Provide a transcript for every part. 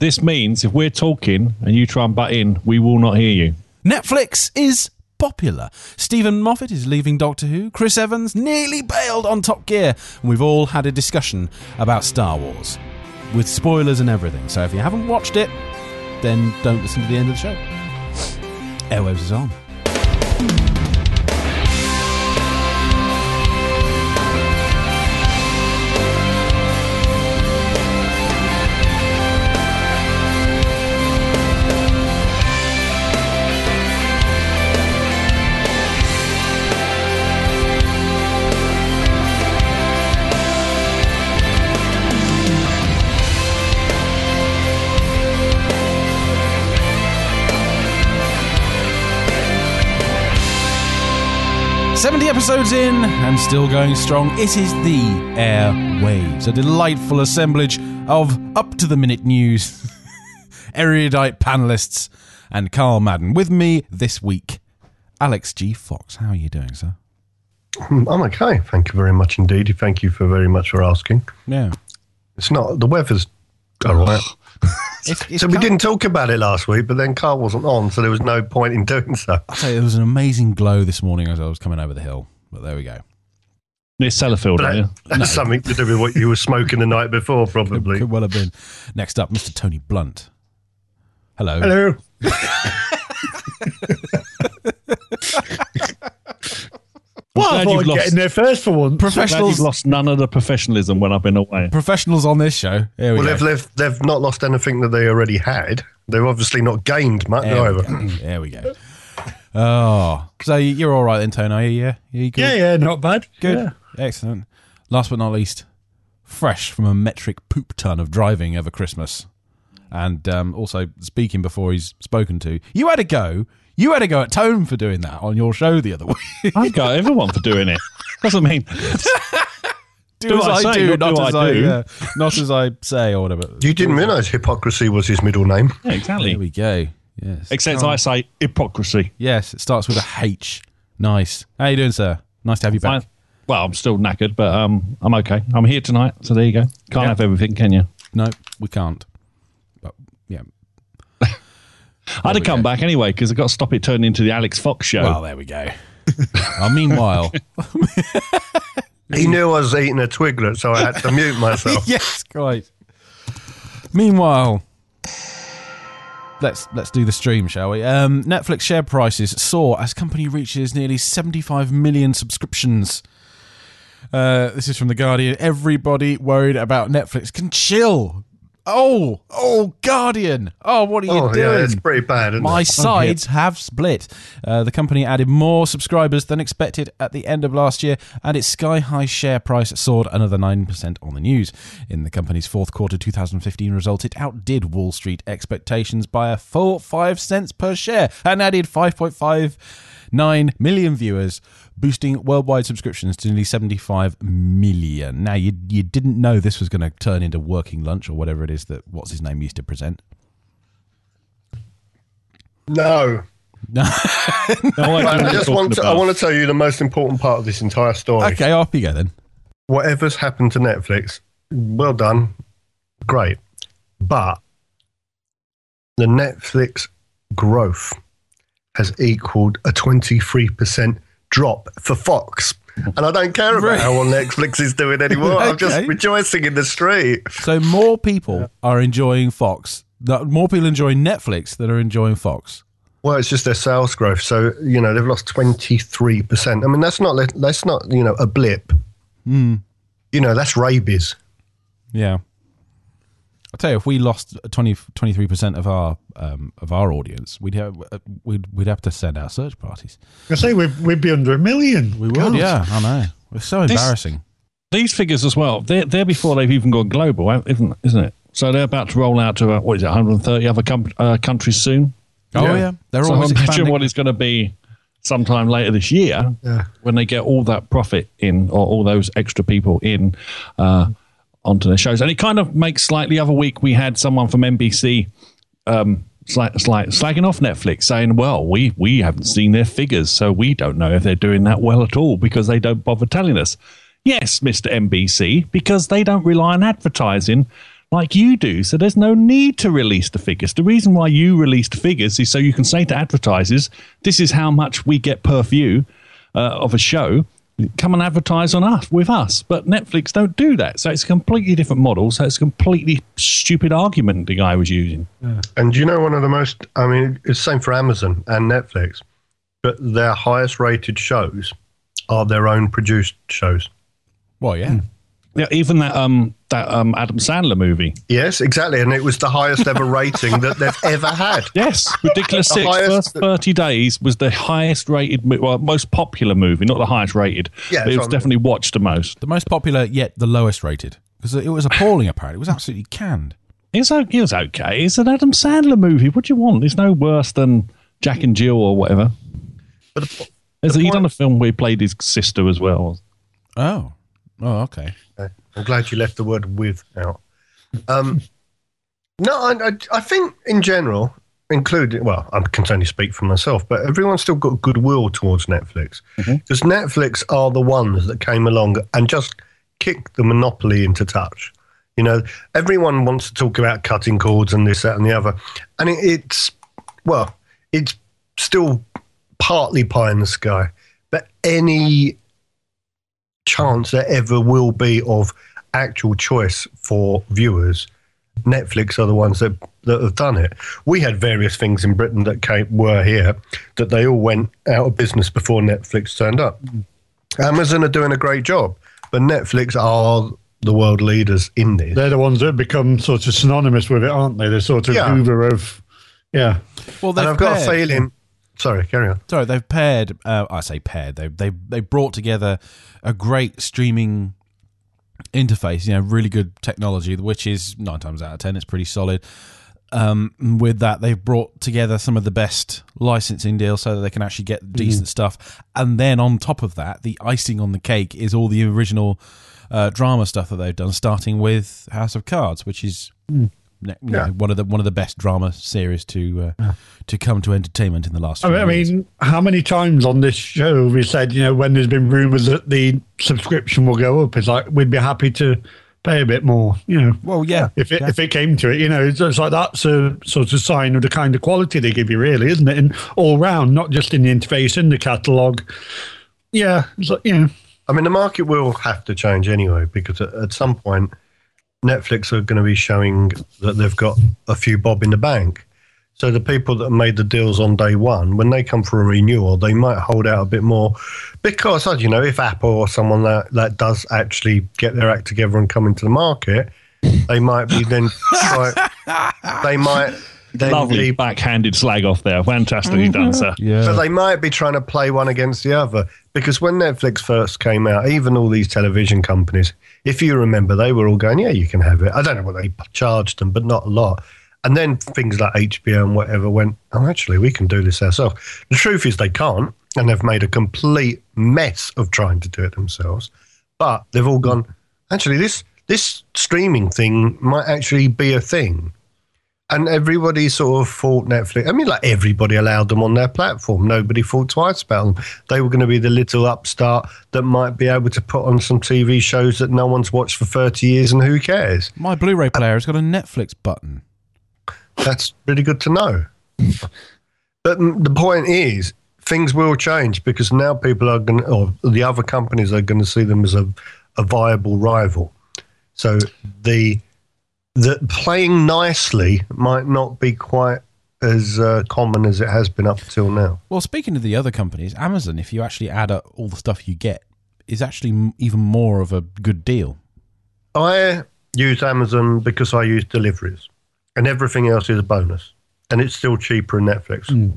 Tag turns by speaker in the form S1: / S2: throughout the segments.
S1: This means if we're talking and you try and butt in, we will not hear you.
S2: Netflix is popular. Steven Moffat is leaving Doctor Who. Chris Evans nearly bailed on Top Gear. And we've all had a discussion about Star Wars with spoilers and everything. So if you haven't watched it, then don't listen to the end of the show. Airwaves is on. 70 episodes in and still going strong. It is the Airwaves, a delightful assemblage of up to the minute news, erudite panelists, and Carl Madden. With me this week, Alex G. Fox. How are you doing, sir?
S3: I'm okay. Thank you very much indeed. Thank you for very much for asking.
S2: Yeah.
S3: It's not, the weather's all right.
S2: It's, it's
S3: So we
S2: Carl-
S3: didn't talk about it last week, but then Carl wasn't on, so there was no point in doing so.
S2: I'll tell you, there was an amazing glow this morning as I was coming over the hill. But there we go.
S1: Near Sellafield,
S3: But
S1: are you?
S3: that, that's something to do with what you were smoking the night before,
S2: Could,
S3: probably.
S2: could well have been. Next up, Mr. Tony Blunt. Hello.
S4: Hello. well, I
S1: glad
S4: thought
S1: you've
S4: I'd
S1: lost-
S4: get in there first for once.
S1: Glad you've
S2: Professionals,
S1: lost none of the professionalism when I've been away.
S2: professionals on this show. Here we
S3: Well,
S2: go.
S3: they've, they've, they've not lost anything that they already had. They've obviously not gained much
S2: There we
S3: either.
S2: go. There we go. Oh, so you're all right then, Tony? Are you? Yeah, you good?
S4: Yeah, yeah, not bad.
S2: Good.
S4: Yeah.
S2: Excellent. Last but not least, fresh from a metric poop ton of driving over Christmas. And um, also speaking before he's spoken to. You had a go. You had a go at Tone for doing that on your show the other week.
S1: I've got everyone for doing it. Doesn't mean
S2: do,
S1: Do
S2: as
S1: I
S2: I,
S1: say,
S2: do,
S1: not
S2: not
S1: do
S2: as
S1: I
S2: I,
S1: do.
S2: uh, not as I say or whatever.
S3: You didn't realise hypocrisy was his middle name.
S1: yeah, exactly.
S2: There we go. Yes.
S1: Except I say hypocrisy.
S2: Yes, it starts with a H. Nice. How you doing, sir? Nice to have you back.
S1: Fine. Well, I'm still knackered, but um, I'm okay. I'm here tonight, so there you go. Can't have everything, can you?
S2: No, we can't. But yeah.
S1: I had to
S2: we
S1: come
S2: go.
S1: back anyway because I've got to stop it turning into the Alex Fox show.
S2: Well, there we go. uh, meanwhile,
S3: He knew I was eating a twiglet, so I had to mute myself.
S2: yes, quite. Meanwhile, let's let's do the stream, shall we? Um, Netflix share prices soar as company reaches nearly 75 million subscriptions. Uh, this is from the Guardian. Everybody worried about Netflix can chill. Oh, oh, Guardian. Oh, what are you
S3: Oh,
S2: doing?
S3: yeah, it's pretty bad,
S2: My
S3: it?
S2: sides have split. Uh, the company added more subscribers than expected at the end of last year, and its sky high share price soared another 9% on the news. In the company's fourth quarter 2015 result, it outdid Wall Street expectations by a full 5 cents per share and added 5.59 million viewers. Boosting worldwide subscriptions to nearly 75 million. Now, you, you didn't know this was going to turn into working lunch or whatever it is that what's his name used to present.
S3: No.
S1: No, I do
S3: Right,
S1: know
S3: I just want to,
S1: talking
S3: I want to tell you the most important part of this entire story.
S2: Okay, off you go then.
S3: Whatever's happened to Netflix, well done, great. But the Netflix growth has equaled a 23% drop for Fox. And I don't care about how well Netflix is doing anymore. I'm just rejoicing in the street.
S2: So more people are enjoying Fox. that- More people enjoying Netflix than are enjoying Fox.
S3: Well, it's just their sales growth. So, you know, they've lost 23%. I mean, that's not, that's not, you know, a blip.
S2: Hmm.
S3: You know, that's rabies.
S2: Yeah. I'll tell you, if we lost 23 percent of our um, of our audience, we'd have uh, we'd we'd have to send out search parties.
S4: I say we'd, we'd be under a million.
S2: We would,
S4: God.
S2: yeah. I know. It's so
S1: This-
S2: embarrassing.
S1: These figures as well, they're, they're before they've even gone global, isn't, isn't it? So they're about to roll out to, uh, what is it, 130 other com- uh, countries soon?
S2: Oh yeah,
S3: Yeah.
S2: they're
S1: so
S2: always
S1: imagine
S2: expanding.
S1: what it's going to be sometime later this year
S3: Yeah.
S1: when they get all that profit in or all those extra people in uh, onto their shows. And it kind of makes like the other week we had someone from NBC um, sli- sli- slagging off Netflix saying, well, we, we haven't seen their figures, so we don't know if they're doing that well at all because they don't bother telling us. Yes, Mr. NBC, because they don't rely on advertising like you do. So there's no need to release the figures. The reason why you release the figures is so you can say to advertisers, "This is how much we get per view uh, of a show." Come and advertise on us with us, but Netflix don't do that. So it's a completely different model. So it's a completely stupid argument the guy was using.
S3: And you know, one of the most, I mean, it's the same for Amazon and Netflix, but their highest rated shows are their own produced shows.
S2: Well, yeah. Hmm.
S1: Yeah, even that um that um Adam Sandler movie.
S3: Yes, exactly. And it was the highest ever rating that they've ever had.
S1: Yes, Ridiculous
S3: The
S1: Six.
S3: highest-
S1: First thirty days was the highest rated, well, most popular movie, not the highest rated.
S3: Yeah,
S1: but it was
S3: I mean.
S1: definitely watched the most.
S2: The most popular, yet the lowest rated. Because it was appalling, apparently. It was absolutely canned.
S1: It's o- it was okay. It's an Adam Sandler movie. What do you want? It's no worse than Jack and Jill or whatever.
S3: But the,
S1: There's he
S3: point-
S1: done a film where he played his sister as well.
S2: Oh. Oh, okay.
S3: I'm glad you left the word with out. Um, no, I, I, think in general, including, well, I can only speak for myself, but everyone's still got goodwill towards Netflix. Because Netflix are the ones that came along and just kicked the monopoly into touch. You know, everyone wants to talk about cutting cords and this, that, and the other. And it, it's, well, it's still partly pie in the sky. But any chance there ever will be of actual choice for viewers, Netflix are the ones that, that have done it. We had various things in Britain that came, were here that they all went out of business before Netflix turned up. Amazon are doing a great job, but Netflix are the world leaders in this.
S4: They're the ones that have become sort of synonymous with it, aren't they? They're sort of
S3: Yeah.
S4: Hoover of, yeah.
S2: Well,
S3: and
S2: they've
S3: I've got a
S2: paired-
S3: feeling. Sorry, carry on.
S2: Sorry, they've paired. Uh, I say paired. They they they brought together a great streaming interface. You know, really good technology, which is nine times out of ten, it's pretty solid. Um, with that, they've brought together some of the best licensing deals so that they can actually get decent stuff. And then on top of that, the icing on the cake is all the original uh, drama stuff that they've done, starting with House of Cards, which is ne- you know,
S3: Yeah.
S2: one of the one of the best drama series to uh, to come to entertainment in the last.
S4: I mean,
S2: years.
S4: how many times on this show have we said, you know, when there's been rumours that the subscription will go up, it's like we'd be happy to pay a bit more, you know.
S2: Well, yeah.
S4: If it,
S2: yeah.
S4: if it came to it, you know, it's, it's like that's a sort of sign of the kind of quality they give you, really, isn't it? And all round, not just in the interface, in the catalogue. Yeah, it's like, you know,
S3: I mean, the market will have to change anyway because at, at some point, Netflix are going to be showing that they've got a few bob in the bank. So the people that made the deals on day one, when they come for a renewal, they might hold out a bit more because, as you know, if Apple or someone that, that does actually get their act together and come into the market, they might be then try, they might then
S1: Lovely
S3: be
S1: backhanded slag off there. Fantastically mm-hmm. done, sir.
S2: yeah.
S3: but they might be trying to play one against the other because when Netflix first came out, even all these television companies, if you remember, they were all going, "Yeah, you can have it." I don't know what they charged them, but not a lot. And then things like HBO and whatever went, "Oh, actually, we can do this ourselves." The truth is, they can't, and they've made a complete mess of trying to do it themselves. But they've all gone. Actually, this this streaming thing might actually be a thing. And everybody sort of thought Netflix. I mean, like everybody allowed them on their platform. Nobody thought twice about them. They were going to be the little upstart that might be able to put on some TV shows that no one's watched for 30 years and who cares?
S2: My Blu-ray player has got a Netflix button.
S3: That's really good to know. But the point is, things will change because now people are going to, or the other companies are going to see them as a, a viable rival. So the the playing nicely might not be quite as uh, common as it has been up till now.
S2: Well, speaking of the other companies, Amazon, if you actually add up all the stuff you get, is actually even more of a good deal.
S3: I use Amazon because I use deliveries, and everything else is a bonus, and it's still cheaper than Netflix.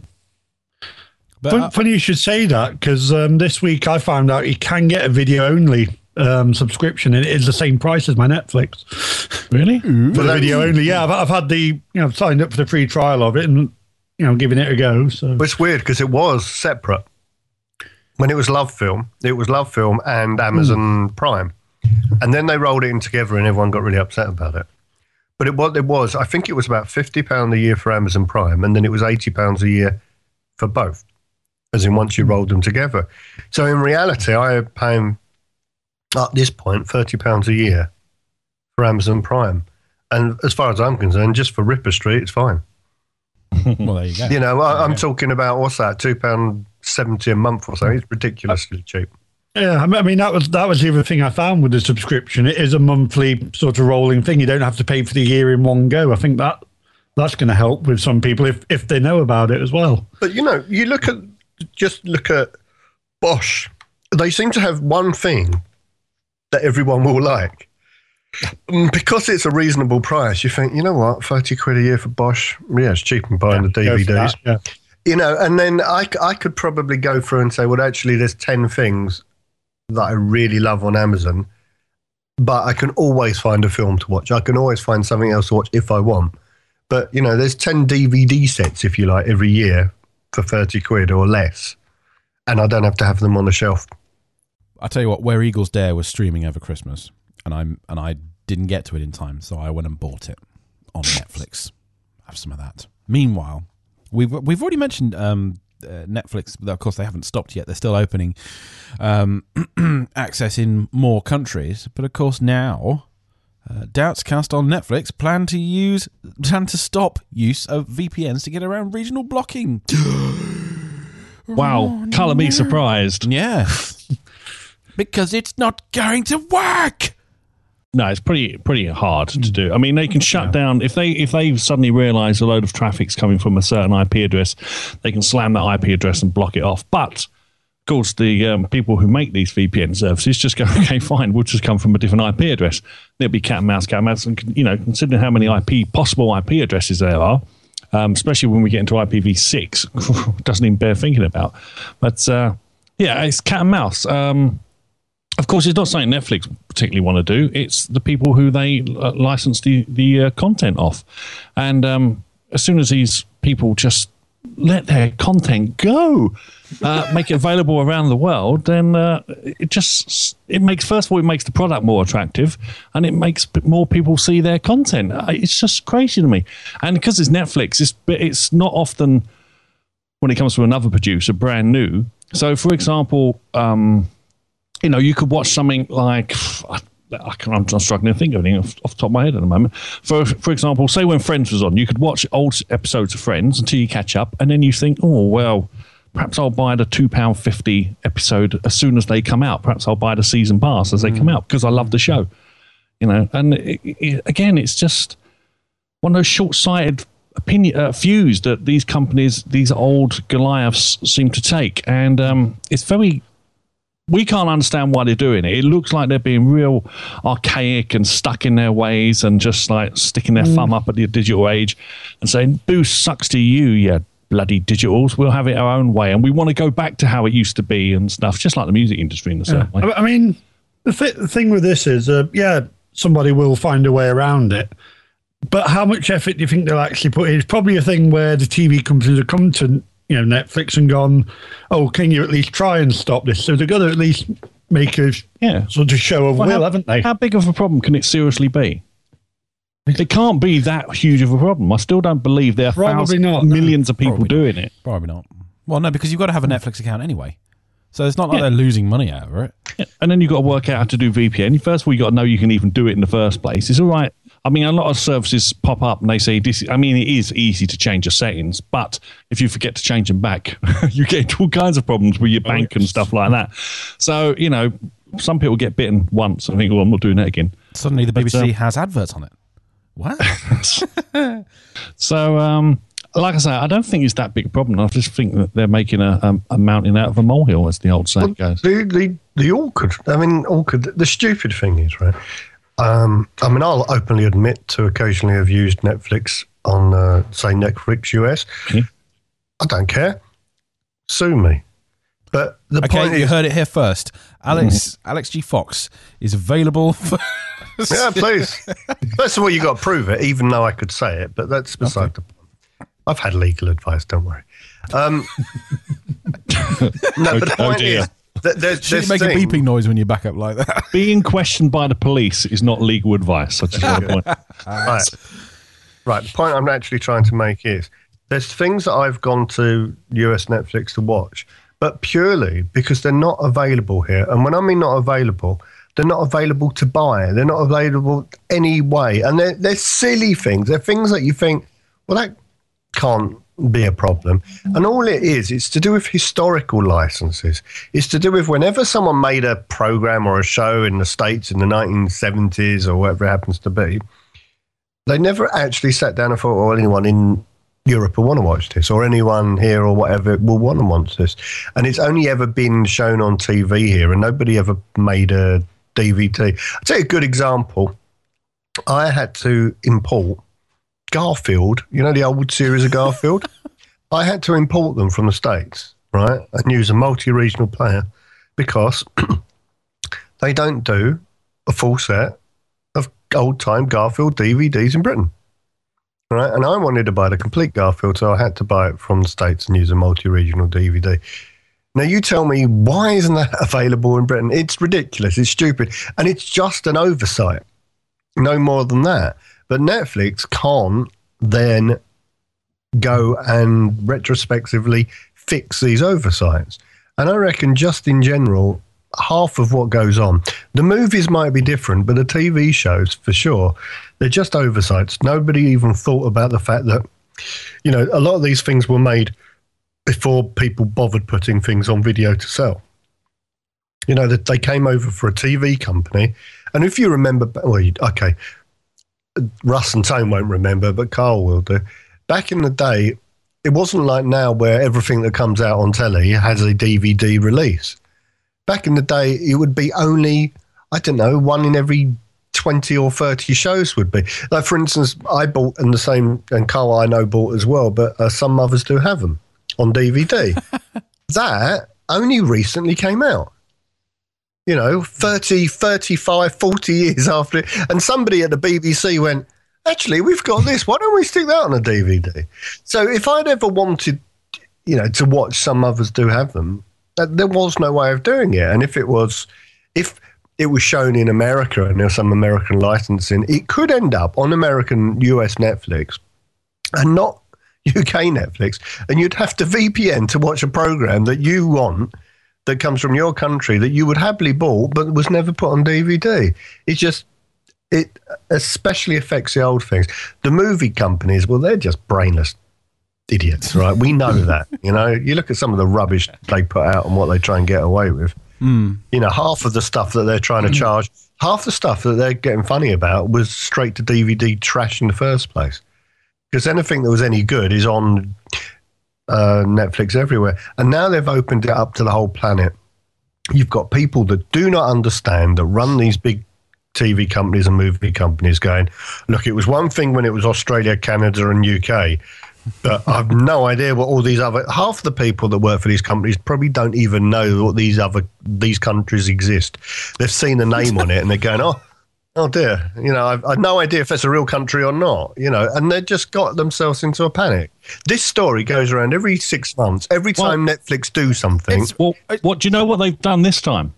S2: But
S4: Fun,
S2: uh,
S4: funny you should say that because um, this week I found out you can get a video only um, subscription and it is the same price as my Netflix
S1: Really?
S4: for the video only. Yeah, I've, I've had the you know I've signed up for the free trial of it and you know giving it a go. So
S3: But it's weird because it was separate. When it was LoveFilm, it was LoveFilm and Amazon Prime. And then they rolled it in together and everyone got really upset about it. But it, what it was, I think it was about £50 a year for Amazon Prime and then it was £80 a year for both, as in once you rolled them together. So in reality, I am paying at this point £30 a year for Amazon Prime. And as far as I'm concerned, just for Ripper Street, it's fine.
S2: well, there you go.
S3: You know, I, I'm talking about what's that, two pound seventy a month or something. It's ridiculously uh, cheap.
S4: Yeah, I mean- I mean that was that was the other thing I found with the subscription. It is a monthly sort of rolling thing. You don't have to pay for the year in one go. I think that that's going to help with some people if if they know about it as well.
S3: But you know, you look at just look at Bosch. They seem to have one thing that everyone will like. Mm, Because it's a reasonable price, you think, you know what, 30 quid a year for Bosch? Yeah, it's cheap than buying the DVDs.
S4: Yeah.
S3: You know, and then I, I could probably go through and say, well, actually, there's 10 things that I really love on Amazon, but I can always find a film to watch. I can always find something else to watch if I want. But, you know, there's 10 DVD sets, if you like, every year for 30 quid or less. And I don't have to have them on the shelf.
S2: I tell you what, Where Eagles Dare was streaming over Christmas, and I'm and I didn't get to it in time, so I went and bought it on Netflix. Have some of that. Meanwhile, we've we've already mentioned um, uh, Netflix. but Of course, they haven't stopped yet. They're still opening um, access in more countries, but of course now. Uh, Doubts cast on Netflix plan to use plan to stop use of VPNs to get around regional blocking.
S1: Wow, colour me surprised.
S2: Yes, because it's not going to work.
S1: No, it's pretty pretty hard to do. I mean, they can shut down if they if they suddenly realise a load of traffic's coming from a certain IP address, they can slam that IP address and block it off. But of course, the um, people who make these VPN services just go, okay, fine, we'll just come from a different IP address. It'll be cat and mouse, cat and mouse. And you know, considering how many IP possible IP addresses there are, um, especially when we get into IPv6, doesn't even bear thinking about. But uh, yeah, it's cat and mouse. Um, of course, it's not something Netflix particularly want to do. It's the people who they uh, license the the uh, content off, and um, as soon as these people just let their content go, uh, make it available around the world, then uh, it just it makes first of all it makes the product more attractive, and it makes more people see their content. It's just crazy to me, and because it's Netflix, it's it's not often when it comes to another producer brand new. So, for example. Um, you know, you could watch something like I, I'm struggling to think of anything off, off the top of my head at the moment. For for example, say when Friends was on, you could watch old episodes of Friends until you catch up, and then you think, oh well, perhaps I'll buy the two pound fifty episode as soon as they come out. Perhaps I'll buy the season pass as they come out because I love the show. You know, and it, it, again, it's just one of those short-sighted opinion uh, views that these companies, these old Goliaths, seem to take, and um, it's very we can't understand why they're doing it. It looks like they're being real archaic and stuck in their ways and just like sticking their thumb up at the digital age and saying, Boost sucks to you, you bloody digitals. We'll have it our own way. And we want to go back to how it used to be and stuff, just like the music industry in the same way.
S4: I mean, the, th- the thing with this is, uh, yeah, somebody will find a way around it. But how much effort do you think they'll actually put in? It's probably a thing where the TV companies have come to you know Netflix and gone, "Oh, can you at least try and stop this?" So they're going to at least make a
S1: Yeah.
S4: sort of show of
S1: Well,
S4: will,
S1: how,
S4: haven't they?
S1: How big of a problem can it seriously be? It can't be that huge of a problem. I still don't believe there are
S4: Probably
S1: thousands,
S4: not, no.
S1: millions of people
S2: Probably
S1: doing it.
S2: Probably not. Well, no, because you've got to have a Netflix account anyway. So it's not like
S1: Yeah.
S2: they're losing money out of it.
S1: Yeah. And then you've got to work out how to do VPN. First of all, you've got to know you can even do it in the first place. It's all right. I mean, a lot of services pop up and they say, this, I mean, it is easy to change your settings, but if you forget to change them back, you get into all kinds of problems with your bank and stuff like that. So, you know, some people get bitten once and think, oh, I'm not doing that again.
S2: Suddenly, the
S1: But,
S2: BBC
S1: um,
S2: has adverts on it. What?
S1: So, um, like I say, I don't think it's that big a problem. I just think that they're making a, um, a mountain out of a molehill, as the old saying goes.
S3: The, the, the awkward, I mean, awkward, the stupid thing is, right? Um, I mean, I'll openly admit to occasionally have used Netflix on, uh, say, Netflix US.
S1: Yeah.
S3: I don't care. Sue me. But the point
S2: okay, you
S3: is,
S2: heard it here first. Alex Alex G Fox is available for.
S3: yeah, please. First of all, you got to prove it, even though I could say it, but that's beside the point. I've had legal advice, don't worry. Um, no, but the
S1: Oh,
S3: point
S1: dear.
S3: is, that there's,
S2: Should
S3: there's
S2: you make a beeping noise when you back up like that?
S1: Being questioned by the police is not legal advice. I just want to point.
S3: Right. Right. The point I'm actually trying to make is there's things that I've gone to US Netflix to watch, but purely because they're not available here. And when I mean not available, They're not available to buy. They're not available any way. And they're, they're silly things. They're things that you think, well, that can't be a problem. And all it is, it's to do with historical licenses. It's to do with whenever someone made a program or a show in the States in the 1970s or whatever it happens to be, they never actually sat down and thought, or anyone in Europe will want to watch this, or anyone here or whatever will want to watch this. And it's only ever been shown on TV here, and nobody ever made a DVD. I'll tell you a good example. I had to import Garfield, you know, the old series of Garfield. I had to import them from the States, right, and use a multi regional player because they don't do a full set of old time Garfield DVDs in Britain. Right, and I wanted to buy the complete Garfield, so I had to buy it from the States and use a multi regional DVD. Now, you tell me, why isn't that available in Britain? It's ridiculous. It's stupid. And it's just an oversight. No more than that. But Netflix can't then go and retrospectively fix these oversights. And I reckon, just in general, half of what goes on, the movies might be different, but the TV shows, for sure, they're just oversights. Nobody even thought about the fact that, you know, a lot of these things were made before people bothered putting things on video to sell. You know, that they came over for a TV company. And if you remember, oh, well, okay, Russ and Tone won't remember, but Carl will do. Back in the day, it wasn't like now where everything that comes out on telly has a DVD release. Back in the day, it would be only, I don't know, one in every 20 or 30 shows would be. Like, for instance, I bought, and the same, and Carl I know bought as well, but uh, some mothers do have them on DVD. that only recently came out. You know, 30, 35, 40 years after. It. And somebody at the BBC went, actually, we've got this. Why don't we stick that on a DVD? So if I'd ever wanted, you know, to watch some others do have them, there was no way of doing it. And if it was, if it was shown in America and there's some American licensing, it could end up on American US Netflix and not UK Netflix, and you'd have to VPN to watch a program that you want that comes from your country that you would happily bought but was never put on DVD. It just it especially affects the old things. The movie companies, well, they're just brainless idiots, right? We know that. You know, you look at some of the rubbish they put out and what they try and get away with.
S2: Mm.
S3: You know, half of the stuff that they're trying to charge, half the stuff that they're getting funny about was straight to DVD trash in the first place because anything that was any good is on uh, Netflix everywhere. And now they've opened it up to the whole planet. You've got people that do not understand that run these big TV companies and movie companies going, look, it was one thing when it was Australia, Canada, and UK. But I've no idea what all these other half the people that work for these companies probably don't even know what these other these countries exist. They've seen the name on it and they're going, oh, oh dear, you know, I've, I've no idea if that's a real country or not, you know, and they just got themselves into a panic. This story goes around every six months. Every time well, Netflix do something.
S1: Well, what do you know what they've done this time?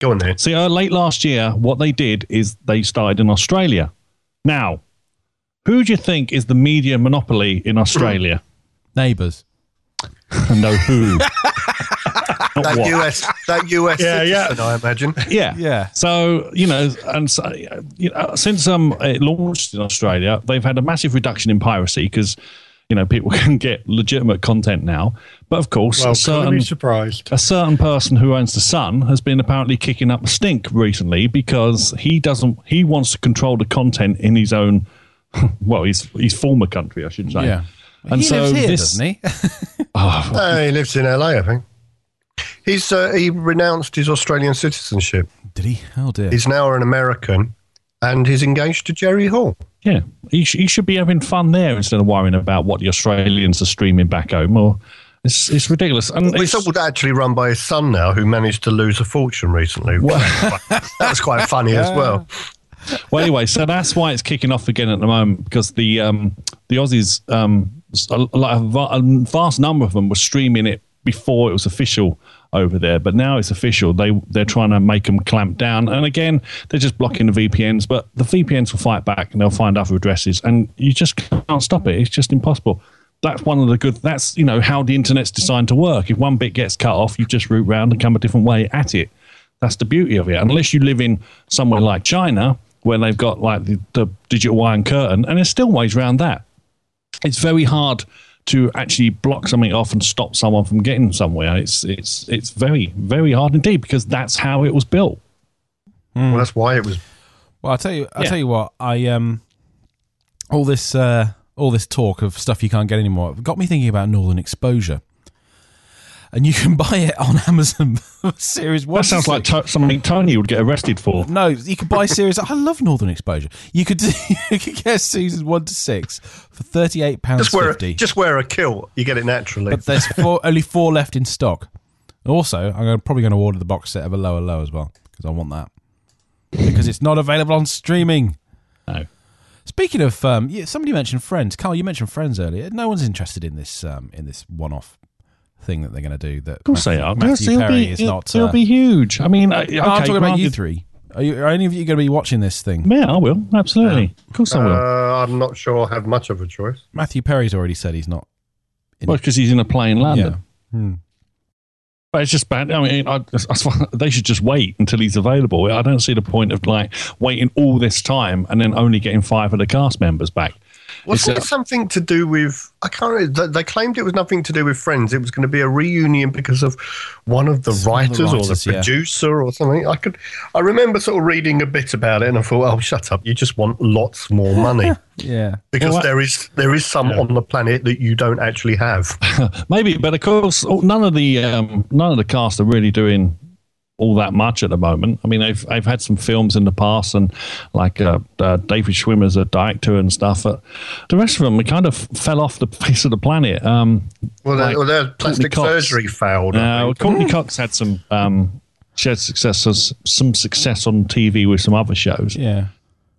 S3: Go on then.
S1: See, uh, late last year, what they did is they started in Australia. Now, who do you think is the media monopoly in Australia?
S2: Neighbours.
S1: no, who?
S3: that what? US, that US yeah, citizen, yeah. I imagine.
S1: Yeah,
S2: yeah.
S1: So you know, and so, you know, since um it launched in Australia, they've had a massive reduction in piracy because you know people can get legitimate content now. But of course,
S4: well, a certain surprised.
S1: a certain person who owns the Sun has been apparently kicking up a stink recently because he doesn't he wants to control the content in his own well his his former country, I should say.
S2: Yeah. And he so lives here, this, doesn't he?
S3: oh, uh, he lives in LA, I think. He's uh, he renounced his Australian citizenship.
S2: Did he? Oh dear.
S3: He's now an American, and he's engaged to Jerry Hall.
S1: Yeah, he, sh- he should be having fun there instead of worrying about what the Australians are streaming back home. Or it's it's ridiculous.
S3: And well, it's, it's actually run by his son now, who managed to lose a fortune recently. Well, that was quite funny as well.
S1: Well, anyway, so that's why it's kicking off again at the moment because the um, the Aussies, um, a, a, a vast number of them were streaming it before it was official over there. But now it's official. They they're trying to make them clamp down. And again, they're just blocking the VPNs. But the VPNs will fight back and they'll find other addresses, and you just can't stop it. It's just impossible. That's one of the good. That's you know how the internet's designed to work. If one bit gets cut off, you just route round and come a different way at it. That's the beauty of it. Unless you live in somewhere like China, where they've got like the, the digital iron curtain, and there's still ways around that. It's very hard to actually block something off and stop someone from getting somewhere. It's it's it's very very hard indeed because that's how it was built.
S3: Well, that's why it was.
S2: Well, I'll tell you. I'll
S1: Yeah.
S2: tell you what. I um, all this uh, all this talk of stuff you can't get anymore got me thinking about Northern Exposure. And you can buy it on Amazon Series One.
S1: That sounds like
S2: six.
S1: to- something Tony would get arrested for.
S2: No, you could buy series. I love Northern Exposure. You could you could get seasons one to six for thirty eight pounds
S3: Just wear, a,
S2: fifty.
S3: just wear a kilt. You get it naturally.
S2: But there's four, only four left in stock. Also, I'm probably going to order the box set of 'Allo 'Allo as well because I want that because it's not available on streaming.
S1: No.
S2: Speaking of, um, somebody mentioned Friends. Carl, you mentioned Friends earlier. No one's interested in this um, in this one-off thing that they're going to do. That
S1: Of course they are.
S2: Matthew
S1: it'll
S2: Perry
S1: be,
S2: is
S1: it-
S2: not.
S1: It'll
S2: uh,
S1: be huge. I mean, uh, okay,
S2: I'm talking about you three. Are, you, are any of you going to be watching this thing?
S1: Yeah, I will. Absolutely. Of course I will.
S3: uh, I'm not sure I have much of a choice.
S2: Matthew Perry's already said he's not.
S1: well, because he's in a plane landing.
S2: Yeah. Hmm.
S1: But it's just bad. I mean, I, I, they should just wait until he's available. I don't see the point of like waiting all this time and then only getting five of the cast members back.
S3: Wasn't
S1: It's,
S3: it something to do with? I can't. remember. They- They claimed it was nothing to do with Friends. It was going to be a reunion because of one of the
S2: Some of the
S3: writers or
S2: writers,
S3: the
S2: yeah.
S3: producer or something. I could. I remember sort of reading a bit about it, and I thought, "Oh, shut up! You just want lots more money
S2: Yeah.
S3: because
S1: Well,
S3: there is there is some on the planet that you don't actually have."
S1: Maybe, but of course, oh, none of the um, none of the cast are really doing all that much at the moment. I mean, they've they've had some films in the past, and like uh, uh, David Schwimmer's a director and stuff. But the rest of them we kind of fell off the face of the planet. Um,
S3: Well, their,
S1: Like
S3: well, their
S1: Courteney
S3: plastic
S1: Cox.
S3: surgery failed. I
S1: now. Courteney Cox had some um, she had success some success on TV with some other shows,
S2: Yeah.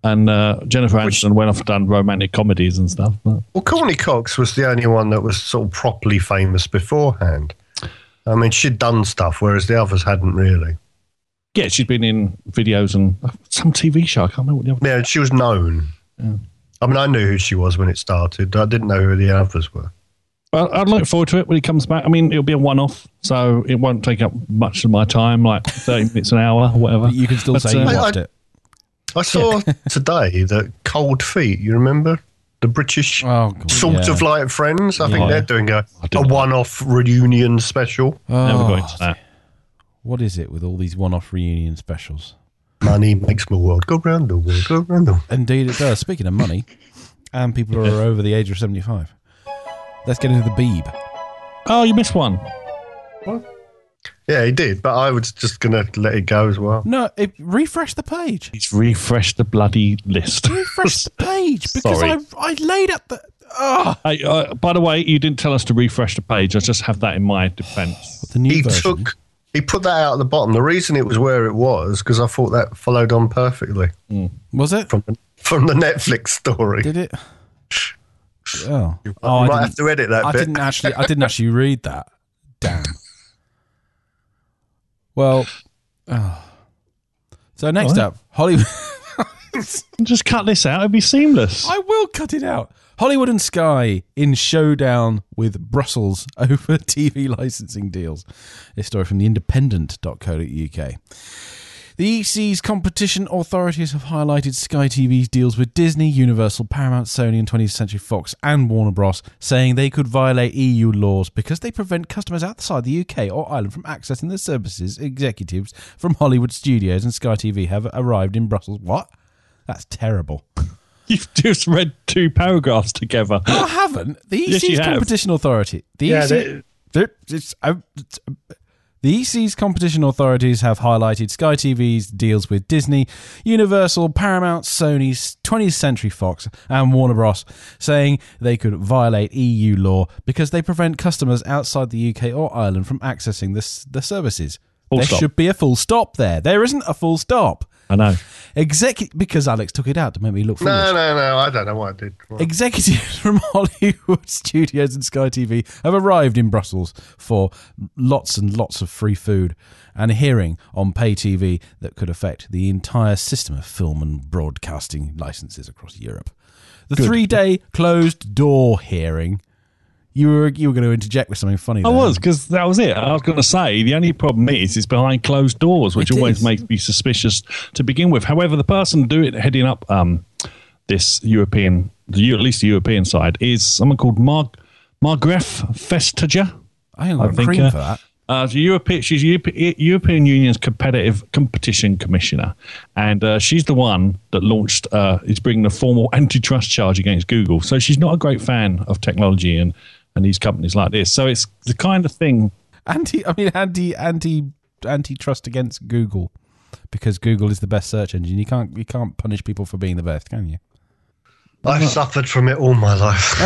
S1: and uh, Jennifer Aniston went off and done romantic comedies and stuff. But
S3: Well, Courteney Cox was the only one that was sort of properly famous beforehand. I mean, she'd done stuff, whereas the others hadn't really.
S1: yeah, she'd been in videos and uh, some TV show. I can't remember what the other.
S3: Yeah, she was known. I mean, I knew who she was when it started. I didn't know who the others were.
S1: Well, I'd look forward to it when he comes back. I mean, it'll be a one-off, so it won't take up much of my time, like thirty minutes an hour or whatever.
S2: But you can still
S1: But,
S2: say you
S1: uh,
S3: I-
S2: watched
S3: I-
S2: it.
S3: I saw today that Cold Feet, you remember? The British
S2: Oh, God,
S3: sort
S2: yeah.
S3: of like Friends. I think they're doing a,
S1: didn't
S3: one off reunion special.
S1: Never
S2: Oh,
S1: go into that.
S2: What is it with all these one-off reunion specials?
S3: Money makes the world go round the world, go round the world.
S2: Indeed, it does. Speaking of money, and people who are over the age of seventy-five. Let's get into the Beeb.
S1: Oh, you missed one.
S3: Yeah, he did, but I was just going to let it go as well.
S2: No, it, refresh the page.
S1: He's refreshed the bloody list.
S2: Refresh the page because
S1: Sorry.
S2: I I laid up the. Oh,
S1: Hey, uh, by the way, you didn't tell us to refresh the page. I just have that in my defence.
S2: the new
S3: He
S2: version.
S3: took, he put that out at the bottom. The reason it was where it was because I thought that followed on perfectly
S2: Was it?
S3: from the, from the Netflix story.
S2: Did it? Oh,
S3: you
S2: oh I
S3: might
S2: didn't-
S3: have to edit that
S2: I
S3: bit.
S2: didn't actually. I didn't actually read that. Damn. Well, oh. so next up, Hollywood.
S1: Just cut this out. It'd be seamless.
S2: I will cut it out. Hollywood and Sky in showdown with Brussels over TV licensing deals. This story from the independent.co.uk. The EC's competition authorities have highlighted Sky TV's deals with Disney, Universal, Paramount, Sony, and 20th Century Fox and Warner Bros., saying they could violate EU laws because they prevent customers outside the UK or Ireland from accessing the services. Executives from Hollywood studios and Sky TV have arrived in Brussels. What? That's terrible.
S1: You've just read two paragraphs together.
S2: I haven't. The
S1: Yes,
S2: EC's
S1: have.
S2: competition authority. The
S4: Yeah,
S2: EC,
S4: they-
S2: There- it's- uh, it's- uh, the EC's competition authorities have highlighted Sky TV's deals with Disney, Universal, Paramount, Sony, 20th Century Fox, and Warner Bros., saying they could violate EU law because they prevent customers outside the UK or Ireland from accessing this, the services.
S1: Full
S2: there
S1: stop.
S2: should be a full stop there. There isn't a full stop.
S1: I know.
S2: Execu- because Alex took it out to make me look foolish.
S3: No, no, no. I don't know what I did.
S2: Executives from Hollywood studios and Sky TV have arrived in Brussels for lots and lots of free food and a hearing on pay TV that could affect the entire system of film and broadcasting licenses across Europe. The three day closed door hearing You were you were going to interject with something funny.
S1: I was because that was it. I was going to say the only problem is it's behind closed doors, which
S2: It
S1: always
S2: is.
S1: makes me suspicious to begin with. However, the person do it heading up um, this European, the at least the European side, is someone called Mar- Margrethe Vestager.
S2: I ain't
S1: I
S2: got
S1: think, uh,
S2: for that.
S1: Uh, European, she's Europe, European Union's competitive competition commissioner, and uh, she's the one that launched. Uh, is bringing a formal antitrust charge against Google. So she's not a great fan of technology and and these companies like this. So it's the kind of thing.
S2: Anti, I mean anti anti antitrust against Google because Google is the best search engine. You can't you can't punish people for being the best, can you?
S3: I've suffered from it all my life.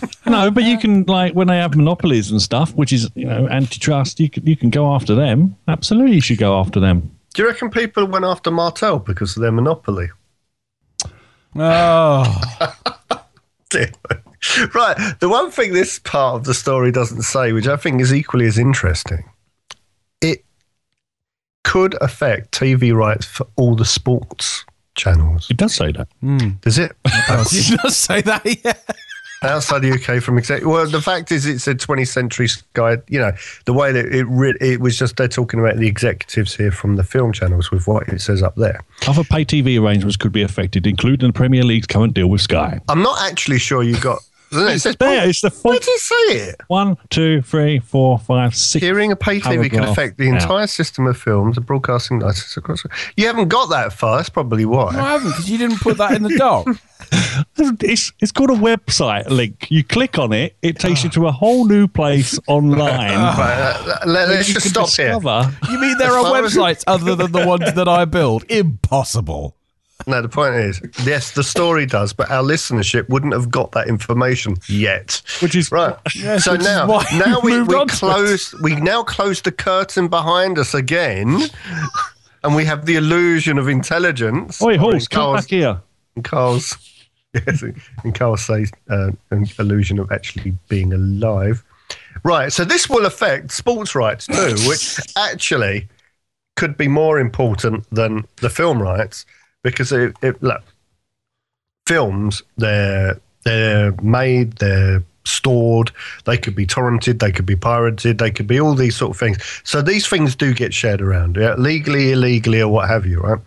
S1: No, but you can like when they have monopolies and stuff, which is you know antitrust. You can you can go after them. Absolutely, you should go after them.
S3: Do you reckon people went after Martel because of their monopoly?
S2: Oh,
S3: right. The one thing this part of the story doesn't say, which I think is equally as interesting, it could affect TV rights for all the sports channels.
S1: It does say that. Hmm.
S3: Does it?
S2: did you not say that? Yeah.
S3: Outside the UK from exact. Well, the fact is, it's a 20th Century Sky. You know, the way that it re- it was just they're talking about the executives here from the film channels with what it says up there.
S1: Other pay TV arrangements could be affected, including the Premier League's current deal with Sky.
S3: I'm not actually sure you got. It says,
S1: There, it's the
S3: Where
S1: full
S3: did you say it?
S1: one, two, three, four, five, six.
S3: Hearing a pay TV can affect the
S1: out.
S3: entire system of films and broadcasting licenses across. You haven't got that far. That's probably why.
S2: No, I haven't because you didn't put that in the doc.
S1: It's, it's called a website link. You click on it, it takes you to a whole new place online.
S3: Right, let, us
S1: You
S3: just
S1: can
S3: stop here.
S2: You mean there are websites other than the ones that I build? Impossible.
S3: No, the point is, yes, the story does, but our listenership wouldn't have got that information yet.
S1: Which is
S3: Right.
S2: Yes,
S3: so now, now
S2: we
S3: we,
S2: moved
S3: we
S2: on to it.
S3: close. We now close the curtain behind us again, and we have the illusion of intelligence.
S1: Oi, horse, come
S3: Carl's-
S1: back here.
S3: in Carl's, yes, in Carl says uh, an illusion of actually being alive. Right, so this will affect sports rights too, which actually could be more important than the film rights because it, it look, films they're they're made, they're stored, they could be torrented, they could be pirated, they could be all these sort of things. So these things do get shared around, yeah, legally, illegally, or what have you, right?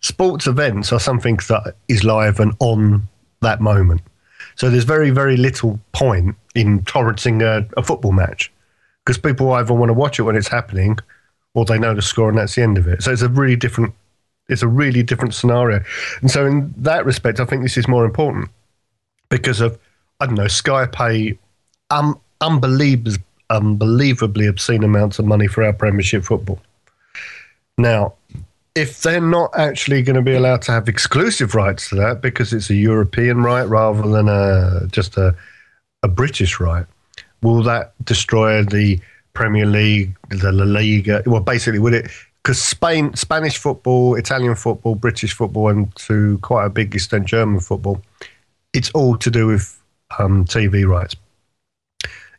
S3: Sports events are something that is live and on that moment. So there's very, very little point in torrenting a, a football match because people either want to watch it when it's happening or they know the score and that's the end of it. So it's a really different it's a really different scenario. And so in that respect, I think this is more important because of I don't know, Sky pay um, unbelievably, unbelievably obscene amounts of money for our Premiership football. Now, if they're not actually going to be allowed to have exclusive rights to that because it's a European right rather than a just a a British right, will that destroy the Premier League, the La Liga? Well, basically, would it? Because Spain, Spanish football, Italian football, British football, and to quite a big extent German football, it's all to do with um, TV rights.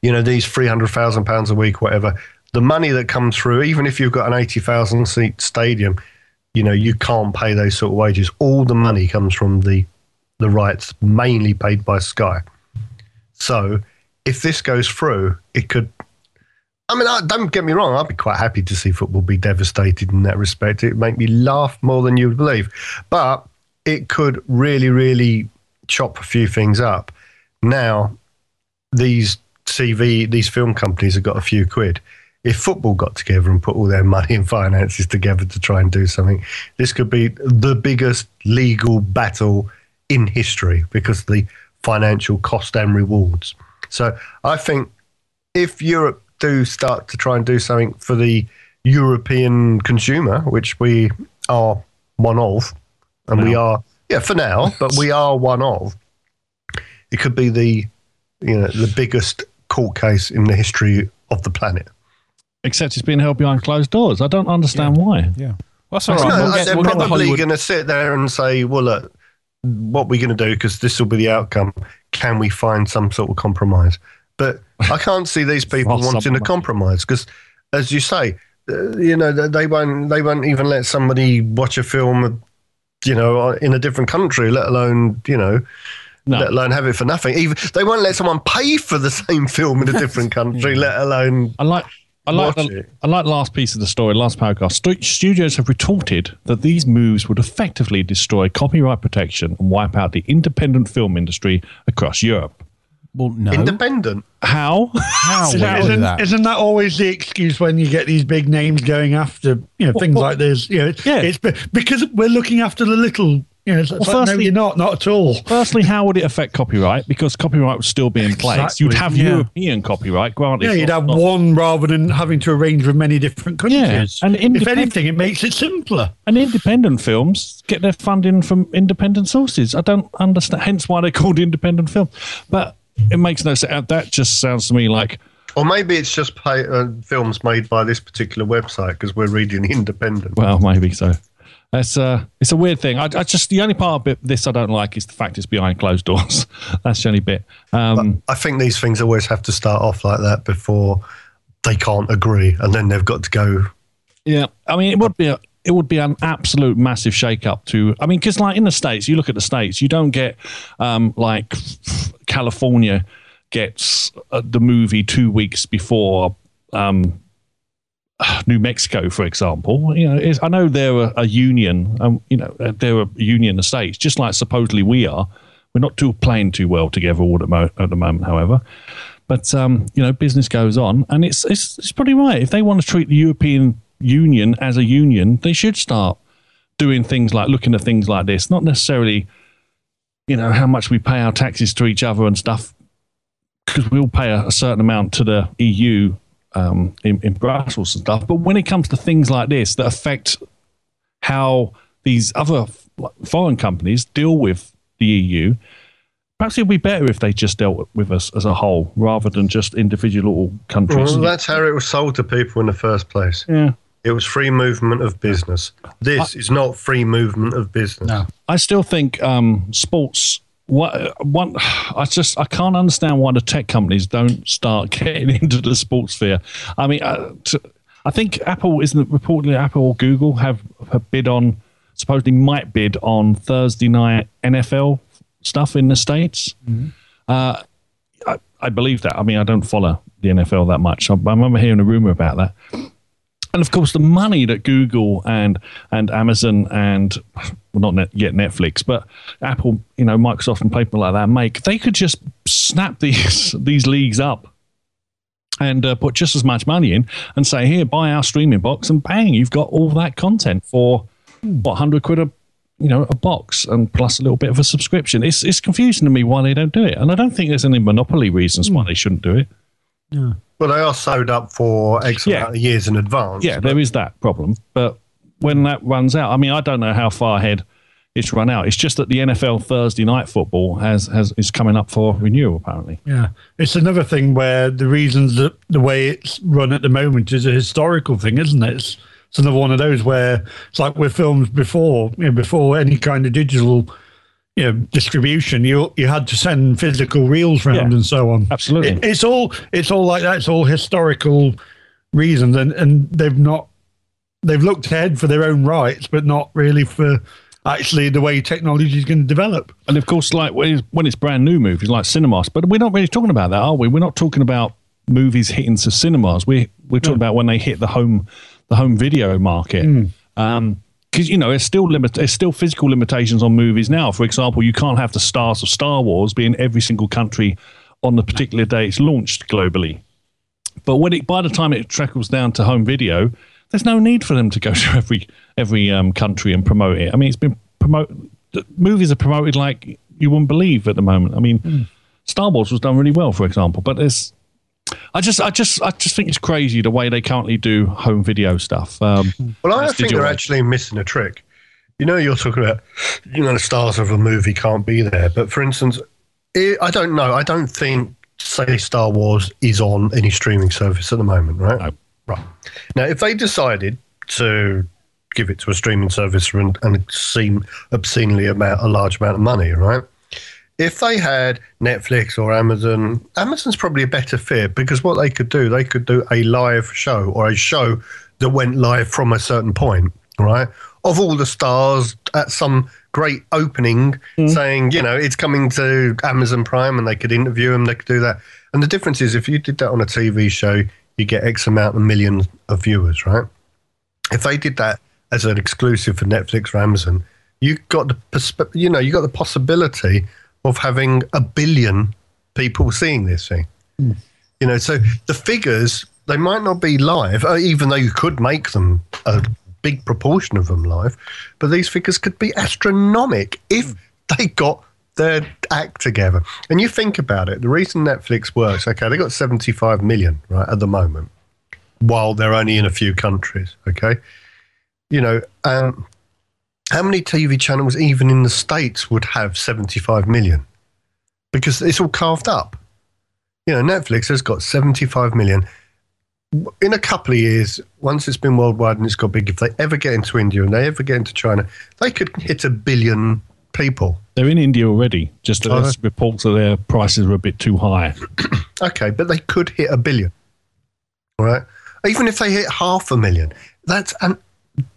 S3: You know, these three hundred thousand pounds a week, whatever. The money that comes through, even if you've got an eighty thousand seat stadium, you know you can't pay those sort of wages. All the money comes from the the rights, mainly paid by Sky. So if this goes through, it could. I mean, I, don't get me wrong. I'd be quite happy to see football be devastated in that respect. It would make me laugh more than you would believe, but it could really, really chop a few things up. Now, these TV, these film companies have got a few quid. If football got together and put all their money and finances together to try and do something, this could be the biggest legal battle in history because of the financial cost and rewards. So I think if Europe do start to try and do something for the European consumer, which we are one of, and we are, yeah, for now, but we are one of, it could be the, you know, the biggest court case in the history of the planet.
S1: Except it's being held behind closed doors. I don't understand why.
S2: Yeah. Well, that's all
S3: No.
S2: We'll get,
S3: they're
S2: we'll
S3: probably going to sit there and say, well, look, what we're going to do, because this will be the outcome, can we find some sort of compromise? But I can't see these people wanting a compromise because, as you say, uh, you know, they- won't, they won't even let somebody watch a film, you know, in a different country, let alone, you know,
S1: No.
S3: let alone have it for nothing. Even they won't let someone pay for the same film in a different country, let alone.
S1: I like. I like, the. I like the last piece of the story, last paragraph. Stu- studios have retorted that these moves would effectively destroy copyright protection and wipe out the independent film industry across Europe.
S2: Well, no.
S3: Independent.
S1: How?
S2: How
S4: Isn't, isn't,
S2: that?
S4: isn't that always the excuse when you get these big names going after you know things
S1: well,
S4: like this? You know,
S1: yeah.
S4: it's because we're looking after the little. You know, it's, it's
S1: Well,
S4: like, no,
S1: firstly-
S4: you're not, not at all.
S1: Firstly, how would it affect copyright? Because copyright would still be in place.
S4: Exactly.
S1: You'd have
S2: Yeah.
S1: European copyright, granted.
S4: Yeah, you'd
S1: not-
S4: have
S1: not-
S4: one rather than having to arrange with many different countries. Yeah.
S1: and
S4: if anything, it makes it simpler.
S1: And independent films get their funding from independent sources. I don't understand. Hence why they're called independent film. But it makes no sense. That just sounds to me like
S3: Or maybe it's just pay, uh, films made by this particular website because we're reading Independent.
S1: Well, maybe so. It's uh, it's a weird thing. I, I just the only part of this I don't like is the fact it's behind closed doors. That's the only bit. Um,
S3: I think these things always have to start off like that before they can't agree, and then they've got to go.
S1: yeah, I mean, it would be a it would be an absolute massive shake up to. I mean, because like in the states, you look at the states, you don't get um, like California gets uh, the movie two weeks before. Um, New Mexico, for example, you know, I know they're a, a union. Um, you know, uh, they're a union of states, just like supposedly we are. We're not too playing too well together all at, mo- at the moment, however. But um, you know, business goes on, and it's, it's it's pretty right. If they want to treat the European Union as a union, they should start doing things like looking at things like this, not necessarily, you know, how much we pay our taxes to each other and stuff, because we all pay a, a certain amount to the EU um, in, in Brussels and stuff. But when it comes to things like this that affect how these other foreign companies deal with the EU, perhaps it would be better if they just dealt with us as a whole rather than just individual countries.
S3: Well, that's how it was sold to people in the first place.
S1: yeah.
S3: It was free movement of business. This is not free movement of business.
S4: No.
S1: I still think um, sports. What one? I just I can't understand why the tech companies don't start getting into the sports sphere. I mean, uh, t- I think Apple isn't reportedly Apple or Google have, have bid on supposedly might bid on Thursday night NFL stuff in the states. Uh, I, I believe that. I mean, I don't follow the NFL that much. I, I remember hearing a rumor about that. And of course, the money that Google and and Amazon and well, not net, yet Netflix, but Apple, you know, Microsoft and people like that make, they could just snap these these leagues up and uh, put just as much money in and say, here, buy our streaming box, and bang, you've got all that content for what hundred quid a you know a box and plus a little bit of a subscription. It's it's confusing to me why they don't do it, and I don't think there's any monopoly reasons why they shouldn't do it.
S3: Well, they are sewed up for X
S1: Yeah.
S3: amount of years in advance.
S1: Yeah, there is that problem. But when that runs out, I mean, I don't know how far ahead it's run out. It's just that the NFL Thursday night football has, has is coming up for renewal, apparently.
S4: Yeah, it's another thing where the reasons that the way it's run at the moment is a historical thing, isn't it? It's, it's another one of those where it's like with films before, you know, before any kind of digital, you know, distribution, you you had to send physical reels round
S1: Yeah,
S4: and so on.
S1: absolutely.
S4: It- it's all it's all like that. It's all historical reasons, and and they've not they've looked ahead for their own rights, but not really for actually the way technology is going to develop.
S1: And of course, like when it's, when it's brand new movies like cinemas, but we're not really talking about that, are we? We're not talking about movies hitting to cinemas. We we're talking about when they hit the home the home video market. Um, because you know, there's still limit, there's still physical limitations on movies now. For example, you can't have the stars of Star Wars be in every single country on the particular day it's launched globally. But when it by the time it trickles down to home video, there's no need for them to go to every every um, country and promote it. I mean, it's been promote movies are promoted like you wouldn't believe at the moment. I mean, Star Wars was done really well, for example, but there's. I just, I just, I just think it's crazy the way they currently do home video stuff. Um,
S3: Well, I think they're actually missing a trick. You know, you're talking about, you know, the stars of a movie can't be there. But for instance, i I don't know. I don't think, say, Star Wars is on any streaming service at the moment, right?
S1: No.
S3: Right. Now, if they decided to give it to a streaming service and, and seem obscenely amount, a large amount of money, right? If they had Netflix or Amazon, Amazon's probably a better fit because what they could do, they could do a live show or a show that went live from a certain point, right? Of all the stars at some great opening mm. saying, you know, it's coming to Amazon Prime and they could interview them, they could do that. And the difference is if you did that on a TV show, you get X amount of millions of viewers, right? If they did that as an exclusive for Netflix or Amazon, you got the you know, you got the possibility of having a billion people seeing this thing. You know, so the figures they might not be live, uh, even though you could make them a big proportion of them live, but these figures could be astronomic if they got their act together. And you think about it, the reason Netflix works, okay, they got 75 million right at the moment, while they're only in a few countries, okay? You know, um, how many TV channels, even in the States, would have 75 million? Because it's all carved up. You know, Netflix has got 75 million. In a couple of years, once it's been worldwide and it's got big, if they ever get into India and they ever get into China, they could hit a billion people.
S1: They're in India already. Just that there's reports that their prices are a bit too high.
S3: Okay, but they could hit a billion. All right. Even if they hit half a million, that's and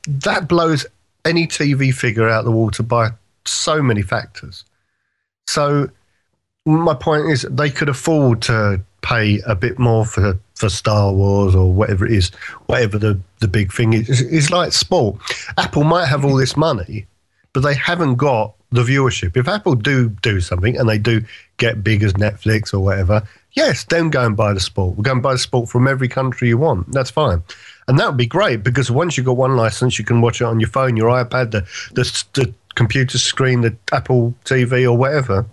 S3: that blows any TV figure out the water by so many factors. So my point is they could afford to pay a bit more for for Star Wars or whatever it is, whatever the, the big thing is. It's, like sport. Apple might have all this money, but they haven't got the viewership. If Apple do do something and they do get big as Netflix or whatever, yes, then go and buy the sport. We'll go and buy the sport from every country you want. That's fine. And that would be great because once you've got one license, you can watch it on your phone, your iPad, the, the, the computer screen, the Apple TV or whatever.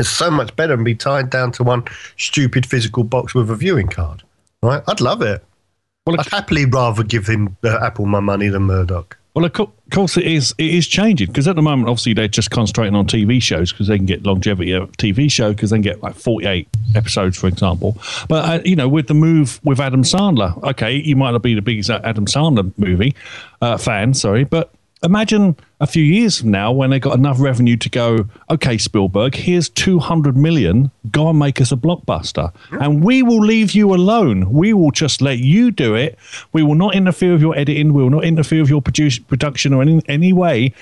S3: It's so much better than be tied down to one stupid physical box with a viewing card. Right? I'd love it.
S1: Well,
S3: I'd happily rather give him uh, Apple my money than Murdoch.
S1: Well, of course, it is. It is changing because at the moment, obviously, they're just concentrating on TV shows because they can get longevity of TV show because they can get like forty-eight episodes, for example. But uh, you know, with the move with Adam Sandler, okay, you might not be the biggest Adam Sandler movie uh, fan, sorry, but imagine a few years from now when they got enough revenue to go, okay, Spielberg, here's 200 million, go and make us a blockbuster. And we will leave you alone. We will just let you do it. We will not interfere with your editing. We will not interfere with your produce, production or any, any way.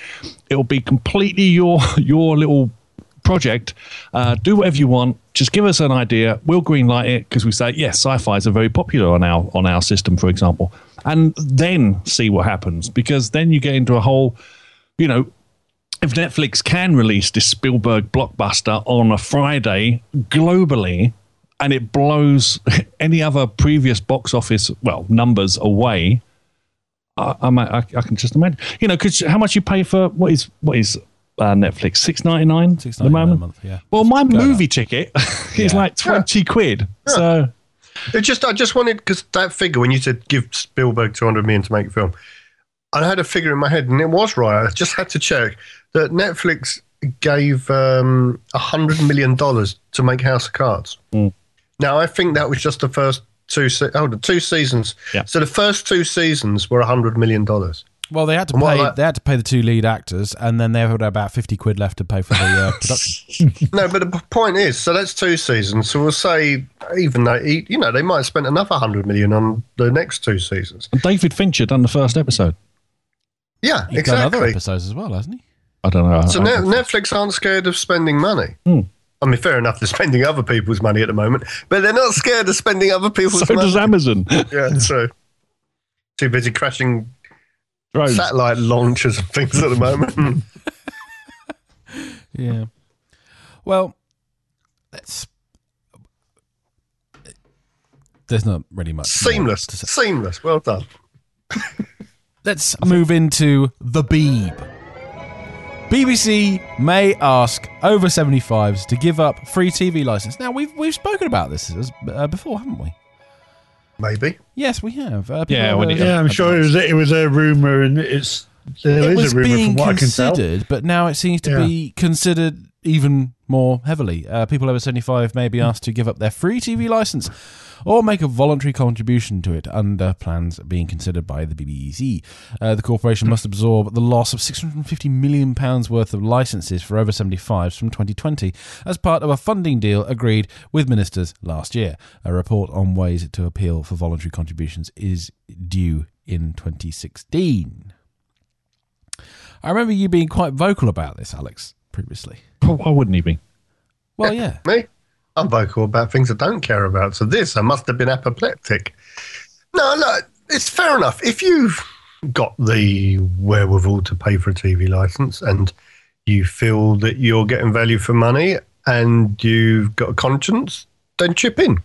S1: It will be completely your your little project. Uh, do whatever you want. Just give us an idea. We'll greenlight it because we say yes, sci-fi's are very popular on our on our system, for example, and then see what happens because then you get into a whole, you know. If Netflix can release this Spielberg blockbuster on a Friday globally, and it blows any other previous box office well numbers away, I, I, I can just imagine. You know, because how much you pay for what is what is uh, Netflix six ninety nine at the
S2: $6.99 a
S1: moment.
S2: month, yeah.
S1: Well, my
S2: Going
S1: movie ticket is
S2: Yeah.
S1: like twenty quid. So
S3: It just, I just wanted because that figure when you said give Spielberg two hundred million to make a film, I had a figure in my head and it was right. I just had to check that Netflix gave um, a hundred million dollars to make House of Cards.
S1: Mm.
S3: Now I think that was just the first two. Se- oh, the two seasons.
S1: Yeah.
S3: So the first two seasons were a hundred million dollars.
S2: Well, they had to
S3: And
S2: pay.
S3: about-
S2: They had to pay the two lead actors, and then they had about fifty quid left to pay for the uh, production.
S3: no, but the point is, so that's two seasons. So we'll say even though you know they might have spent another hundred million on the next two seasons.
S1: David Fincher done the first episode.
S3: Yeah,
S2: He's done other
S3: exactly.
S2: episodes as well, hasn't he?
S1: I don't know.
S3: So
S1: I-
S3: Net- Netflix aren't scared of spending money.
S1: Hmm.
S3: I mean, fair enough, they're spending other people's money at the moment, but they're not scared of spending other people's
S1: so
S3: money.
S1: does Amazon.
S3: yeah, true. Too busy crashing
S1: Drones.
S3: satellite launchers and things at the moment.
S2: Yeah. Well, let's. There's not really much.
S3: seamless,
S2: to say.
S3: seamless. Well done.
S2: Let's move into the Beeb. BBC may ask over 75s to give up free TV license. Now we've we've spoken about this as, uh, before, haven't we?
S3: Maybe.
S2: Yes, we have. Uh,
S1: Yeah,
S2: have,
S1: when it-
S4: Yeah, I'm sure it was it was a rumor, and it's there
S2: it
S4: is
S2: was
S4: a rumor
S2: being
S4: from what I can tell.
S2: considered, but now it seems to
S4: Yeah.
S2: be considered even more heavily. Uh, people over 75 may be asked to give up their free TV license or make a voluntary contribution to it under plans being considered by the BBC. Uh, the corporation must absorb the loss of £650 million worth of licenses for over 75s from 2020 as part of a funding deal agreed with ministers last year. A report on ways to appeal for voluntary contributions is due in 2016. I remember you being quite vocal about this, Alex, previously.
S1: Why wouldn't he be?
S2: Well, yeah.
S3: Me? I'm vocal about things I don't care about. So this, I must have been apoplectic. No, look, it's fair enough. If you've got the wherewithal to pay for a TV license and you feel that you're getting value for money and you've got a conscience, then chip in,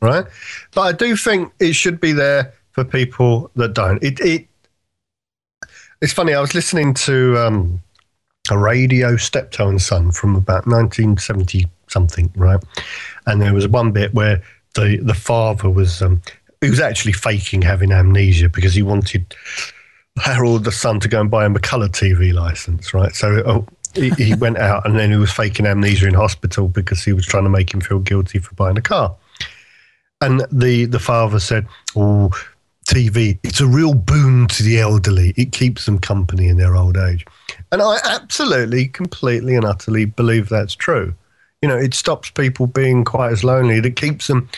S3: right? But I do think it should be there for people that don't. It, it it's funny. I was listening to um, a radio Steptoe and Son from about 1970 something, right? And there was one bit where the the father was um, he was actually faking having amnesia because he wanted Harold the son to go and buy him a colour TV license, right? So oh, he, he went out and then he was faking amnesia in hospital because he was trying to make him feel guilty for buying a car. And the the father said, "Oh, TV, it's a real boon to the elderly. It keeps them company in their old age." And I absolutely, completely, and utterly believe that's true. You know, it stops people being quite as lonely. It keeps them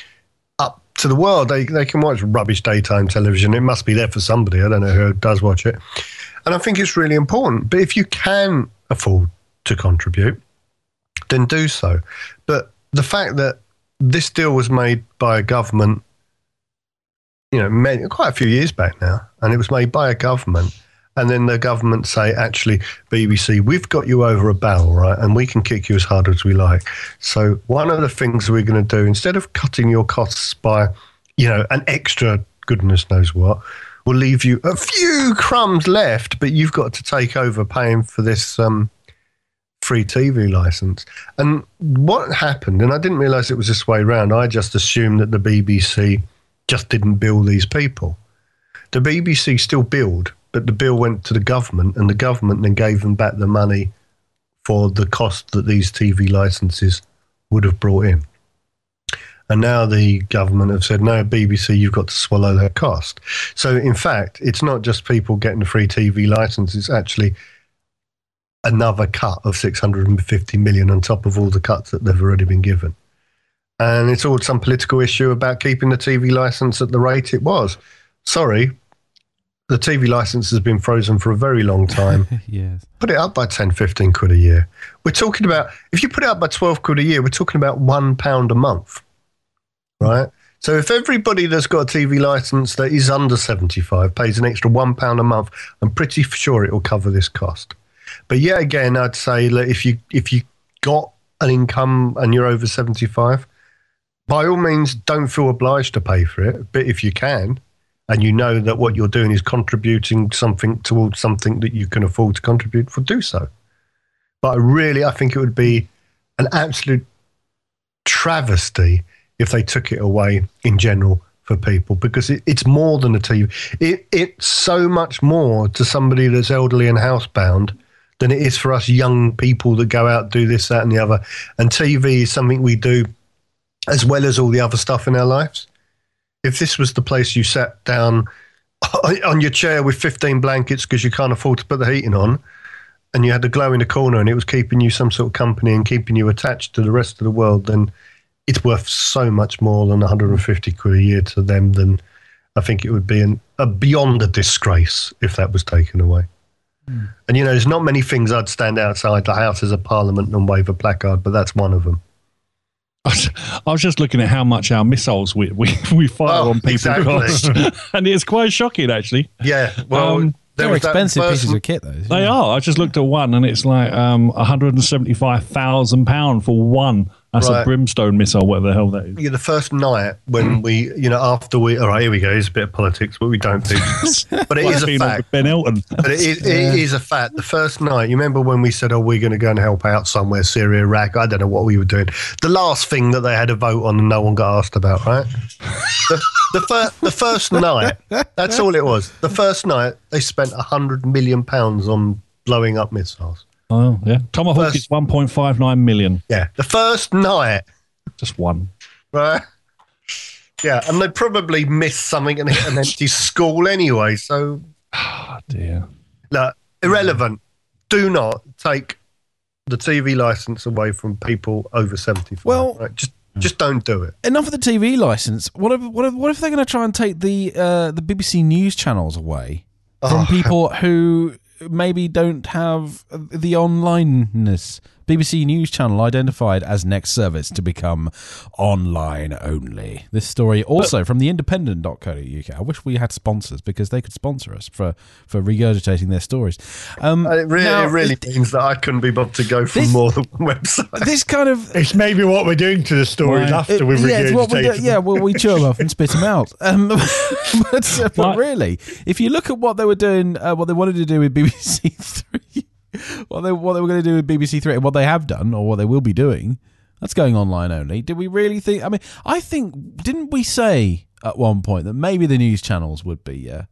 S3: up to the world. They they can watch rubbish daytime television. It must be there for somebody. I don't know who does watch it. And I think it's really important. But if you can afford to contribute, then do so. But the fact that this deal was made by a government, you know, many, quite a few years back now, and it was made by a government, and then the government say, actually, BBC, we've got you over a barrel, right, and we can kick you as hard as we like. So one of the things we're going to do, instead of cutting your costs by, you know, an extra goodness knows what, we'll leave you a few crumbs left, but you've got to take over paying for this um, free TV license. And what happened, and I didn't realize it was this way around, I just assumed that the BBC just didn't bill these people. The BBC still billed, but the bill went to the government, and the government then gave them back the money for the cost that these TV licenses would have brought in. And now the government have said, no, BBC, you've got to swallow that cost. So, in fact, it's not just people getting a free TV license, it's actually another cut of 650 million on top of all the cuts that they've already been given. And it's all some political issue about keeping the TV license at the rate it was. Sorry, the TV license has been frozen for a very long time.
S2: yes.
S3: Put it up by 10, 15 quid a year. We're talking about, if you put it up by 12 quid a year, we're talking about one pound a month, right? So if everybody that's got a TV license that is under 75 pays an extra one pound a month, I'm pretty sure it will cover this cost. But yet again, I'd say that if you if you got an income and you're over 75, by all means, don't feel obliged to pay for it. But if you can, and you know that what you're doing is contributing something towards something that you can afford to contribute for, do so. But really, I think it would be an absolute travesty if they took it away in general for people because it, it's more than a TV. It, it's so much more to somebody that's elderly and housebound than it is for us young people that go out do this, that, and the other. And TV is something we do as well as all the other stuff in our lives. If this was the place you sat down on your chair with 15 blankets because you can't afford to put the heating on, and you had a glow in the corner and it was keeping you some sort of company and keeping you attached to the rest of the world, then it's worth so much more than 150 quid a year to them than I think it would be an, a beyond a disgrace if that was taken away. Mm. And you know, there's not many things I'd stand outside the Houses of Parliament and wave a placard, but that's one of them.
S1: I was just looking at how much our missiles we we, we fire oh, on people exactly. cost, and it's quite shocking actually.
S3: Yeah, well, um,
S2: they're expensive pieces of kit, though.
S1: They are. I just looked at one, and it's like um, one hundred and seventy-five thousand pound for one. That's right. a brimstone missile, whatever the hell that is.
S3: Yeah, the first night when we, you know, after we, all right, here we go. It's a bit of politics, but we don't do. but it is a fact.
S1: Ben Elton.
S3: but it is, yeah. it is a fact. The first night, you remember when we said, "Oh, we're going to go and help out somewhere, Syria, Iraq." I don't know what we were doing. The last thing that they had a vote on, and no one got asked about, right? the, the, fir- the first night, that's all it was. The first night, they spent a hundred million pounds on blowing up missiles.
S1: Oh, yeah. Tomahawk first, is 1.59 million.
S3: Yeah. The first night.
S1: Just one.
S3: Right. Yeah. And they probably missed something and hit an empty school anyway. So.
S1: Oh, dear.
S3: Look, irrelevant. Do not take the TV license away from people over 75.
S2: Well,
S3: right? just just don't do it.
S2: Enough of the TV license. What if what if, what if they're going to try and take the uh, the BBC News channels away from oh. people who maybe don't have the onlineness. BBC News Channel identified as next service to become online only. This story also from the independent.co.uk. I wish we had sponsors because they could sponsor us for, for regurgitating their stories. Um,
S3: Uh, It really,
S2: now,
S3: it really means that I couldn't be bothered to go for
S2: This-
S3: more than one website.
S2: This kind of
S4: It's maybe what we're doing to the stories
S1: Right.
S4: after we've
S2: yeah, it's what we Yeah, well, we chew them off and spit them out. Um, but, uh, but really, if you look at what they were doing, uh, what they wanted to do with BBC Three, what they what they were going to do with BBC Three, and what they have done, or what they will be doing, that's going online only. Did we really think? I mean, I think didn't we say at one point that maybe the news channels would be? Uh,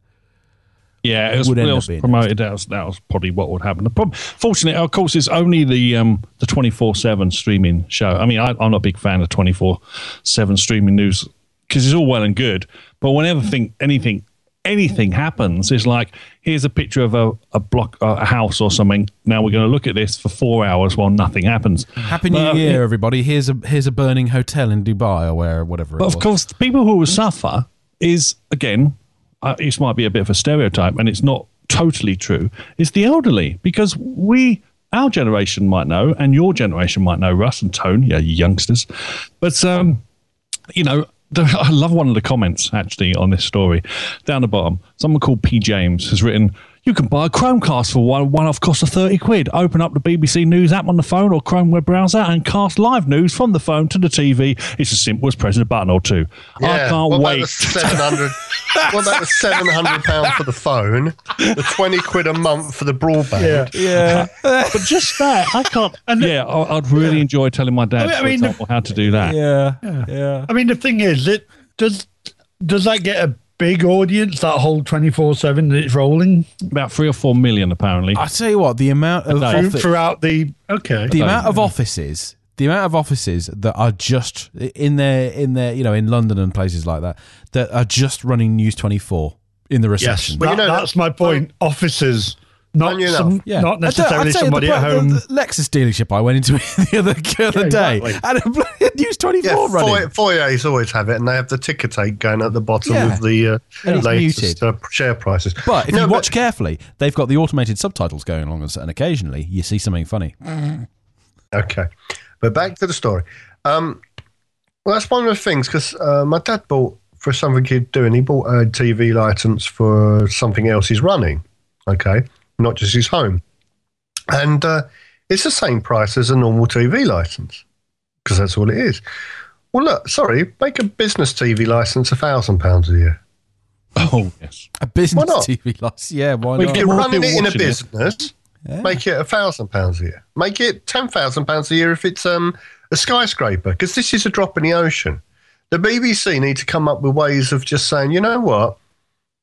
S1: Yeah, it was,
S2: would
S1: it was promoted. That was, that was probably what would happen. The problem, fortunately, of course, it's only the um, the twenty four seven streaming show. I mean, I, I'm not a big fan of twenty four seven streaming news because it's all well and good, but whenever think anything anything happens, it's like here's a picture of a, a block, a house or something. Now we're going to look at this for four hours while nothing happens.
S2: Happy New
S1: But,
S2: Year, everybody! Here's a here's a burning hotel in Dubai or where whatever.
S1: But of course, the people who will suffer is again, uh, this might be a bit of a stereotype, and it's not totally true. Is the elderly because we, our generation might know, and your generation might know, Russ and Tone, yeah, youngsters. But um, you know, I love one of the comments actually on this story down the bottom. Someone called P James has written. You can buy a Chromecast for one one-off cost of thirty quid. Open up the BBC News app on the phone or Chrome web browser and cast live news from the phone to the TV. It's as simple as pressing a button or two. I can't
S3: what
S1: wait.
S3: About the 700, what about the seven hundred pound for the phone? The twenty quid a month for the broadband.
S4: Yeah.
S2: yeah,
S1: but just that, I can't. And yeah, I- I'd really enjoy telling my dad,
S4: I mean- I mean,
S1: example, how to do that.
S2: yeah, yeah.
S4: I mean, the thing is, it does does that get a big audience? That whole twenty four seven that it's rolling
S1: About three or four million, apparently.
S2: I tell you what, the amount of
S1: day.
S4: through,
S2: offi-
S4: throughout the okay.
S2: the amount of offices, the amount of offices that are just in their in their you know in London and places like that that are just running News twenty four in the recession.
S4: yes,
S2: reception.
S3: Well, you know,
S4: that's my point. Officers, not
S3: Funny
S4: some,
S2: Yeah,
S4: not
S2: I I
S4: necessarily somebody
S2: the,
S4: at home.
S2: The, Lexus dealership I went into the other, the other
S4: Yeah,
S2: day,
S4: exactly.
S2: and a News twenty
S3: Yeah,
S2: running.
S3: foyer, foyers always have it, and they have the ticker tape going at the bottom
S2: Yeah.
S3: of the uh, latest uh, share prices.
S2: But if
S3: No,
S2: you watch carefully, they've got the automated subtitles going along, and occasionally you see something funny.
S3: Okay, but back to the story. Um, well, that's one of the things because uh, my dad bought for something he'd doing. He bought a TV license for something else he's running. Okay, not just his home, and uh, it's the same price as a normal TV license because that's all it is. Well, look, sorry, make a business TV license a thousand pounds a year.
S1: Oh, yes.
S2: A business TV license, yeah, why
S1: We
S2: not?
S1: get
S3: You're running it in a
S1: watching it.
S3: business.
S2: Yeah.
S3: Make it a thousand pounds a year. Make it ten thousand pounds a year if it's um, a skyscraper, because this is a drop in the ocean. The BBC need to come up with ways of just saying, you know what,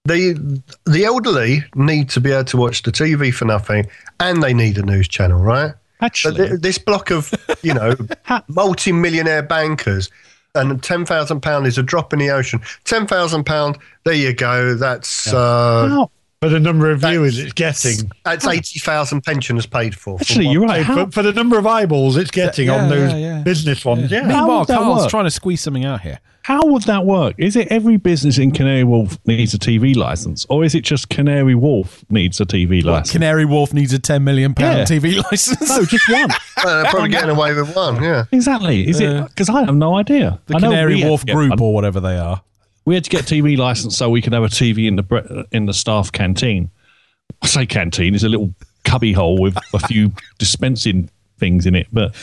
S3: the the elderly need to be able to watch the TV for nothing, and they need a news channel, right? But
S1: Actually,
S3: th- this block of you know multi-millionaire bankers and ten thousand pound is a drop in the ocean. Ten thousand pound, there you go. That's uh,
S1: how,
S4: for the number of
S3: That's-
S4: viewers it's getting.
S3: that's eighty thousand pensioners paid for. for
S1: actually,
S3: one-
S1: you're right.
S4: Hey,
S1: How,
S4: for, for the number of eyeballs it's getting
S2: Yeah,
S4: on those
S2: yeah, yeah.
S4: business ones, yeah.
S1: How
S2: Meanwhile,
S1: would that
S2: Carl's
S1: work?
S2: trying to squeeze something out here.
S1: how would that work? Is it every business in Canary Wharf needs a TV license, or is it just Canary Wharf needs a TV license?
S2: Canary Wharf needs a ten million pound
S1: Yeah.
S2: TV license.
S1: no, just one.
S3: Well, they're probably getting away with one, yeah.
S1: Exactly. Is it? Because I have no idea.
S2: the
S1: I
S2: Canary
S1: had
S2: Wharf Group
S1: one.
S2: or whatever they are.
S1: We had to get TV license so we could have a TV in the in the staff canteen. I say canteen is a little cubby hole with a few dispensing things in it, but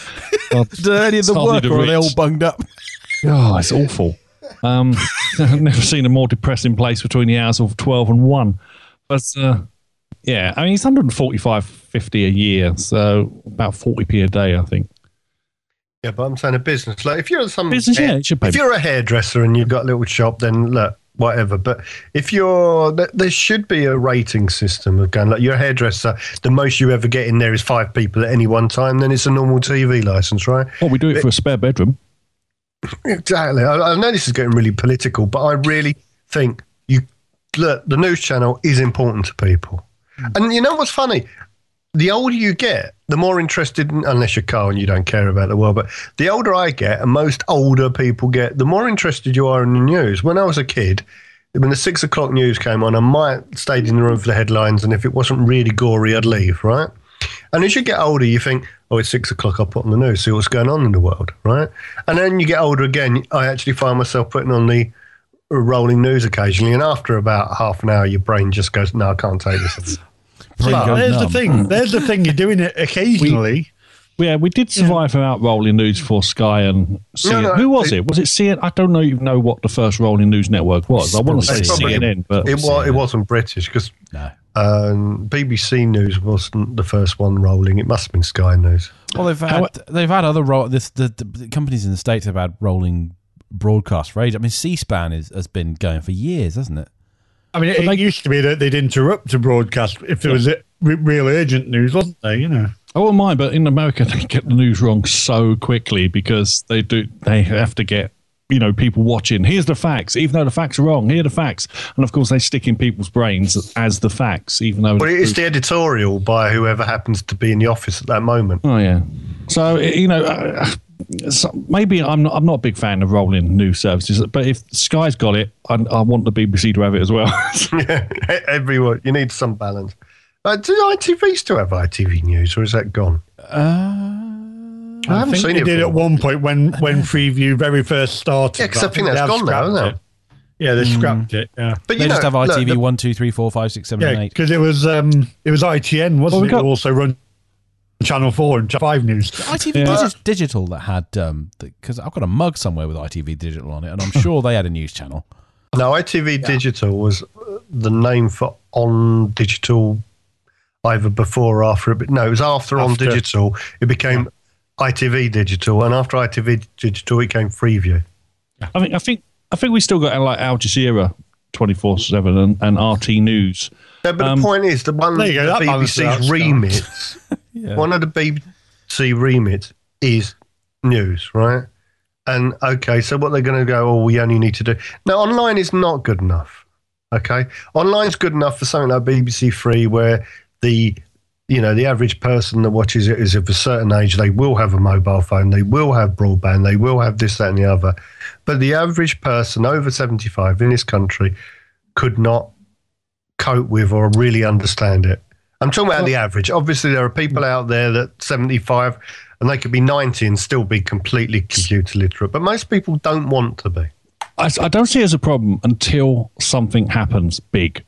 S2: Do any of them work or are they all bunged up?
S1: oh, it's awful. Um, I've never seen a more depressing place between the hours of twelve and one. But uh, yeah, I mean it's 145.50 a year, so about 40p a day, I think.
S3: Yeah, but I'm saying a business. Like if you're some
S1: Business, yeah, it should pay.
S3: if you're a hairdresser and you've got a little shop, then look, whatever. But if you're, there should be a rating system of going like you're a hairdresser. The most you ever get in there is five people at any one time. Then it's a normal TV license, right?
S1: Well, we do it for a spare bedroom.
S3: Exactly. I, I know this is getting really political, but I really think you look. The news channel is important to people, hmm. and you know what's funny? The older you get, the more interested. In, unless you're Carl and you don't care about the world, but the older I get, and most older people get, the more interested you are in the news. When I was a kid, when the six o'clock news came on, I might stayed in the room for the headlines, and if it wasn't really gory, I'd leave, right? And as you get older, you think, oh, it's six o'clock, I'll put on the news, see what's going on in the world, right? And then you get older again, I actually find myself putting on the rolling news occasionally, and after about half an hour, your brain just goes, no, I can't take this.
S2: Brain
S4: Well,
S2: goes
S4: there's the thing. There's the thing. You're doing it occasionally.
S1: Yeah, we did survive without rolling news for Sky and CNN.
S3: no,
S1: Who was
S3: it-
S1: it? Was it CNN? I don't know even know what the first rolling news network was. I want to say
S3: It's probably-
S1: CNN, but
S3: It, was, it wasn't British because
S2: No.
S3: um, BBC News wasn't the first one rolling. It must have been Sky News.
S2: Well, they've had
S1: How-
S2: they've had other ro- this the, the companies in the states have had rolling broadcast radio. I mean, C-SPAN is, has been going for years, hasn't it?
S4: I mean, it,
S1: they-
S4: used to be that they'd interrupt a broadcast if there was a, re- real urgent news, wasn't there? You know.
S1: I wouldn't mind. But in America, they get the news wrong so quickly because they do. They have to get you know people watching. Here's the facts, even though the facts are wrong. Here are the facts, and of course they stick in people's brains as the facts, even though.
S3: Well, it's the editorial by whoever happens to be in the office at that moment.
S1: Oh yeah. So you know, uh, so maybe I'm not. I'm not a big fan of rolling new services, but if Sky's got it, I, I want the BBC to have it as well.
S3: Yeah, everyone. You need some balance. Uh, do ITV still have ITV News, or is that gone? I
S4: I
S3: haven't
S4: think
S3: seen
S4: they
S3: it.
S4: did at one point when when Freeview very first started.
S3: Yeah, 'cause
S4: but
S3: I think
S4: they
S3: that's
S4: have
S3: gone now, isn't it?
S4: Yeah, they scrapped it. Yeah,
S3: But
S2: They
S3: you
S2: just
S3: know,
S2: have
S3: look,
S2: ITV
S3: the-
S2: one, two, three, four, five, six, seven,
S4: yeah,
S2: and eight.
S4: because it was um it was ITN, wasn't
S1: Well, we
S4: it?
S1: got-
S4: also run Channel Four and Channel Five News.
S2: ITV
S1: Yeah.
S2: Digi- Digital that had um because I've got a mug somewhere with ITV Digital on it, and I'm sure they had a news channel.
S3: No, ITV Digital was uh, the name for on digital, either before or after. But no, it was after, ONdigital. It became ITV Digital, and after ITV Digital, it came Freeview.
S1: I mean, I think I think we still got uh, like Al Jazeera twenty four seven and and RT News.
S3: No, but
S1: Um,
S3: the point is, the one
S4: go,
S3: the BBC's remits, one of the BBC remits is news, right? And okay, so what they're going to go? Oh, we only need to do now. Online is not good enough. Okay, online's good enough for something like BBC Three, where the you know the average person that watches it is of a certain age. They will have a mobile phone. They will have broadband. They will have this, that, and the other. But the average person over seventy five in this country could not cope with or really understand it. I'm talking about the average. Obviously, there are people out there that 75 and they could be 90 and still be completely computer literate, but most people don't want to be.
S1: I, I don't see it as a problem until something happens big,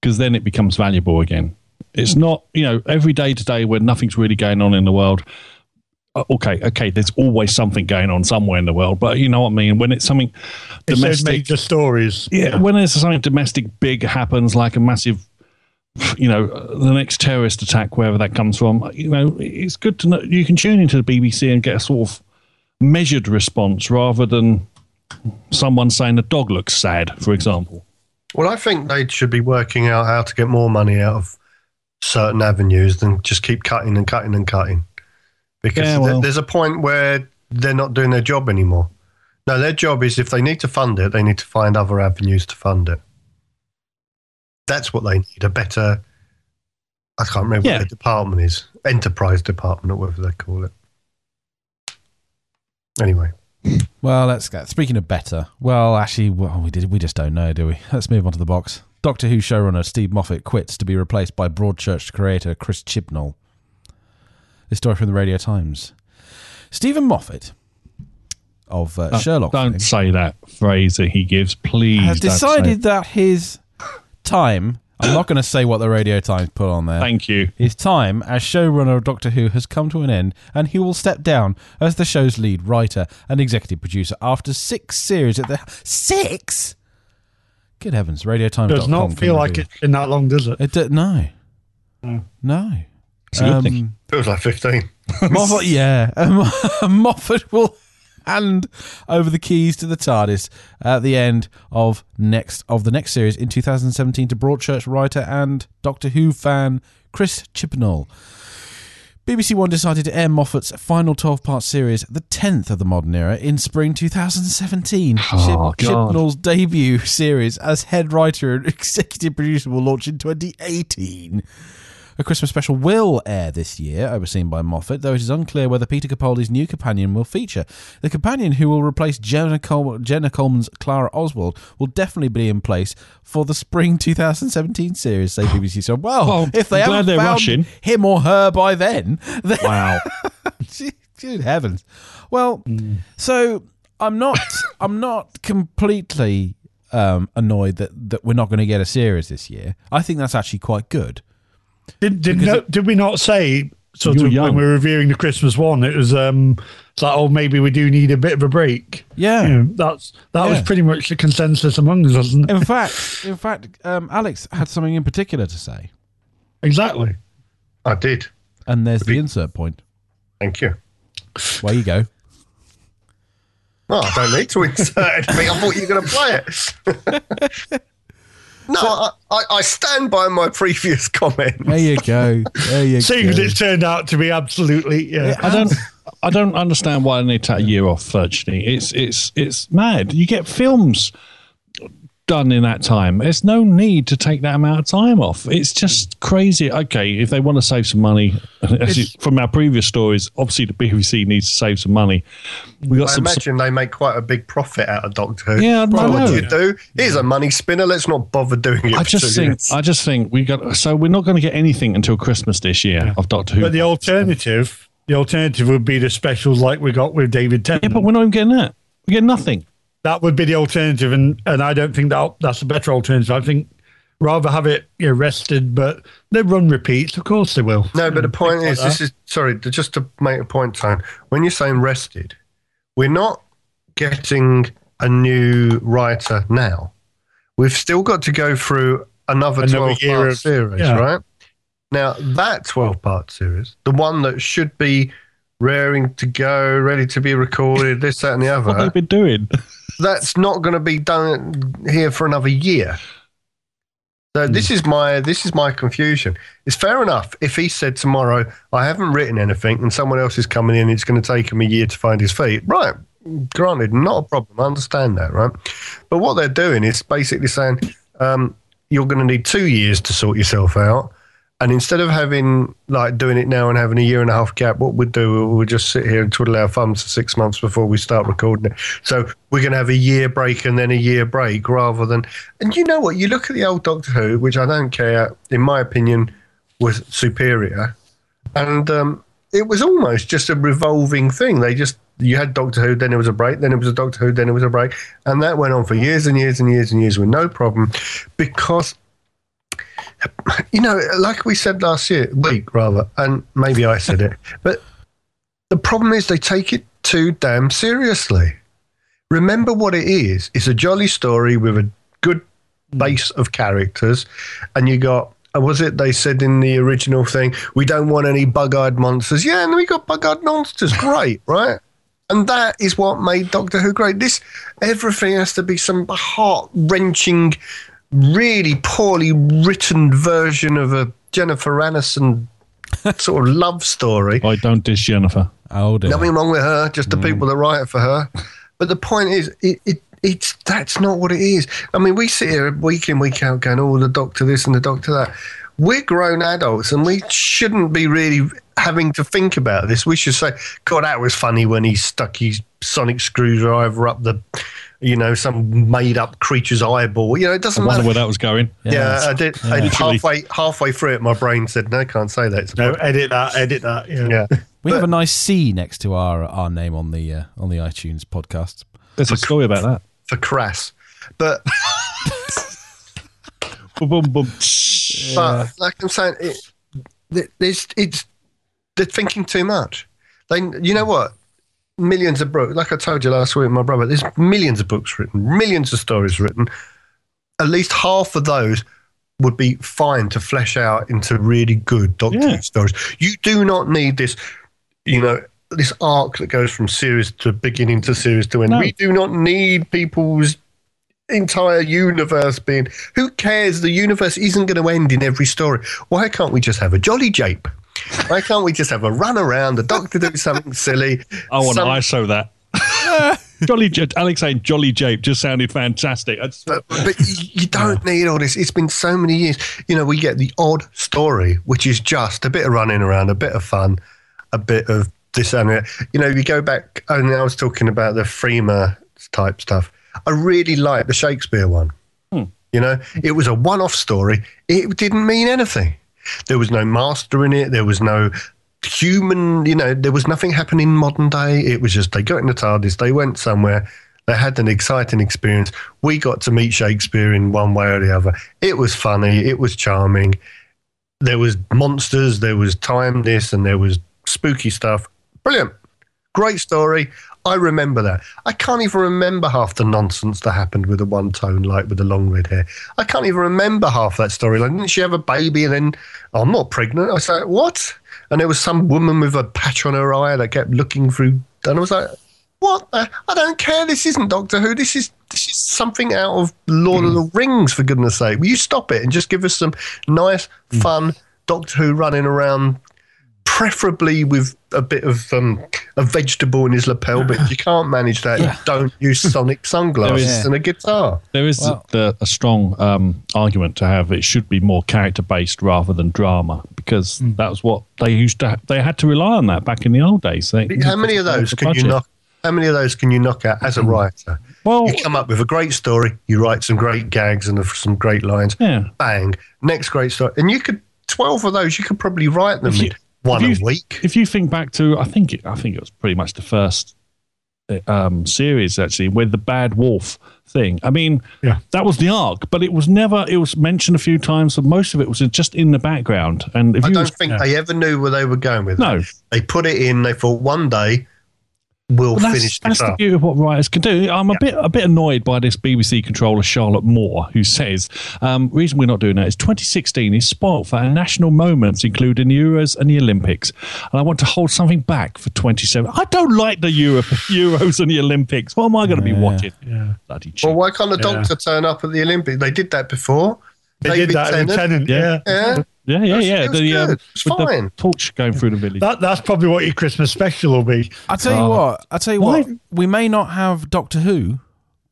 S1: because then it becomes valuable again. It's hmm. not, you know, every day today where nothing's really going on in the world. Uh, Okay, okay, there's always something going on somewhere in the world, but you know what I mean. When it's something
S4: It's those
S1: domestic,
S4: major stories.
S1: yeah, when there's something domestic big happens, like a massive, you know, the next terrorist attack, wherever that comes from, you know, it's good to know you can tune into the BBC and get a sort of measured response rather than someone saying the dog looks sad, for example.
S3: Well, I think they should be working out how to get more money out of certain avenues than just keep cutting and cutting and cutting. Because
S1: Yeah, well-
S3: there's a point where they're not doing their job anymore. No, their job is if they need to fund it, they need to find other avenues to fund it. That's what they need a better, I can't remember
S1: Yeah.
S3: what the department is, enterprise department or whatever they call it. Anyway,
S2: Well, let's go. Speaking of better, well, actually, well, we did. We just don't know, do we? Let's move on to the box. Doctor Who showrunner Steve Moffat quits to be replaced by Broadchurch creator Chris Chibnall. This story from the Radio Times. Steven Moffat of uh, Sherlock
S1: Don't
S2: fame
S1: say that phrase that he gives, please.
S2: has
S1: don't
S2: decided that his time. I'm not going to say what the Radio Times put on there.
S1: Thank you.
S2: His time as showrunner of Doctor Who has come to an end, and he will step down as the show's lead writer and executive producer after six series at the six. Good heavens, Radio Times
S4: Does not feel like it's been that long, does it?
S2: It do, no, no.
S1: It's a good thing.
S3: feels like 15.
S2: Moffat, yeah, um, Moffat will hand over the keys to the TARDIS at the end of next of the next series in 2017 to Broadchurch writer and Doctor Who fan Chris Chibnall. BBC One decided to air Moffat's final 12-part series, the 10th of the modern era, in spring 2017.
S1: Oh,
S2: Chib- Chibnall's debut series as head writer and executive producer will launch in 2018. A Christmas special will air this year, overseen by Moffat, though it is unclear whether Peter Capaldi's new companion will feature. The companion who will replace Jenna, Col- Jenna Coleman's Clara Oswald will definitely be in place for the spring 2017 series, say BBC. So, well,
S1: Well,
S2: if they haven't
S1: they're
S2: found
S1: rushing.
S2: him or her by then, then
S1: Wow.
S2: Good heavens. Well, so I'm not I'm not completely um, annoyed that, that we're not going to get a series this year. I think that's actually quite good.
S4: Did did,
S2: Because
S4: no,
S2: it-
S4: did we not say sort
S1: You were
S4: of when we were reviewing the Christmas one? It was um, it's like oh maybe we do need a bit of a break.
S2: Yeah.
S4: You know, that's that was pretty much the consensus among us, wasn't it?
S2: In fact, in fact, um, Alex had something in particular to say,
S4: Exactly.
S3: I did.
S2: and there's the insert point.
S3: Thank you.
S2: Where you go.
S3: Oh, I don't need to insert anything. I thought you were going to play it. no, I, I, I stand by my previous comment.
S2: There you go. There you
S4: Seeing
S2: go.
S4: as it's turned out to be absolutely yeah.
S1: I don't. I don't understand why they need to take a year off. Virtually, it's it's it's mad. You get films done in that time. There's no need to take that amount of time off. It's just crazy. Okay, if they want to save some money, as you, from our previous stories, obviously the BBC needs to save some money. We got
S3: I
S1: some.
S3: imagine they make quite a big profit out of Doctor Who.
S1: Yeah, I
S3: so what
S1: know.
S3: do you do? Here's a money spinner. Let's not bother doing it.
S1: I just think.
S3: years.
S1: I just think we got. So we're not going to get anything until Christmas this year of Doctor Who.
S4: But the alternative, the alternative would be the specials like we got with David Tennant.
S1: yeah, but we're not even getting that. We get nothing.
S4: That would be the alternative, and and I don't think that that's a better alternative. I think rather have it you know, rested, but they run repeats. Of course they will.
S3: No, but the point is,
S4: like
S3: this is sorry, just to make a point, Tone. When you're saying rested, we're not getting a new writer now. We've still got to go through another
S4: Another
S3: 12 part
S4: of-
S3: series,
S4: yeah.
S3: right? Now, that 12 part series, the one that should be raring to go, ready to be recorded, this, that, and the other.
S1: What
S3: other,
S1: they've been doing.
S3: that's not going to be done here for another year. So this is my this is my confusion. It's fair enough if he said tomorrow I haven't written anything and someone else is coming in. It's going to take him a year to find his feet. Right, granted, not a problem. I understand that, right? But what they're doing is basically saying um, you're going to need two years to sort yourself out. And instead of having like doing it now and having a year and a half gap, what we'd do, we'd just sit here and twiddle our thumbs for six months before we start recording it. So we're going to have a year break and then a year break rather than. And you know what? You look at the old Doctor Who, which I don't care, in my opinion, was superior. And um, it was almost just a revolving thing. They just. You had Doctor Who, then it was a break, then it was a Doctor Who, then it was a break. And that went on for years and years and years and years with no problem because you know, like we said last year, week rather, and maybe I said it, but the problem is they take it too damn seriously. Remember what it is. It's a jolly story with a good base of characters, and you got. uh, Was it they said in the original thing? We don't want any bug-eyed monsters. Yeah, and we got bug-eyed monsters. Great, right? And that is what made Doctor Who great. This everything has to be some heart-wrenching, really poorly written version of a Jennifer Aniston sort of love story.
S1: I don't dish Jennifer.
S2: Oh dear.
S3: Nothing wrong with her, just the mm. people that write it for her. But the point is, it, it it's that's not what it is. I mean, we sit here week in week out going, "Oh, the doctor this and the doctor that." We're grown adults, and we shouldn't be really having to think about this. We should say, "God, that was funny when he stuck his sonic screwdriver up the." You know, some made-up creature's eyeball. You know, it doesn't
S1: wonder
S3: matter.
S1: where that was going.
S3: Yeah, I did. I did halfway halfway through it, my brain said, "No, can't say that." It's
S4: No,
S3: problem."
S4: edit that. Edit that. Yeah.
S3: Yeah,
S2: we have a nice C next to our our name on the uh, on the iTunes podcast.
S1: There's a story about that.
S3: for crass, but
S1: Boom, boom, boom.
S3: But like I'm saying, it, th- there's it's they're thinking too much. They, you know what? Millions of books. Like I told you last week, my brother. There's millions of books written, millions of stories written. At least half of those would be fine to flesh out into really good Doctor
S1: Yeah.
S3: Stories. You do not need this, you know, this arc that goes from series to beginning to series to end.
S1: No.
S3: We do not need people's entire universe being. Who cares? The universe isn't going to end in every story. Why can't we just have a jolly jape? Why can't we just have a run around? The doctor do something silly.
S1: Oh, I want to ISO that. Jolly J- Alex saying Jolly Jape just sounded fantastic. That's-
S3: But, but you don't need all this. It's been so many years. You know, we get the odd story, which is just a bit of running around, a bit of fun, a bit of this and that. You know, you go back, oh, and I was talking about the Freema type stuff. I really like the Shakespeare one. Hmm. You know, it was a one off story. It didn't mean anything. There was no master in it. There was no human, you know, there was nothing happening in modern day. It was just they got in the TARDIS, they went somewhere, they had an exciting experience. We got to meet Shakespeare in one way or the other. It was funny, it was charming. There was monsters, there was time this, and there was spooky stuff. Brilliant. Great story. I remember that. I can't even remember half the nonsense that happened with the one tone light with the long red hair. I can't even remember half that storyline. Didn't she have a baby and then, oh, I'm not pregnant? I was like, what? And there was some woman with a patch on her eye that kept looking through. And I was like, what? the- I don't care. This isn't Doctor Who. This is this is something out of Lord of the mm. Rings, for goodness sake. Will you stop it and just give us some nice, mm. fun Doctor Who running around preferably with a bit of um, a vegetable in his lapel, but if you can't manage that, don't use sonic sunglasses
S2: There is-
S3: and a guitar.
S1: There is
S2: Well-
S1: the, a strong um, argument to have. It should be more character based rather than drama because that was what they used to. They had to rely on that back in the old days. They,
S3: How many of those
S1: the
S3: can you knock? How many of those can you knock out as a writer?
S1: Well,
S3: You come up with a great story, you write some great gags and some great lines.
S1: yeah.
S3: Bang, next great story, and you could twelve of those. You could probably write them
S1: If you-
S3: in one
S1: if you-
S3: a week.
S1: If you think back to, I think it, I think it was pretty much the first uh, um, series actually with the bad wolf thing. I mean,
S4: Yeah.
S1: that was the arc, but it was never. It was mentioned a few times, but most of it was just in the background. And if
S3: I
S1: you,
S3: don't think they ever knew where they were going with
S1: No.
S3: it. They put it in. They thought one day we'll
S1: Well, that's,
S3: finish
S1: that's
S3: this
S1: the beauty of what writers can do. I'm a bit a bit annoyed by this BBC controller Charlotte Moore, who says um, reason we're not doing that is 2016 is spoilt for national moments, including the Euros and the Olympics, and I want to hold something back for 27. I don't like the Euro, Euros and the Olympics. What am I going to be watching? Bloody cheap.
S3: Well, why can't the doctor turn up at the Olympics? They did that before.
S4: They
S3: David
S4: did that
S3: Tennant.
S4: Tennant.
S1: Yeah.
S4: Yeah.
S3: Yeah,
S1: yeah, yeah,
S3: That's-
S1: yeah.
S3: it was
S1: The, um,
S3: good. It's
S1: with the torch going through the village.
S4: That, that's probably what your Christmas special will be.
S2: I tell you
S1: Oh.
S2: what, I tell you
S1: Why-
S2: what, we may not have Doctor Who,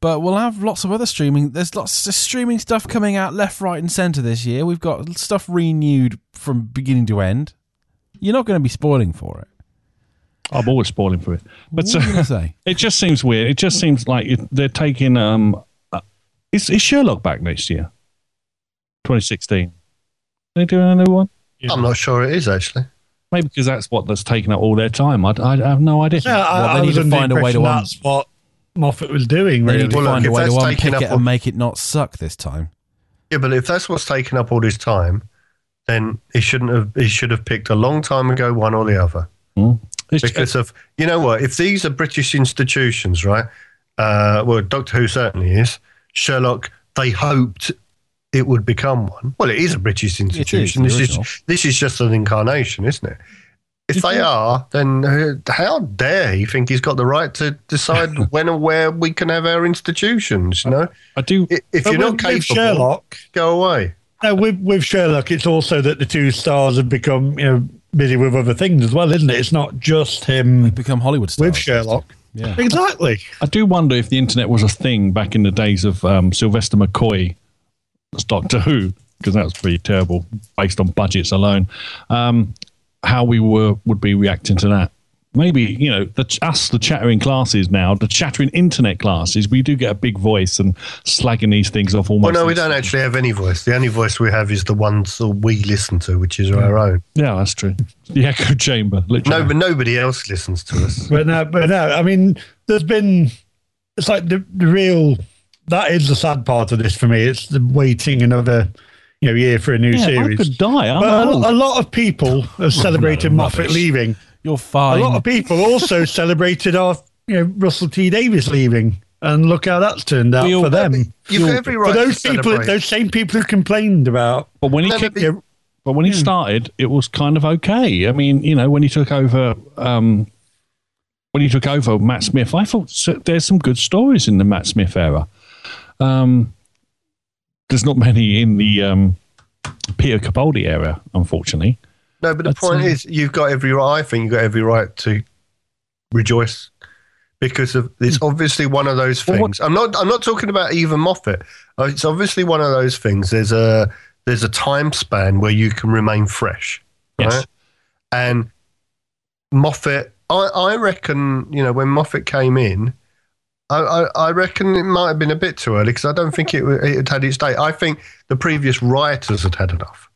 S2: but we'll have lots of other streaming. There's lots of streaming stuff coming out left, right, and centre this year. We've got stuff renewed from beginning to end. You're not going to be spoiling for it.
S1: I'm always spoiling for it, but
S2: What are you
S1: uh,
S2: going to say?
S1: It just seems weird. It just seems like it- they're taking. Um, uh, is, is Sherlock back next year? 2016. They doing a new one?
S3: I'm not sure it is actually.
S1: Maybe because that's what that's taken up all their time. I, I have no idea.
S4: Yeah, I,
S2: Well, they
S4: I
S2: need to find a way to
S4: impression
S2: un-
S4: That's what Moffat was doing,
S2: They
S4: really.
S2: need to
S3: Well, look,
S2: find a way to
S3: that's
S2: unpick it
S3: up
S2: and make it not suck this time.
S3: Yeah, but if that's what's taken up all his time, then he shouldn't have. He should have picked a long time ago one or the other.
S1: It's-
S3: because of you know what if these are british institutions right uh well doctor who certainly is sherlock they hoped it would become one well it is a british institution
S2: the
S3: this
S2: original.
S3: is this is just an incarnation isn't it if they are then uh, how dare he think he's got the right to decide when and where we can have our institutions you know
S1: I do.
S3: If you're not
S4: with, with
S3: capable
S4: Sherlock,
S3: go away
S4: no, with, with Sherlock, it's also that the two stars have become you know busy with other things as well, isn't it? It's not just him
S2: Become Hollywood stars.
S4: with Sherlock.
S2: Yeah.
S4: Exactly.
S1: I do wonder if the internet was a thing back in the days of um, Sylvester McCoy as Doctor Who, because that was pretty terrible based on budgets alone. Um, how we were would be reacting to that. Maybe you know the, us, the chattering classes now, the chattering internet classes. We do get a big voice and slagging these things off almost.
S3: well no we don't actually have any voice the only voice we have is the ones that we listen to which is our own
S1: Yeah, that's true. The echo chamber. Literally.
S3: no but nobody else listens to us
S4: But no, but no, I mean, there's been, it's like the, the real, that is the sad part of this for me. It's the waiting another, you know, year for a new
S1: yeah, I
S4: series.
S1: could die. I'm
S4: But
S1: old.
S4: a, a lot of people have celebrated Moffat leaving.
S2: You're fine.
S4: A lot of people also celebrated our, you know, Russell T Davies leaving. And look how that's turned out
S1: We all-
S4: for them.
S3: You've got every right
S4: For those
S3: to
S4: people,
S3: celebrate.
S4: those same people who complained about,
S1: but when he kicked,
S3: but-
S1: But when he started, it was kind of okay. I mean, you know, when he took over, um, when he took over Matt Smith, I thought so, there's some good stories in the Matt Smith era. Um, there's not many in the um, Peter Capaldi era, unfortunately.
S3: No, but the point
S1: um,
S3: is, you've got every right. I think you've got every right to rejoice because of it's obviously one of those
S1: Well, what-
S3: things. I'm not I'm not talking about even Moffat. Uh, It's obviously one of those things. There's a there's a time span where you can remain fresh.
S1: Yes.
S3: Right? And Moffat, I, I reckon, you know, when Moffat came in, I, I, reckon it might have been a bit too early because I don't think it, it had had its day. I think the previous writers had had enough,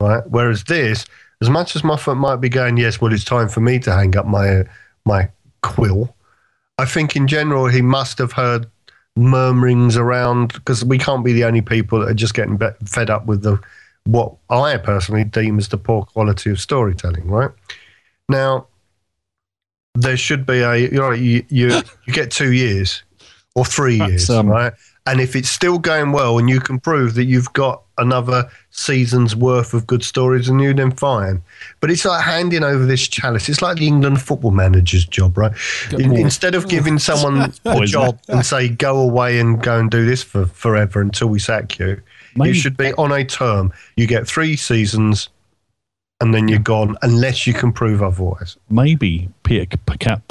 S3: right? Whereas this, as much as Moffat might be going, yes, well, it's time for me to hang up my my quill. I think in general he must have heard murmurings around because we can't be the only people that are just getting fed up with the what I personally deem as the poor quality of storytelling. Right now, there should be a you know you you, you get two years or three
S1: That's,
S3: years,
S1: um,
S3: right? And if it's still going well and you can prove that you've got another season's worth of good stories and you, then fine. But it's like handing over this chalice. It's like the England football manager's job, right? In, instead of giving someone a job and say, go away and go and do this for forever until we sack you,
S1: Maybe-
S3: you should be on a term. You get three seasons and then you're gone unless you can prove otherwise.
S1: Maybe Peter Pica-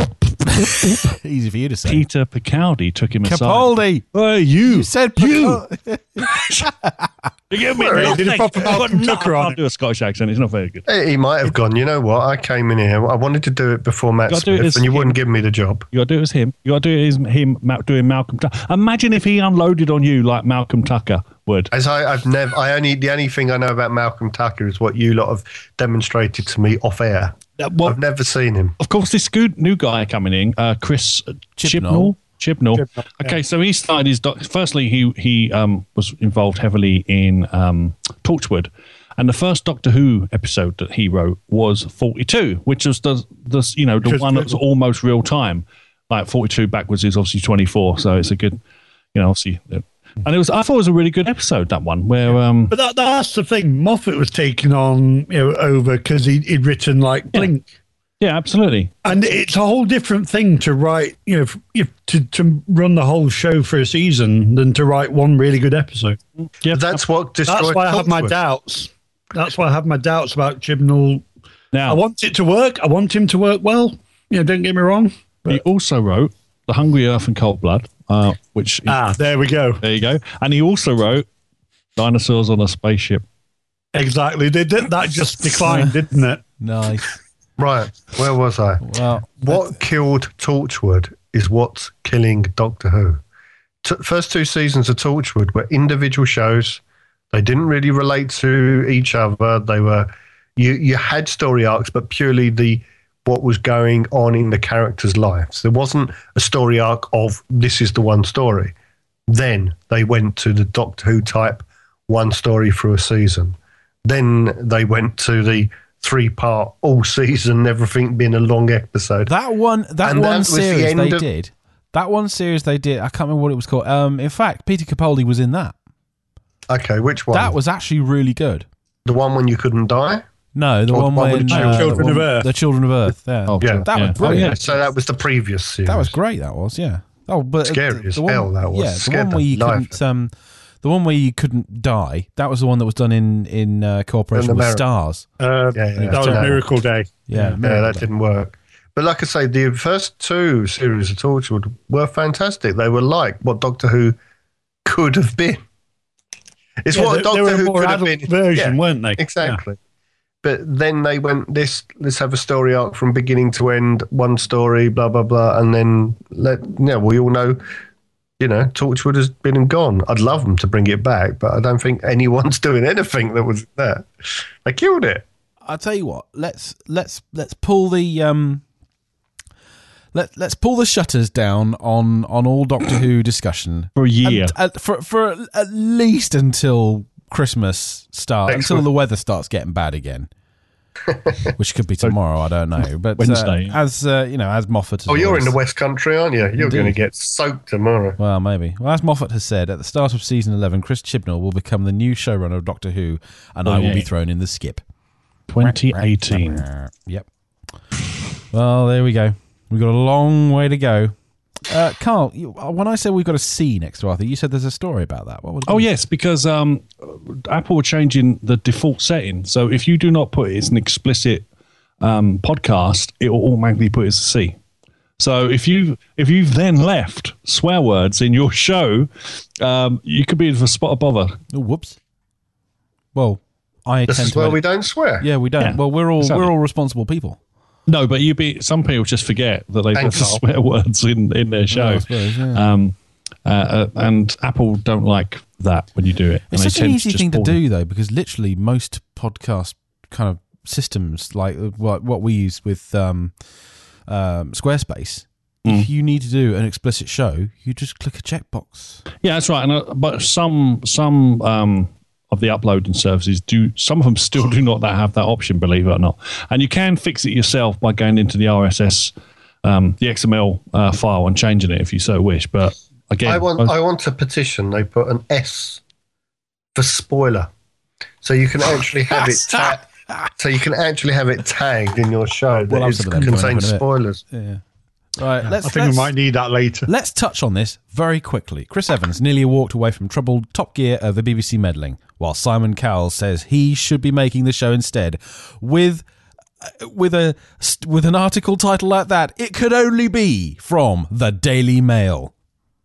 S2: Easy for you to say.
S1: Peter Picaldi took him aside.
S2: Capaldi.
S1: Hey, you!
S2: You said
S1: You!
S2: Pica- oh.
S1: You give me
S4: Sorry,
S1: nothing.
S4: did a proper
S1: I've got
S4: Tucker on
S1: I can't do a Scottish accent. It's not very good.
S3: He he might have gone, you know what? I came in here. I wanted to do it before Matt
S1: Gotta do it
S3: Smith,
S1: as
S3: and you
S1: him.
S3: wouldn't give me the job.
S1: You got to do it as him. You got to do it as him Ma- doing Malcolm Tucker. Imagine if he unloaded on you like Malcolm Tucker would.
S3: As I, I've never, I only, the only thing I know about Malcolm Tucker is what you lot have demonstrated to me off air.
S1: Uh, well,
S3: I've never seen him.
S1: of course, this good new guy coming in, uh, Chris
S2: Chibnall.
S1: Chibnall. Chibnall. Okay, so he started his. Doc- Firstly, he he um, was involved heavily in um, Torchwood, and the first Doctor Who episode that he wrote was Forty Two, which was the the you know the
S4: Just
S1: one that was almost real time. Like Forty Two backwards is obviously twenty four, so it's a good, you know, obviously. And it was, I thought it was a really good episode that one where um,
S4: But that, that's the thing. Moffat was taken on you know, over because he, he'd written like Blink.
S1: yeah, absolutely.
S4: And it's a whole different thing to write, you know, if, if, to, to run the whole show for a season than to write one really good episode.
S1: Yeah,
S3: That's what destroyed.
S4: That's why I have my
S3: Torchwood.
S4: doubts. That's why I have my doubts about Chibnall.
S1: now
S4: I want it to work. I want him to work well. You know, don't get me wrong.
S1: he also wrote The Hungry Earth and Cold Blood, uh, which
S4: Ah, there we go.
S1: There you go. And he also wrote Dinosaurs on a Spaceship.
S4: Exactly. They did, that just declined, didn't it?
S2: Nice.
S3: Right. Where was I?
S2: Well,
S3: What killed Torchwood is what's killing Doctor Who. T- first two seasons of Torchwood were individual shows. They didn't really relate to each other. They were you you had story arcs, but purely the what was going on in the characters' lives. There wasn't a story arc of this is the one story. Then they went to the Doctor Who type one story through a season. Then they went to the three part all season, everything being a long episode.
S2: that one, that
S3: And
S2: one
S3: the
S2: series
S3: end
S2: they
S3: of-
S2: did. That one series they did. I can't remember what it was called. Um, in fact, Peter Capaldi was in that.
S3: Okay, which one?
S2: That was actually really good.
S3: the one when you couldn't die.
S2: No, the
S3: Or
S2: one
S3: the one
S2: when
S3: the
S2: uh,
S4: Children
S2: the
S4: of Earth.
S2: the Children of Earth. Yeah,
S1: Oh,
S3: Yeah.
S2: that was brilliant.
S1: Oh, yeah.
S3: So that was the previous series.
S2: That was great. That was yeah. Oh, but
S3: Scary
S2: the,
S3: as
S2: the one,
S3: hell, that was.
S2: Yeah, the one where you couldn't. Um, the one where you couldn't die. That was the one that was done in in uh, cooperation
S3: In
S2: with Stars.
S4: Uh,
S3: Yeah, yeah,
S4: that was
S3: yeah.
S4: Miracle Day.
S2: Yeah,
S3: Yeah,
S2: Miracle
S3: that
S2: Day.
S3: didn't work. But like I say, the first two series of Torchwood were fantastic. They were like what Doctor Who could have been. It's
S4: Yeah,
S3: what
S4: they, they
S3: Doctor
S4: were
S3: Who
S4: more
S3: could have been.
S4: version,
S3: Yeah,
S4: weren't they?
S3: exactly. But then they went this. Let's have a story arc from beginning to end. One story, blah blah blah, and then let. Yeah, we all know. You know, Torchwood has been and gone. I'd love them to bring it back, but I don't think anyone's doing anything that was there. They killed it.
S2: I'll tell you what. Let's let's let's pull the um. Let let's pull the shutters down on on all Doctor Who discussion
S1: For a year.
S2: And, uh, for for at least until Christmas start
S3: Next
S2: until the weather starts getting bad again. Which could be tomorrow, I don't know. But
S1: Wednesday.
S2: uh, as uh, you know, as Moffat. has
S3: Oh, you're in the West Country, aren't you? You're going to get soaked tomorrow.
S2: Well, maybe. Well, as Moffat has said, at the start of season 11, Chris Chibnall will become the new showrunner of Doctor Who, and
S1: Oh,
S2: I will
S1: yeah.
S2: be thrown in the skip.
S1: 2018.
S2: Yep. Well, there we go. We've got a long way to go. Uh, Carl, you, when I said we've got a C next to Arthur, you said there's a story about that. What was
S1: Oh
S2: it?
S1: yes, because um, Apple are changing the default setting. So if you do not put it as an explicit um, podcast, it will automatically put it as a C. So if you if you've then left swear words in your show, um, you could be in for a spot of bother.
S2: Oh, whoops. Well, I
S3: This
S2: tend
S3: is
S2: to.
S3: where
S2: edit-
S3: we don't swear.
S2: yeah, we don't.
S1: Yeah,
S2: well, we're all
S1: exactly.
S2: we're all responsible people.
S1: No, but you be some people just forget that they
S3: Thank
S1: left the
S3: Carl.
S1: swear words in in their show.
S2: Suppose, yeah.
S1: Um, uh, uh, and Apple don't like that when you do it.
S2: It's such an easy
S1: just
S2: thing to do, though, because literally most podcast kind of systems, like uh, what what we use with um, um, Squarespace,
S1: Mm.
S2: if you need to do an explicit show, you just click a checkbox.
S1: Yeah, that's right. And, uh, but some some um, of the uploading services do. Some of them still do not have that option. Believe it or not, and you can fix it yourself by going into the RSS, um, the XML uh, file, and changing it if you so wish. But again,
S3: I want I want a petition. They put an S for spoiler, so you can actually have it. Ta- so you can actually have it tagged in your show
S2: We'll
S3: that
S2: have
S3: it
S2: some of them coming up
S3: contains
S2: in a bit.
S3: spoilers.
S2: Yeah. Right. let's
S4: I think
S2: let's,
S4: we might need that later.
S2: let's touch on this very quickly. Chris Evans nearly walked away from troubled Top Gear over BBC meddling, while Simon Cowell says he should be making the show instead. With uh, with a with an article title like that, it could only be from the Daily Mail.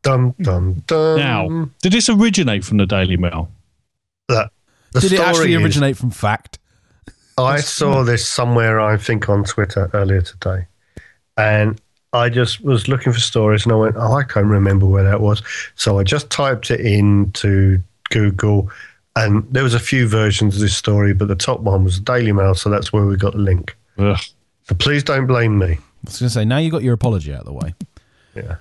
S3: Dum dum dum.
S1: now, did this originate from the Daily Mail?
S3: the, the
S2: Did it
S3: story
S2: actually
S3: is-
S2: originate from fact?
S3: I saw this somewhere, I think, on Twitter earlier today, and I just was looking for stories, and I went, "Oh, I can't remember where that was." So I just typed it into Google, and there was a few versions of this story, but the top one was the Daily Mail, so that's where we got the link.
S1: Ugh.
S3: So please don't blame me.
S2: I was going to say now you got your apology out of the way.
S3: Yeah,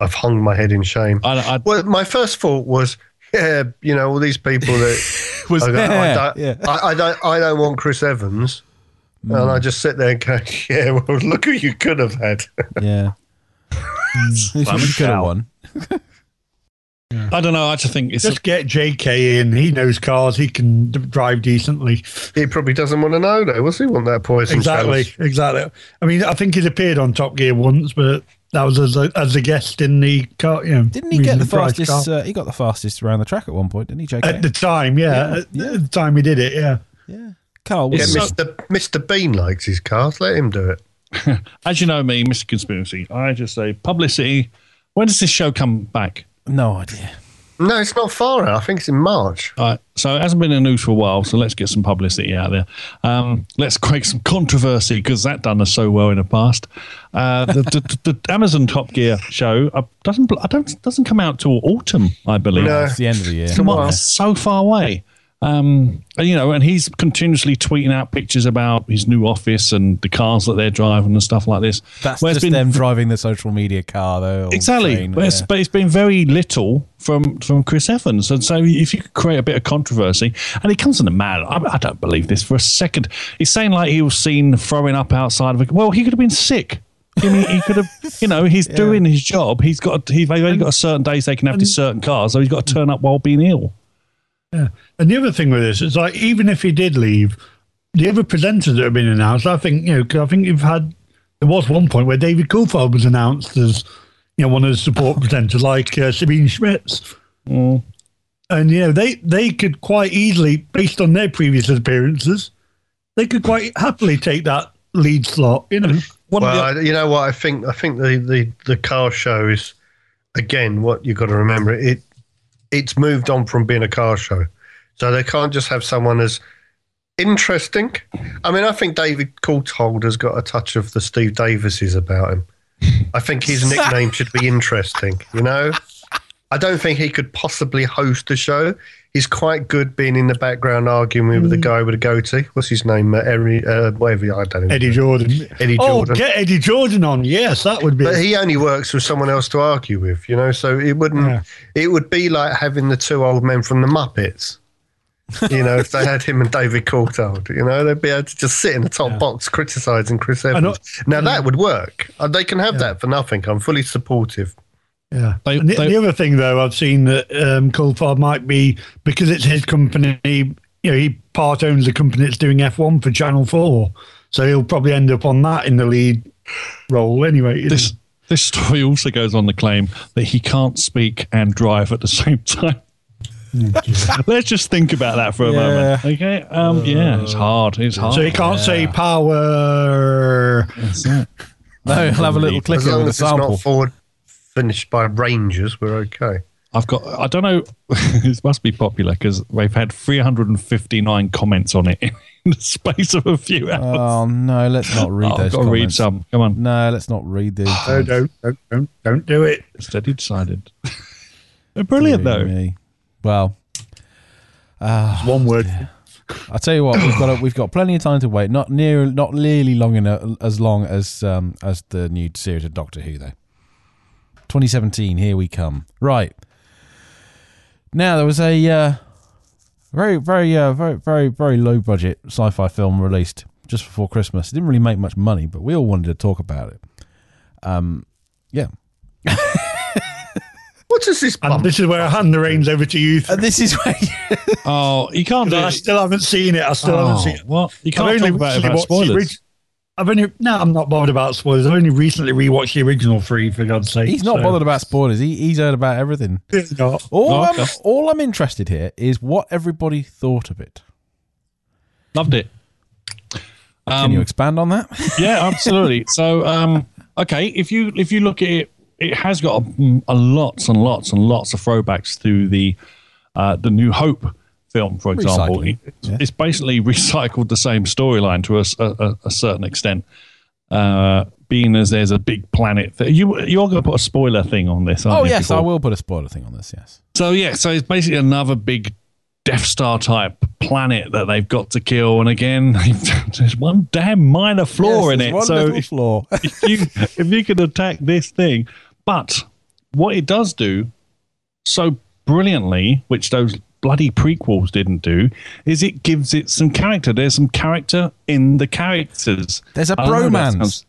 S3: I've hung my head in shame.
S1: I, I,
S3: Well, my first thought was, yeah, you know, all these people that
S2: Was
S3: I, go, oh, I, don't,
S2: yeah.
S3: I, I don't, I don't want Chris Evans, and I just sit there and go, yeah, well, look who you could have had.
S2: yeah. you could have
S1: Cowell.
S2: won.
S1: I don't know. I just think it's
S4: Just get JK in. He knows cars. He can d- drive decently.
S3: he probably doesn't want to know, though. What's he want that poison?
S4: Exactly.
S3: chalice?
S4: Exactly. I mean, I think he's appeared on Top Gear once, but that was as a, as a guest in the car. You know,
S2: Didn't he get the fastest? Uh, he got the fastest around the track at one point, didn't he, JK?
S4: at the time? Yeah, at,
S2: Yeah.
S4: at the time he did it. Yeah.
S2: yeah. Carl,
S3: Yeah,
S1: So-
S3: Mr. Mr. Bean likes his cars. Let him do it.
S1: as you know me, Mr. Conspiracy. I just say publicity. When does this show come back?
S2: no idea.
S3: No, it's not far out. I think it's in March.
S1: All right, so it hasn't been in the news for a while, so let's get some publicity out there. Um, let's create some controversy because that done us so well in the past. Uh, the, the, the Amazon Top Gear show uh, doesn't I don't doesn't come out till autumn, I believe.
S3: No.
S2: It's the end of the year.
S1: Come on, it's so far away. Um, and, you know, and he's continuously tweeting out pictures about his new office and the cars that they're driving and stuff like this.
S2: That's
S1: Where
S2: just them driving the social media car, though.
S1: Exactly,
S2: train,
S1: but, it's, but it's been very little from from Chris Evans, and so if you could create a bit of controversy, and he comes in the man, I, I don't believe this for a second. He's saying like he was seen throwing up outside of a. Well, he could have been sick. I mean, he could have, you know, he's doing his job. He's got, he's only got a certain days they can have these certain cars, so he's got to turn up while being ill.
S4: Yeah. And the other thing with this is like, even if he did leave, the other presenters that have been announced, I think, you know, 'cause I think you've had, there was one point where David Coulthard was announced as, you know, one of the support presenters, like uh, Sabine Schmitz. And, you know, they, they could quite easily, based on their previous appearances, they could quite happily take that lead slot, you know.
S1: One the-
S3: Well, I, you know what? I think I think the, the, the car show is again what you've got to remember. It it's moved on from being a car show, so they can't just have someone as interesting. I mean, I think David Coulthard has got a touch of the Steve Davises about him. I think his nickname should be interesting. You know, I don't think he could possibly host a show. He's quite good being in the background arguing with the guy with a goatee. What's his name? Uh, Eddie, uh, whatever. I don't know.
S4: Eddie Jordan.
S3: Eddie
S4: Oh,
S3: Jordan.
S4: get Eddie Jordan on. Yes, that would be.
S3: But he only works with someone else to argue with, you know. So it wouldn't.
S4: Yeah.
S3: It would be like having the two old men from the Muppets. You know, if they had him and David Coulthard, you know, they'd be able to just sit in the top box criticising Chris
S4: know-
S3: Evans. Now that would work. Uh, They can have that for nothing. I'm fully supportive.
S4: Yeah.
S1: They-
S4: and the,
S1: they-
S4: the other thing, though, I've seen that um, Coulthard might be because it's his company. You know, he part owns the company that's doing F1 for Channel Four, so he'll probably end up on that in the lead role anyway. you
S1: this this story also goes on the claim that he can't speak and drive at the same time. Let's just think about that for a
S2: Yeah.
S1: moment. Okay. Um, yeah, it's hard. It's hard.
S4: so he can't say power.
S1: That's it.
S2: No, I'll have a little
S3: As
S2: clicker
S3: long
S2: with a
S3: as it's
S2: sample.
S3: not forward finished by Rangers, we're okay.
S1: I've got. I don't know. this must be popular because they've had 359 comments on it in the space of a few hours.
S2: Oh no, let's not read
S1: Oh,
S2: those
S1: I've got to read some. Come on.
S2: No, let's not read these.
S4: No, don't, don't, don't, don't do it.
S1: Steady decided. They're brilliant though.
S2: Me. Well,
S4: One word.
S2: I tell you what, we've got a, we've got plenty of time to wait. Not near, not nearly long enough as long as um, as the new series of Doctor Who, though. 2017, here we come. Right now, there was a uh, very, very, uh, very, very, very low budget sci-fi film released just before Christmas. It didn't really make much money, but we all wanted to talk about it. Um, yeah,
S3: What is this
S4: And this is where I hand the reins over to you.
S2: and this is where you,
S1: Oh, you can't do
S4: I
S1: it.
S4: still haven't seen it. I still
S1: Oh,
S4: haven't seen it.
S1: What? You
S4: I've
S1: can't
S4: only
S1: talk about it
S4: recently
S1: without
S4: watched the
S1: spoilers.
S4: Orig- I've only no, I'm not bothered about spoilers. I've only recently rewatched the original three, for God's sake.
S2: he's not
S4: so-
S2: bothered about spoilers. He, he's heard about everything.
S4: He's not.
S2: All,
S1: Oh.
S2: I'm, all I'm interested here is what everybody thought of it.
S1: Loved it.
S2: Can you
S1: Um,
S2: expand on that?
S1: yeah, absolutely. So, um, okay, if you if you look at it, it has got a, a lots and lots and lots of throwbacks to the uh, the New Hope film, for example. It-
S2: yeah.
S1: It's basically recycled the same storyline to a a certain extent. Uh, being as there's a big planet, that you you're going to put a spoiler thing on this.
S2: Oh yes, I will put a spoiler thing on this. Yes.
S1: So yeah, so it's basically another big Death Star type planet that they've got to kill, and again, there's one damn minor flaw
S2: Yes,
S1: in it. So if,
S2: flaw.
S1: if you if you can attack this thing, but what it does do so brilliantly, which those bloody prequels didn't do, is it gives it some character. There's some character in the characters.
S2: There's a bromance.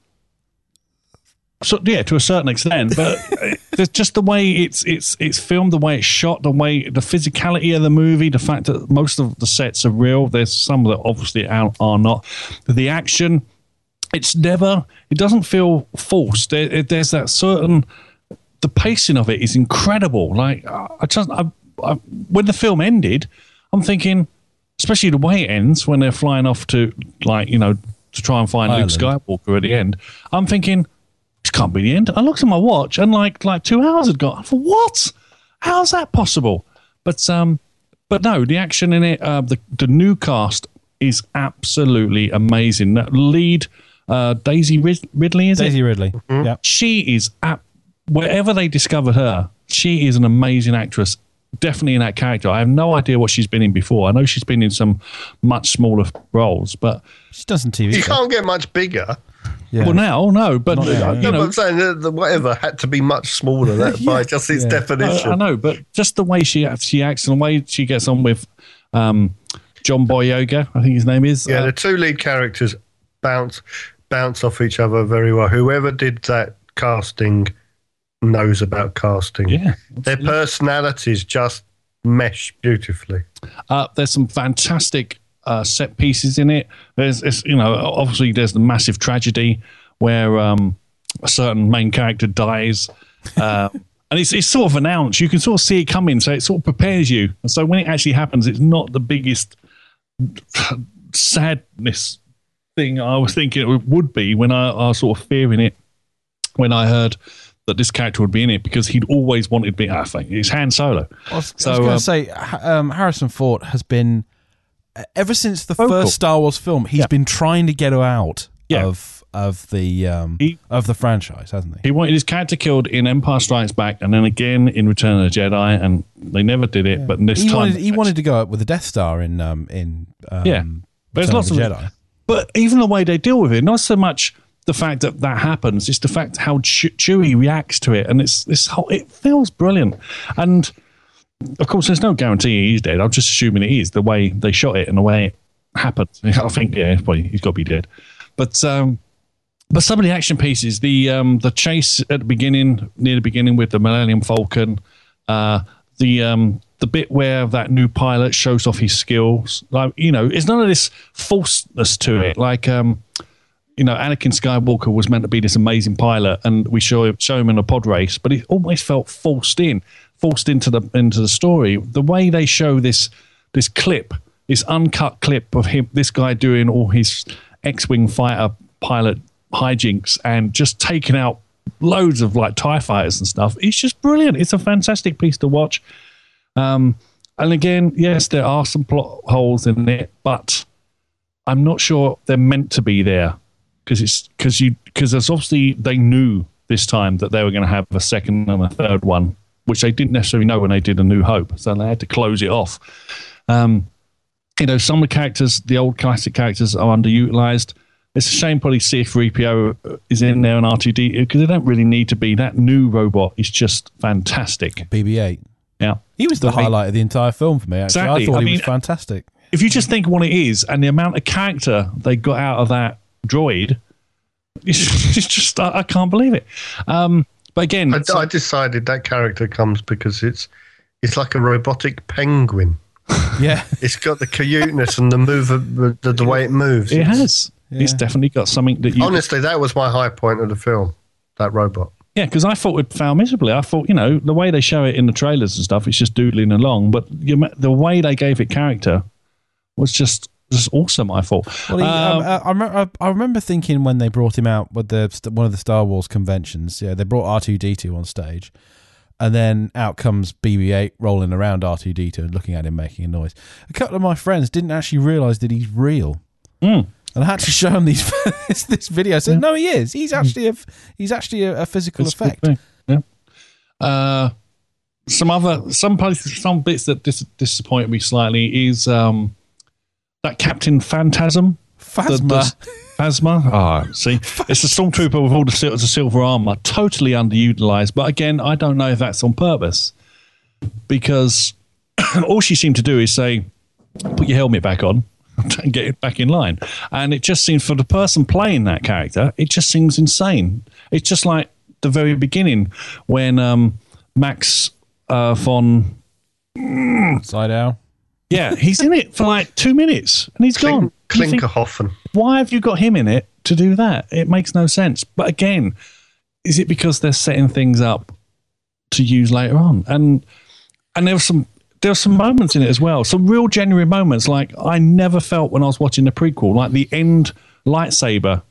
S1: so yeah, to a certain extent, but uh, there's just the way it's it's it's filmed, the way it's shot, the way the physicality of the movie, the fact that most of the sets are real. There's some that obviously are, are not. The action, it's never, it doesn't feel forced. There, it- there's that certain, the pacing of it is incredible. Like I just, I, I, when the film ended, I'm thinking, especially the way it ends when they're flying off to like you know to try and find
S2: Ireland.
S1: Luke Skywalker at the end. I'm thinking this can't be the end. I looked at my watch and like like two hours had gone. I thought, what? How's that possible? But um, but no, the action in it, uh, the the new cast is absolutely amazing. That lead, uh, Daisy Rid- Ridley is it?
S2: Daisy Ridley. Yeah.
S1: she is at wherever they discovered her, she is an amazing actress. Definitely in that character. I have no idea what she's been in before. I know she's been in some much smaller roles, but
S2: she doesn't TV
S3: You
S2: stuff.
S3: can't get much bigger.
S2: Yeah.
S1: well, now no. But
S2: Not
S1: uh, you
S3: No, but
S1: know,
S3: I'm saying that the whatever had to be much smaller that by just its
S2: Yeah.
S3: definition.
S1: I, I know, but just the way she she acts and the way she gets on with um, John Boyega, I think his name is.
S3: Yeah,
S1: uh,
S3: the two lead characters bounce bounce off each other very well. Whoever did that casting knows about casting.
S1: yeah.
S3: Their personalities just mesh beautifully.
S1: Uh, there's some fantastic uh, set pieces in it. There's, it's, you know, obviously there's the massive tragedy where um, a certain main character dies, uh, and it's, it's sort of announced. You can sort of see it coming, so it sort of prepares you. And so when it actually happens, it's not the biggest sadness thing I was thinking it would be when I, I was sort of fearing it when I heard that this character would be in it because he'd always wanted to be. I think it's Han Solo.
S2: I was,
S1: So,
S2: going
S1: um,
S2: to say, um, Harrison Ford has been, uh, ever since the
S1: Vocal.
S2: first Star Wars film, he's
S1: Yeah.
S2: been trying to get out
S1: Yeah.
S2: of of the um,
S1: He-
S2: of the franchise, hasn't he?
S1: He wanted his character killed in Empire Strikes Back, and then again in Return of the Jedi, and they never did it. But this
S2: he
S1: time,
S2: wanted he wanted to go up with the Death Star in um, in um,
S1: Yeah. There's
S2: Return
S1: lots
S2: of
S1: of-
S2: Jedi.
S1: But even the way they deal with it, not so much the fact that that happens, it's the fact how Chew- Chewie reacts to it, and it's this whole. It feels brilliant, and of course, there's no guarantee he's dead. I'm just assuming it is the way they shot it and the way it happened. I think yeah, probably he's got to be dead. But um, but some of the action pieces, the um, the chase at the beginning, near the beginning with the Millennium Falcon, uh, the um, the bit where that new pilot shows off his skills, like you know, it's none of this falseness to it. Like um, you know, Anakin Skywalker was meant to be this amazing pilot, and we show show him in a pod race, but it almost felt forced in, forced into the into the story. The way they show this this clip, this uncut clip of him, this guy doing all his X-wing fighter pilot hijinks and just taking out loads of like TIE fighters and stuff. It's just brilliant. It's a fantastic piece to watch. Um, and again, yes, there are some plot holes in it, but I'm not sure they're meant to be there because it's because you because there's obviously they knew this time that they were going to have a second and a third one, which they didn't necessarily know when they did A New Hope, so they had to close it off. Um, you know, some of the characters, the old classic characters, are underutilized. It's a shame probably C3PO is in there and R2D because they don't really need to be. That new robot is just fantastic.
S2: BB-8.
S1: Yeah.
S2: He was the highlight of the entire film for me. Actually,
S1: Exactly.
S2: I thought
S1: I
S2: he
S1: mean,
S2: was fantastic.
S1: If you just think what it is and the amount of character they got out of that droid, it's, it's just, I, I can't believe it. Um, but again,
S3: I, I decided that character comes because it's it's like a robotic penguin.
S2: Yeah,
S3: It's got the cuteness and the move, the, the, the way it moves.
S1: it
S3: It's-
S1: has. It's definitely got something that you.
S3: Honestly, that was my high point of the film. That robot.
S1: Yeah, because I thought it failed miserably. I thought, you know, the way they show it in the trailers and stuff, it's just doodling along. But you, the way they gave it character was just just awesome. I thought.
S2: Well, he,
S1: Um,
S2: um, I, I, remember, I remember thinking when they brought him out with the one of the Star Wars conventions. Yeah, they brought R two D two on stage, and then out comes BB eight rolling around R two D two and looking at him making a noise. A couple of my friends didn't actually realise that he's real,
S1: Mm.
S2: and I had to show them these this, this video. I said, "No, he is. He's actually a he's actually a, a physical
S1: It's
S2: effect."
S1: Yeah. Uh, some other some places, some bits that dis- disappointed me slightly is um, that Captain Phantasm. the-
S2: Phasma.
S1: the- Phasma. Oh, see, it's the stormtrooper with all the, sil- the silver armor, totally underutilized. But again, I don't know if that's on purpose because all she seemed to do is say, "Put your helmet back on." And get it back in line, and it just seems for the person playing that character, it just seems insane. It's just like the very beginning when um, Max uh, von
S2: Sydow.
S1: Yeah, he's in it for like two minutes and he's gone.
S3: Klink, Klinkerhoffen.
S1: why have you got him in it to do that? It makes no sense. But again, is it because they're setting things up to use later on? And and there were some there were some moments in it as well, some real genuine moments. Like I never felt when I was watching the prequel, like the end lightsaber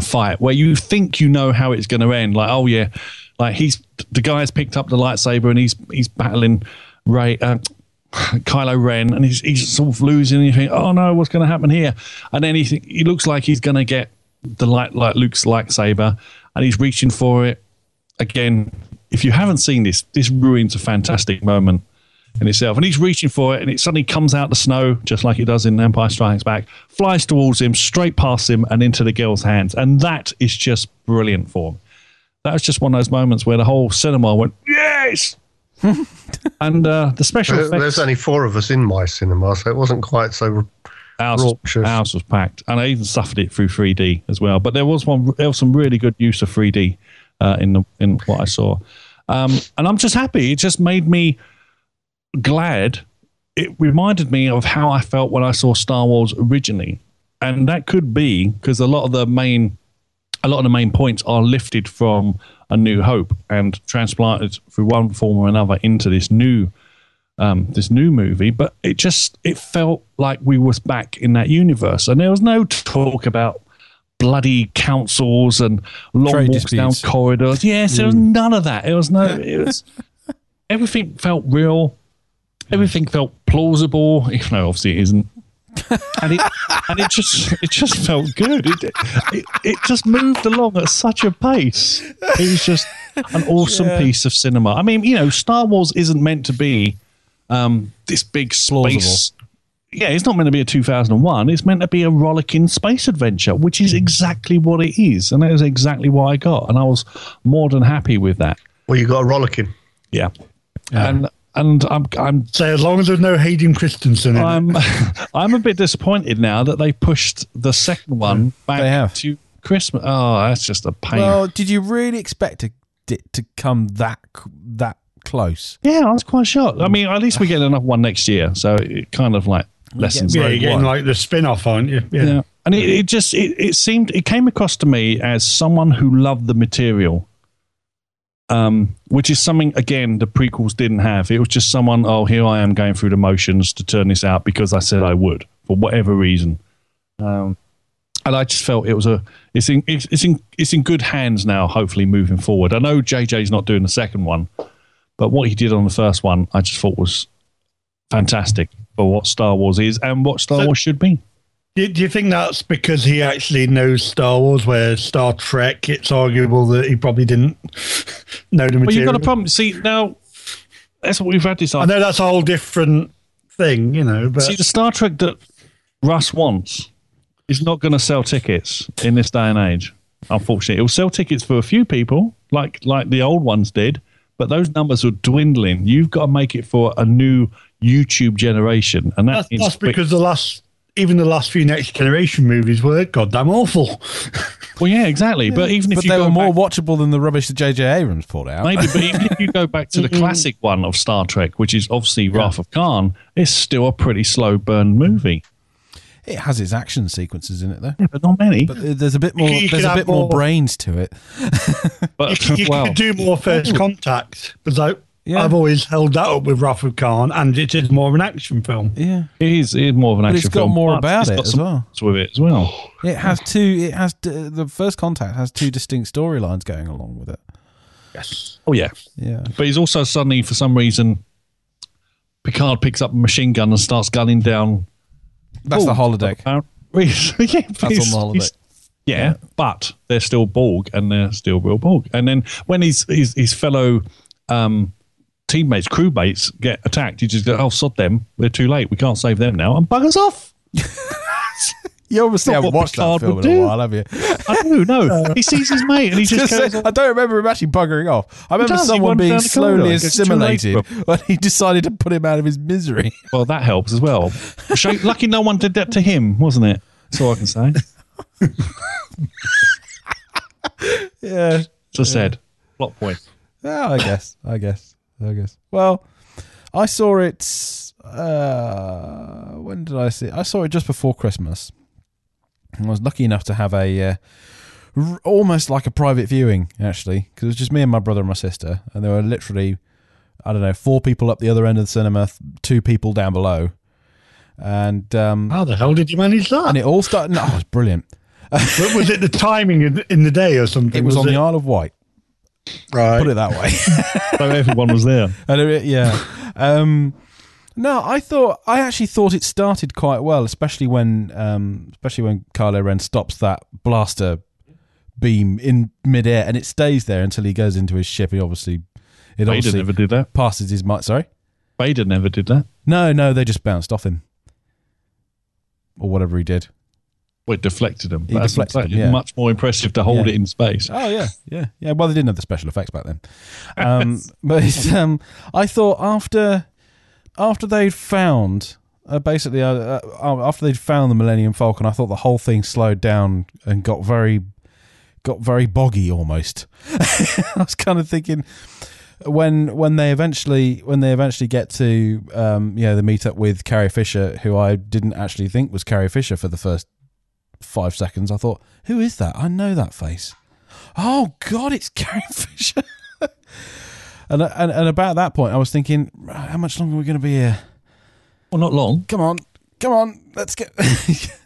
S1: fight, where you think you know how it's going to end. Like oh yeah, like he's the guy's picked up the lightsaber and he's he's battling Rey. Uh, Kylo Ren, and he's, he's sort of losing. And you think, oh no, what's going to happen here? And then he th- he looks like he's going to get the light like Luke's lightsaber, and he's reaching for it. Again, if you haven't seen this, this ruins a fantastic moment in itself. And he's reaching for it, and it suddenly comes out the snow, just like it does in Empire Strikes Back, flies towards him, straight past him, and into the girl's hands. And that is just brilliant for him. That was just one of those moments where the whole cinema went, yes! and uh, the special effects.
S3: There's only four of us in my cinema, so it wasn't quite so.
S1: Ours, was- ours was packed, and I even suffered it through 3D as well. But there was one, there was some really good use of 3D uh, in the in what I saw, um, and I'm just happy. It just made me glad. It reminded me of how I felt when I saw Star Wars originally, and that could be because a lot of the main, a lot of the main points are lifted from A New Hope and transplanted through one form or another into this new um, this new movie, but it just it felt like we was back in that universe, and there was no talk about bloody councils and long
S2: Trade
S1: walks down corridors. Yes, there was none of that. It was no. It was everything felt real. Everything felt plausible, even though obviously it isn't. And it and it just it just felt good. It, it it just moved along at such a pace. It was just an awesome piece of cinema. I mean, you know, Star Wars isn't meant to be um, this big space. Yeah, it's not meant to be a 2001. It's meant to be a rollicking space adventure, which is exactly what it is, and that is exactly what I got, and I was more than happy with that.
S3: Well, you got a rollicking.
S1: Yeah, and and I'm I'm
S4: So as long as there's no Hayden Christensen in.
S1: I'm I'm a bit disappointed now that they pushed the second one mm, back
S2: They have.
S1: to Christmas. Oh, that's just a pain.
S2: Well, did you really expect it it to come that that close?
S1: yeah, I was quite shocked. I mean, at least we get another one next year, so it kind of like lessens.
S4: yeah,
S1: Rogue
S4: you're getting
S1: One.
S4: like the spin off, aren't you? Yeah.
S1: yeah, and it, it just it, it seemed it came across to me as someone who loved the material. Um, which is something again the prequels didn't have. It was just someone, oh, here I am going through the motions to turn this out because I said I would for whatever reason. Um, and I just felt it was a it's in it's, it's in it's in good hands now. Hopefully, moving forward. I know JJ's not doing the second one, but what he did on the first one, I just thought was fantastic for what Star Wars is and what Star
S4: So-
S1: Wars should be.
S4: Do, do you think that's because he actually knows Star Wars, where Star Trek, it's arguable that he probably didn't know the material?
S1: Well, you've got a problem. See now, that's what we've had this.
S4: I know that's a whole different thing, you know, but
S1: See, the Star Trek that Russ wants is not going to sell tickets in this day and age. Unfortunately, it will sell tickets for a few people, like like the old ones did, but those numbers are dwindling. You've got to make it for a new YouTube generation, and that
S4: that's, that's because the last, even the last few Next Generation movies were goddamn awful.
S1: well, yeah, exactly. But even if
S2: But
S1: you
S2: they
S1: go
S2: were more
S1: back-
S2: watchable than the rubbish that J.J. Abrams pulled out.
S1: Maybe, but even if you go back to the classic one of Star Trek, which is obviously Wrath of Khan, it's still a pretty slow burn movie.
S2: It has its action sequences in it though.
S1: But not many.
S2: But there's a bit more.
S4: You
S2: There's a bit more
S4: more-
S2: brains to it.
S1: But
S4: you, you
S1: well,
S4: could do more first contact because I,
S2: Yeah.
S4: I've always held that up with Wrath of Khan, and it is more of an action film.
S2: Yeah,
S1: it is, it is more of an
S2: But
S1: action
S2: it's got
S1: film.
S2: more about
S1: it's
S2: it
S1: got
S2: as
S1: some
S2: well.
S1: parts with it as well.
S2: it has two. It has d- the first contact has two distinct storylines going along with it.
S4: Yes.
S1: Oh yeah,
S2: Yeah,
S1: but he's also suddenly, for some reason, Picard picks up a machine gun and starts gunning down.
S2: that's the
S1: Borg.
S2: holodeck.
S1: Apparent- yeah,
S2: That's on the holodeck.
S1: he's- Yeah, but they're still Borg, and they're still real Borg. And then when his his, his fellow um, teammates, crewmates get attacked, you just go, "Oh, sod them! We're too late. We can't save them now." And buggers off.
S2: You obviously haven't watched that
S1: Picard
S2: film
S1: would
S2: in a while, have you?
S1: I do no. He sees his mate, and he just
S2: Just
S1: goes,
S2: I don't remember him actually buggering off. I remember someone being slowly
S1: corridor. It's too late
S2: assimilated when he decided to put him out of his misery.
S1: Well, that helps as well. Lucky no one did that to him, wasn't it? That's all I can say.
S2: yeah.
S1: As I said, plot point.
S2: Yeah, I guess. I guess. I guess. Well, I saw it. Uh, when did I see it? I saw it just before Christmas. I was lucky enough to have a uh, r- almost like a private viewing, actually, because it was just me and my brother and my sister, and there were literally, I don't know, four people up the other end of the cinema, th- two people down below, and um,
S4: How the hell did you manage that?
S2: and it all started. No, it was brilliant.
S4: But was it the timing in, in the day or something?
S2: It was, on the Isle of Wight.
S4: Right.
S2: Put it that way.
S1: So everyone was there.
S2: And it- yeah. Um, no, I thought I actually thought it started quite well, especially when um, especially when Kylo Ren stops that blaster beam in midair, and it stays there until he goes into his ship. He obviously it
S1: Vader
S2: obviously
S1: never did that.
S2: passes his mind. Sorry,
S1: Vader never did that.
S2: no, no, they just bounced off him or whatever he did.
S1: Well, it deflected them.
S2: He deflected them, yeah.
S1: much more impressive to hold
S2: Yeah.
S1: it in space.
S2: Oh yeah, yeah, yeah. Well, they didn't have the special effects back then. Um, but um, I thought after after they'd found uh, basically uh, uh, after they'd found the Millennium Falcon, I thought the whole thing slowed down and got very got very boggy almost. I was kind of thinking when when they eventually when they eventually get to um, you know the meetup with Carrie Fisher, who I didn't actually think was Carrie Fisher for the first five seconds. I thought, who is that? I know that face. Oh God, it's Carrie Fisher. and, and and about that point, I was thinking, how much longer are we going to be here?
S1: Well, not long.
S2: Come on, come on, let's get.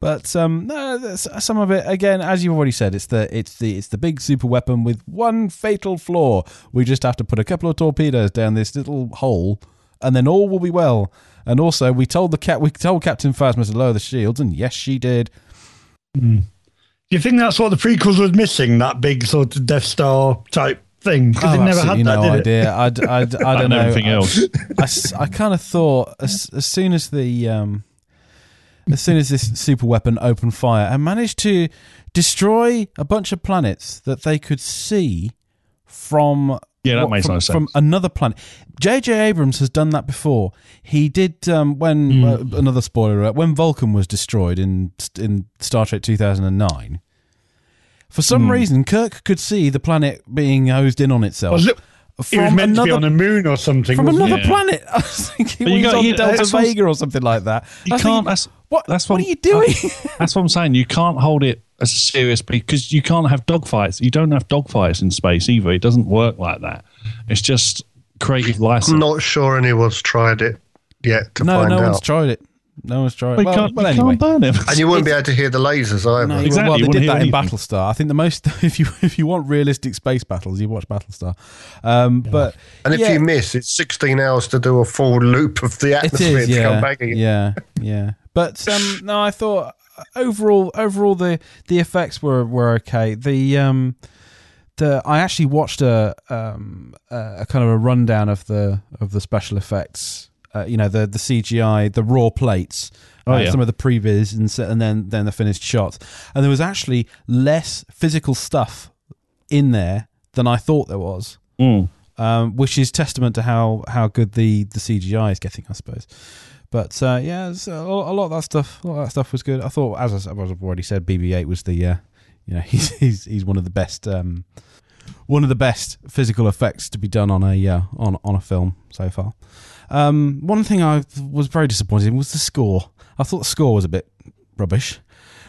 S2: but um, no, some of it again, as you've already said, it's the it's the it's the big super weapon with one fatal flaw. We just have to put a couple of torpedoes down this little hole, and then all will be well. And also, we told the cat we told Captain Phasma to lower the shields, and yes, she did.
S4: Do you think that's what the prequels was missing? That big sort of Death Star type thing? Because it
S2: I've
S4: never had
S2: absolutely
S4: that,
S2: no
S4: did it?
S2: idea. I'd, I'd, I don't
S1: And
S2: know.
S1: everything
S2: I-
S1: else.
S2: I, kind of thought as, as soon as the um, as soon as this super weapon opened fire and managed to destroy a bunch of planets that they could see from
S1: Yeah, that
S2: what-
S1: makes
S2: from,
S1: no
S2: from another planet. J.J. Abrams has done that before. He did um, when
S1: Hmm.
S2: uh, another spoiler alert, when Vulcan was destroyed in in Star Trek two thousand and nine. For some
S1: Hmm.
S2: reason, Kirk could see the planet being hosed in on itself.
S4: Was it, it was
S2: From
S4: meant to be
S2: another-
S4: on a moon or something.
S2: from another
S4: it?
S1: Yeah.
S2: planet. I was thinking
S1: But you got-
S2: on
S1: you-
S2: Delta Vega or something like that.
S1: You
S2: was
S1: can't.
S2: thinking,
S1: That's
S2: what?
S1: That's
S2: what
S1: what,
S2: are you doing?
S1: That's what I'm saying. You can't hold it as a serious because you can't have dogfights. You don't have dogfights in space either. It doesn't work like that. It's just creative license.
S3: I'm not sure anyone's tried it yet to
S2: no,
S3: find
S2: no
S3: out.
S2: one's tried it. No one's tried.
S1: We
S2: well,
S1: can't,
S2: well,
S1: you
S2: anyway.
S1: can't burn him.
S3: And you wouldn't be able to hear the lasers either.
S2: No,
S1: Exactly,
S2: Well, they did
S1: hear
S2: that in. Battlestar. I think the most if you if you want realistic space battles, you watch Battlestar. Um, But
S3: and if
S2: yeah,
S3: you miss, it's 16 hours to do a full loop of the atmosphere
S2: is,
S3: to
S2: yeah,
S3: come back again.
S2: yeah, yeah. But um, no, I thought overall, overall the the effects were were okay. The um, the I actually watched a um a, kind of a rundown of the of the special effects. Uh, you know the the CGI, the raw plates,
S1: Oh,
S2: uh,
S1: yeah.
S2: some of the previs, and s- and then then the finished shots. And there was actually less physical stuff in there than I thought there was
S1: Mm.
S2: um, which is testament to how, how good the, the CGI is getting, I suppose. But uh, yeah, it's a lot, a lot of that stuff. A lot of that stuff was good. I thought, as, I, as I've already said, BB-8 was the, uh, you know, he's he's he's one of the best, um, one of the best physical effects to be done on a uh, on on a film so far. Um, one thing I was very disappointed in was the score. I thought the score was a bit rubbish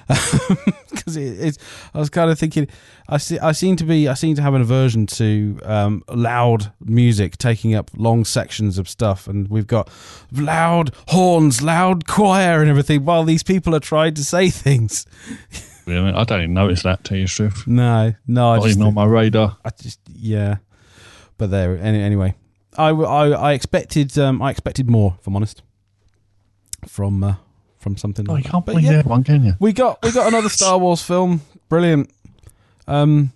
S2: because it, it's. I was kind of thinking, I see, I seem to be, I seem to have an aversion to um, loud music taking up long sections of stuff, and we've got loud horns, loud choir, and everything while these people are trying to say things.
S1: Really? I don't even notice that, to you truth.
S2: No, no, I
S1: Not
S2: just,
S1: even on my radar.
S2: I just, yeah. But there, any, anyway, I, I, I expected, um, I expected more, if I'm honest, from uh, from something
S1: Oh,
S2: like
S1: you can't
S2: But
S1: please
S2: yeah,
S1: everyone, can you?
S2: we got we got another Star Wars film. Brilliant. Um,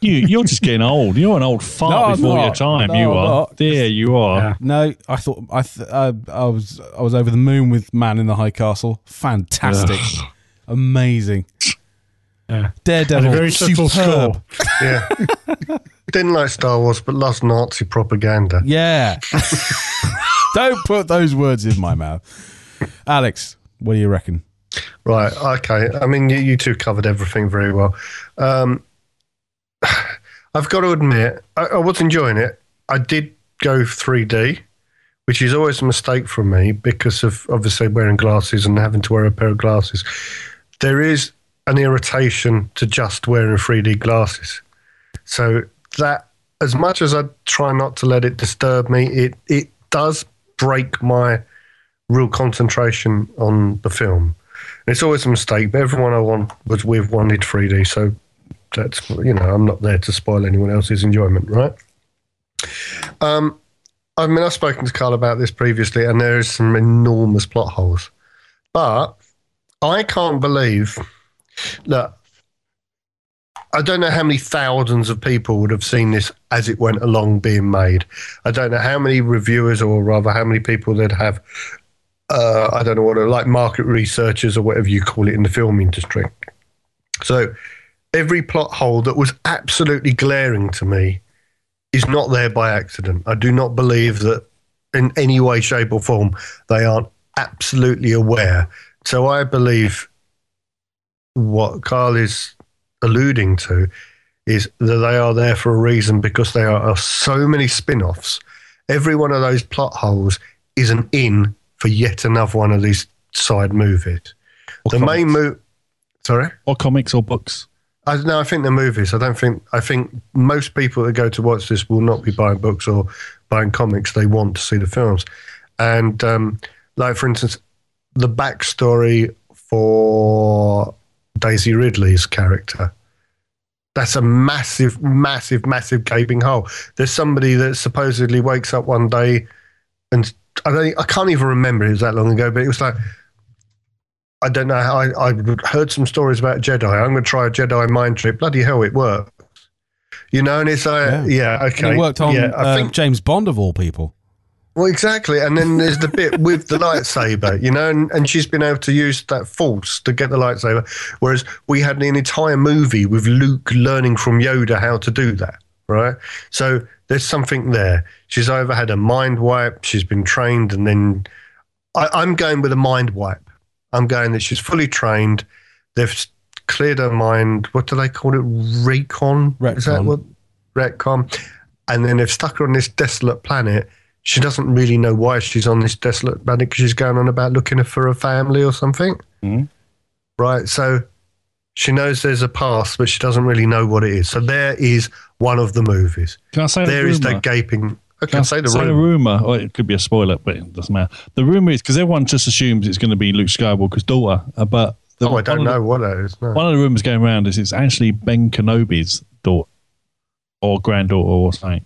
S1: You, you're just getting old. You're an old fart
S2: I'm
S1: before your time.
S2: No,
S1: you
S2: I'm
S1: are.
S2: not.
S1: There you are.
S4: Yeah.
S2: no, I thought I th- I, I was I was over the moon with Man in the High Castle. Fantastic, amazing.
S4: Yeah.
S2: Daredevil,
S4: And a very subtle
S2: superb.
S4: score.
S3: Yeah. Didn't like Star Wars, but loves Nazi propaganda.
S2: Yeah. Don't put those words in my mouth, Alex. What do you reckon?
S3: Right. Okay. I mean, you, you two covered everything very well. Um, I've got to admit, I, I was enjoying it. I did go 3D, which is always a mistake for me because of obviously wearing glasses and having to wear a pair of glasses. There is an irritation to just wearing 3D glasses. So that, as much as I try not to let it disturb me, it it does break my real concentration on the film. It's always a mistake, but everyone I want was with wanted 3D, so that's you know I'm not there to spoil anyone else's enjoyment, right? Um, I mean I've spoken to Carl about this previously, and there is some enormous plot holes, but I can't believe that. I don't know how many thousands of people would have seen this as it went along being made. I don't know how many reviewers, or rather, how many people that have uh, I don't know what, like market researchers or whatever you call it in the film industry. So every plot hole that was absolutely glaring to me is not there by accident. I do not believe that in any way, shape, or form they aren't absolutely aware. So I believe what Carl is alluding to is that they are there for a reason because there are so many spin offs. Every one of those plot holes is an in for yet another one of these side movies.
S1: Or
S3: the main
S1: comics.
S3: move. Sorry?
S1: Or comics or books.
S3: I no, I think the movies. I don't think. I think most people that go to watch this will not be buying books or buying comics. They want to see the films, and um, like for instance, the backstory for Daisy Ridley's character. That's a massive, massive, massive gaping hole. There's somebody that supposedly wakes up one day, and I don't. I can't even remember. It was that long ago, but it was like I don't know I, I heard some stories about Jedi. I'm going to try a Jedi mind trick. Bloody hell, it worked. You know, and it's like,
S2: Yeah.
S3: yeah, okay.
S2: And it worked on
S3: yeah, I
S2: uh,
S3: think,
S2: James Bond of all people.
S3: Well, exactly. And then there's the bit with the lightsaber, you know, and, and she's been able to use that force to get the lightsaber. Whereas we had an entire movie with Luke learning from Yoda how to do that, right? So there's something there. She's either had a mind wipe, she's been trained, and then I, I'm going with a mind wipe. I'm going that she's fully trained. They've cleared her mind. What do they call it? Recon? Is that what? Retcon. And then they've stuck her on this desolate planet. She doesn't really know why she's on this desolate planet because she's going on about looking for a family or something.
S1: Mhm.
S3: Right. So she knows there's a past, but she doesn't really know what it is. So there is one of the movies.
S1: Can I say
S3: There is that gaping. Okay, say the
S1: say
S3: rumor.
S1: rumor, or it could be a spoiler, but it doesn't matter. The rumor is because everyone just assumes it's going to be Luke Skywalker's daughter, uh, but the,
S3: Oh, I don't know what that is. No.
S1: One of the rumors going around is it's actually Ben Kenobi's daughter or granddaughter or something,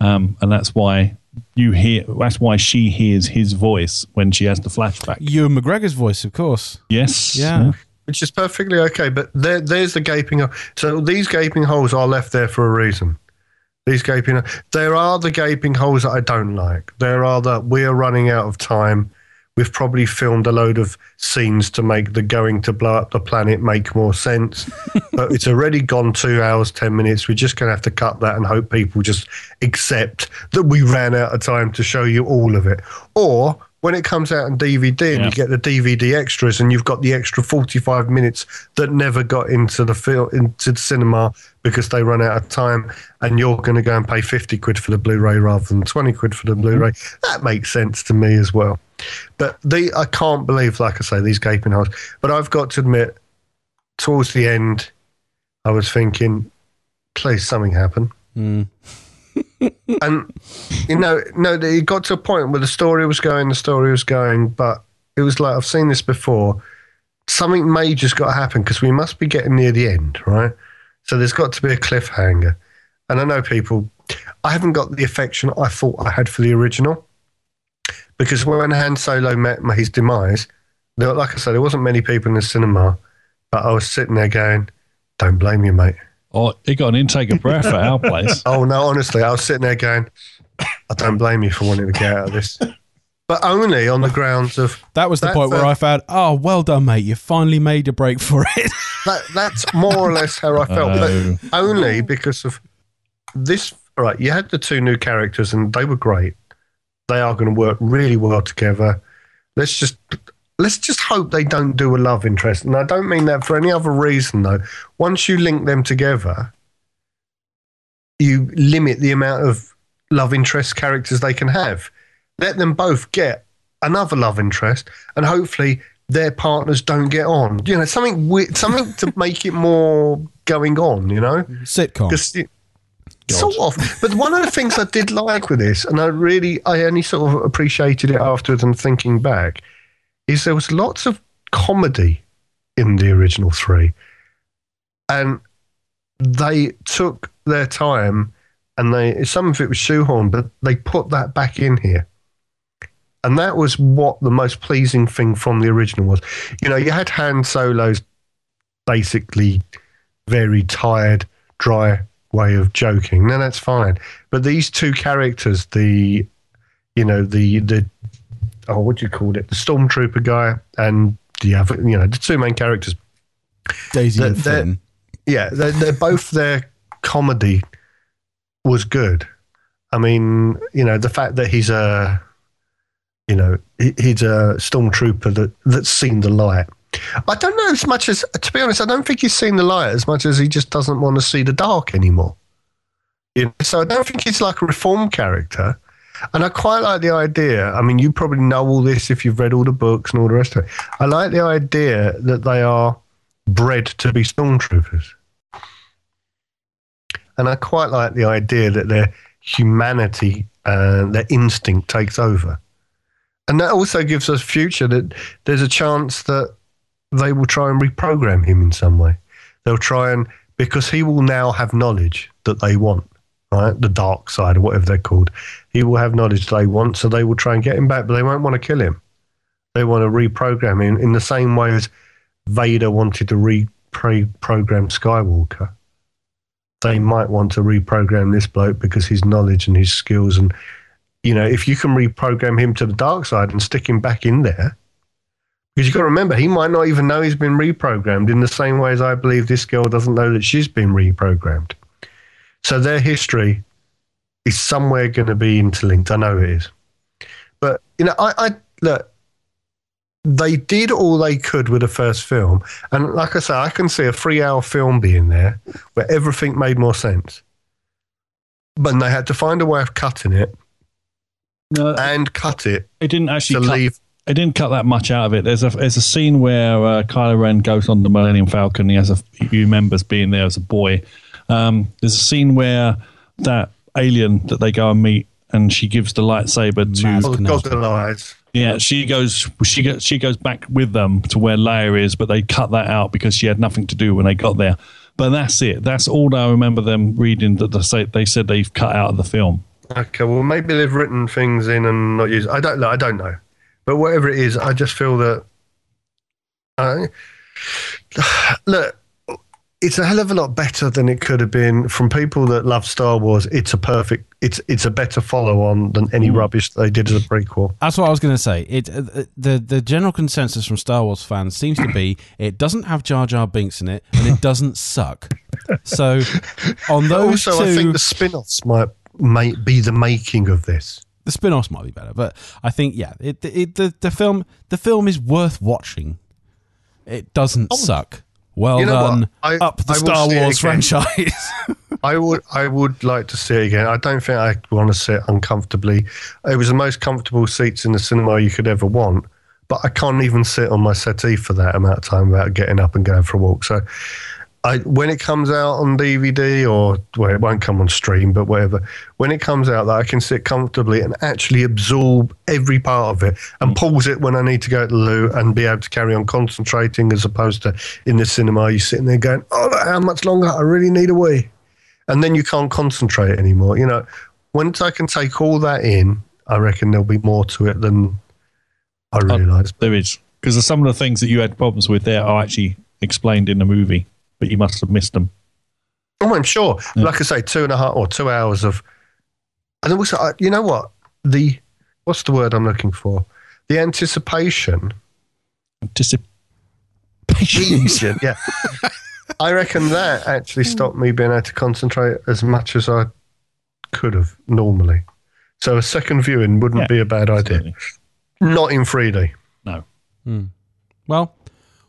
S1: um, and that's why you hear. That's why she hears his voice when she has the flashback.
S2: Ewan McGregor's voice, of course.
S1: Yes,
S2: Yeah.
S3: which is perfectly okay. But there, there's the gaping. So these gaping holes are left there for a reason. These gaping, there are the gaping holes that I don't like. There are that we are running out of time. We've probably filmed a load of scenes to make the going to blow up the planet make more sense. but it's already gone two hours, 10 minutes. We're just going to have to cut that and hope people just accept that we ran out of time to show you all of it. Or when it comes out on DVD and
S1: Yeah.
S3: you get the DVD extras and you've got the extra 45 minutes that never got into the film into the cinema because they run out of time and you're going to go and pay 50 quid for the Blu-ray rather than 20 quid for the mm-hmm. Blu-ray. That makes sense to me as well. But the I can't believe like I say these gaping holes. But I've got to admit towards the end I was thinking please something happen mm. And you know, no, it got to a point where the story was going, the story was going, but it was like I've seen this before. Something major's got to happen because we must be getting near the end, right? So there's got to be a cliffhanger. And I know people, I haven't got the affection I thought I had for the original because when Han Solo met his demise, there, like I said, there wasn't many people in the cinema, but I was sitting there going, "Don't blame you, mate."
S1: Or he got an intake of breath at our place.
S3: Oh no, honestly, I was sitting there going, I don't blame you for wanting to get out of this. But only on the grounds of
S5: That was the
S3: That
S5: point where
S3: felt-
S5: I found, oh, well done, mate. You finally made a break for it.
S3: that that's more or less how I felt.
S1: Oh.
S3: But only because of this right, you had the two new characters and they were great. They are going to work really well together. Let's just let's just hope they don't do a love interest. And I don't mean that for any other reason though. Once you link them together, you limit the amount of love interest characters they can have. Let them both get another love interest, and hopefully their partners don't get on. You know, something weird, something to make it more going on. You know,
S5: Sitcom.
S3: because sort of. But one of the things I did like with this, and I really, I only sort of appreciated it afterwards and thinking back, is there was lots of comedy in the original three, and they took their time, and they some of it was shoehorned, but they put that back in here. And that was what the most pleasing thing from the original was. You know, you had Han Solo's basically very tired, dry way of joking. No, that's fine. But these two characters, the you know, the the oh, what do you call it? The stormtrooper guy and the other, you know, the two main characters.
S5: Daisy and
S3: that- that-
S5: Finn.
S3: Yeah, they're, they're both their comedy was good. I mean, you know, the fact that he's a, you know, he, he's a stormtrooper that that's seen the light. I don't know as much as, to be honest, I don't think he's seen the light as much as he just doesn't want to see the dark anymore. You know, so I don't think he's like a reform character. And I quite like the idea. I mean, you probably know all this if you've read all the books and all the rest of it. I like the idea that they are bred to be stormtroopers. And I quite like the idea that their humanity, uh, their instinct takes over. And that also gives us future that there's a chance that they will try and reprogram him in some way. They'll try and, because he will now have knowledge that they want, right? The dark side or whatever they're called. He will have knowledge they want, so they will try and get him back, but they won't want to kill him. They want to reprogram him in the same way as Vader wanted to reprogram Skywalker they might want to reprogram this bloke because his knowledge and his skills and you know if you can reprogram him to the dark side and stick him back in there because you've got to remember he might not even know he's been reprogrammed in the same way as i believe this girl doesn't know that she's been reprogrammed so their history is somewhere going to be interlinked i know it is but you know i, I look they did all they could with the first film. And like I say, I can see a three hour film being there where everything made more sense. But they had to find a way of cutting it
S1: No,
S3: and cut it
S1: it didn't
S3: to
S1: actually cut,
S3: leave.
S1: it didn't cut that much out of it. There's a there's a scene where uh, Kylo Ren goes on the Millennium Falcon. He has a few members being there as a boy. Um, there's a scene where that alien that they go and meet and she gives the lightsaber to
S2: Maz
S3: Oh,
S2: Kanata.
S3: goggle
S1: yeah. She goes she goes she goes back with them to where Leia is, but they cut that out because she had nothing to do when they got there. But that's it. That's all I remember them reading that they say they said they've cut out of the film.
S3: Okay, well, maybe they've written things in and not used. I don't know. I don't know. But whatever it is, I just feel that. I look, it's a hell of a lot better than it could have been from people that love Star Wars. It's a perfect. It's it's a better follow on than any rubbish they did as a prequel.
S2: That's what I was going to say. It uh, the the general consensus from Star Wars fans seems to be it doesn't have Jar Jar Binks in it and it doesn't suck. So on those
S3: also,
S2: two,
S3: I think the spin-offs might might be the making of this.
S2: the spin-offs might be better, but I think yeah, it, it the the film the film is worth watching. It doesn't suck. Well.
S3: You know
S2: done,
S3: I-
S2: up the
S3: I
S2: Star Wars franchise.
S3: I would I would like to see it again. I don't think I want to sit uncomfortably. It was the most comfortable seats in the cinema you could ever want, but I can't even sit on my settee for that amount of time without getting up and going for a walk. So I when it comes out on DVD or well it won't come on stream, but whatever. When it comes out that I can sit comfortably and actually absorb every part of it and mm. pause it when I need to go to the loo and be able to carry on concentrating as opposed to in the cinema you sitting there going, Oh how much longer? I really need a wee and then you can't concentrate anymore. You know, once I can take all that in, I reckon there'll be more to it than I uh, realised.
S1: There is because some of the things that you had problems with there are actually explained in the movie, but you must have missed them.
S3: oh, I'm sure. Like I say, two and a half or two hours of, and also, I- you know what? The what's the word I'm looking for? The anticipation.
S1: Anticipation.
S3: yeah. I reckon that actually stopped me being able to concentrate as much as I could have normally. So a second viewing wouldn't
S1: Yeah,
S3: be a bad idea.
S1: Absolutely.
S3: Not in 3D.
S1: No. Hmm.
S2: well,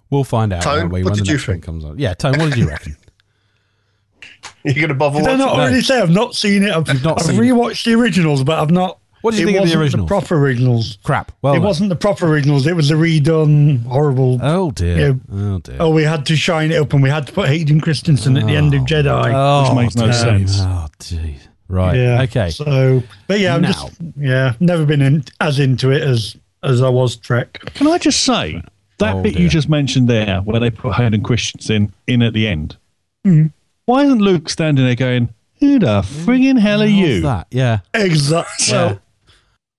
S2: we'll find out.
S3: Tone,
S2: we,
S3: what
S2: when
S3: did you think?
S2: comes on. Yeah, Tone, what did you reckon?
S3: You're going to bother
S4: Did I
S3: watching
S4: not
S2: No.
S4: already say I've not seen it? I've,
S2: You've not
S4: I've
S2: seen it.
S4: rewatched the originals, but I've not.
S2: What did you
S4: it
S2: think of the
S4: wasn't
S2: originals?
S4: proper originals.
S2: Crap. Well,
S4: it
S2: done.
S4: wasn't the proper originals. It was the redone horrible.
S2: Oh dear.
S4: Yeah.
S2: Oh dear.
S4: oh, we had to shine it up, and we had to put Hayden Christensen at the end of oh. Jedi.
S2: Oh,
S1: makes no
S2: dear.
S1: sense.
S2: Oh, jeez. Right.
S4: yeah.
S2: Okay.
S4: So, but yeah, I'm
S2: Now.
S4: just yeah, never been in, as into it as as I was Trek.
S1: Can I just say that
S2: Oh,
S1: bit
S2: dear.
S1: you just mentioned there, where they put Hayden Christensen in at the end?
S2: Mm-hmm.
S1: Why isn't Luke standing there going, "Who the frigging hell are you?"
S2: that? Yeah.
S4: Exactly.
S2: Yeah.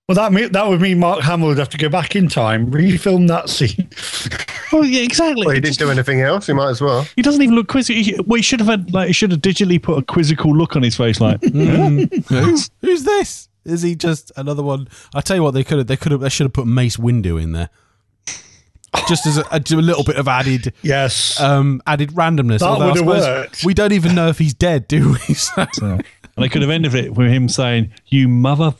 S4: Well, that mean, that would mean Mark Hamill would have to go back in time, refilm that scene.
S1: Well, yeah, exactly.
S3: Well, he didn't do anything else. He might as well.
S1: He doesn't even look quizzical. He, well, he should have had like he should have digitally put a quizzical look on his face, like
S2: Who's, who's this? Is he just another one? I tell you what, they could have. They could have. They should have put Mace Windu in there, just as a, a, a little bit of added,
S4: Yes.
S2: um, added randomness.
S4: That would have worked.
S2: We don't even know if he's dead, do we? So,
S1: and they could have ended it with him saying, "You mother."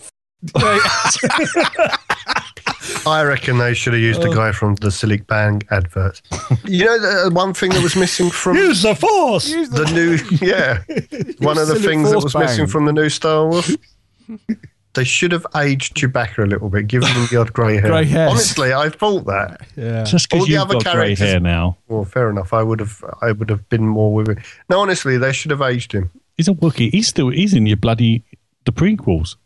S3: I reckon they should have used the guy from the Cillit Bang advert. you know, the uh, one thing that was missing from
S4: Use the Force.
S3: the new, yeah, one of the things that was
S2: Bang.
S3: missing from the new Star Wars. They should have aged Chewbacca a little bit, given him the odd grey hair.
S2: Grey hairs.
S3: Honestly, I thought that.
S2: yeah.
S1: Just
S3: All
S1: because
S3: the
S1: you've
S3: other
S1: got grey
S3: characters-
S1: hair now,
S3: Well, fair enough. I would have, I would have been more with it. No, honestly, they should have aged him.
S1: he's a Wookiee. He's still he's in your bloody the prequels.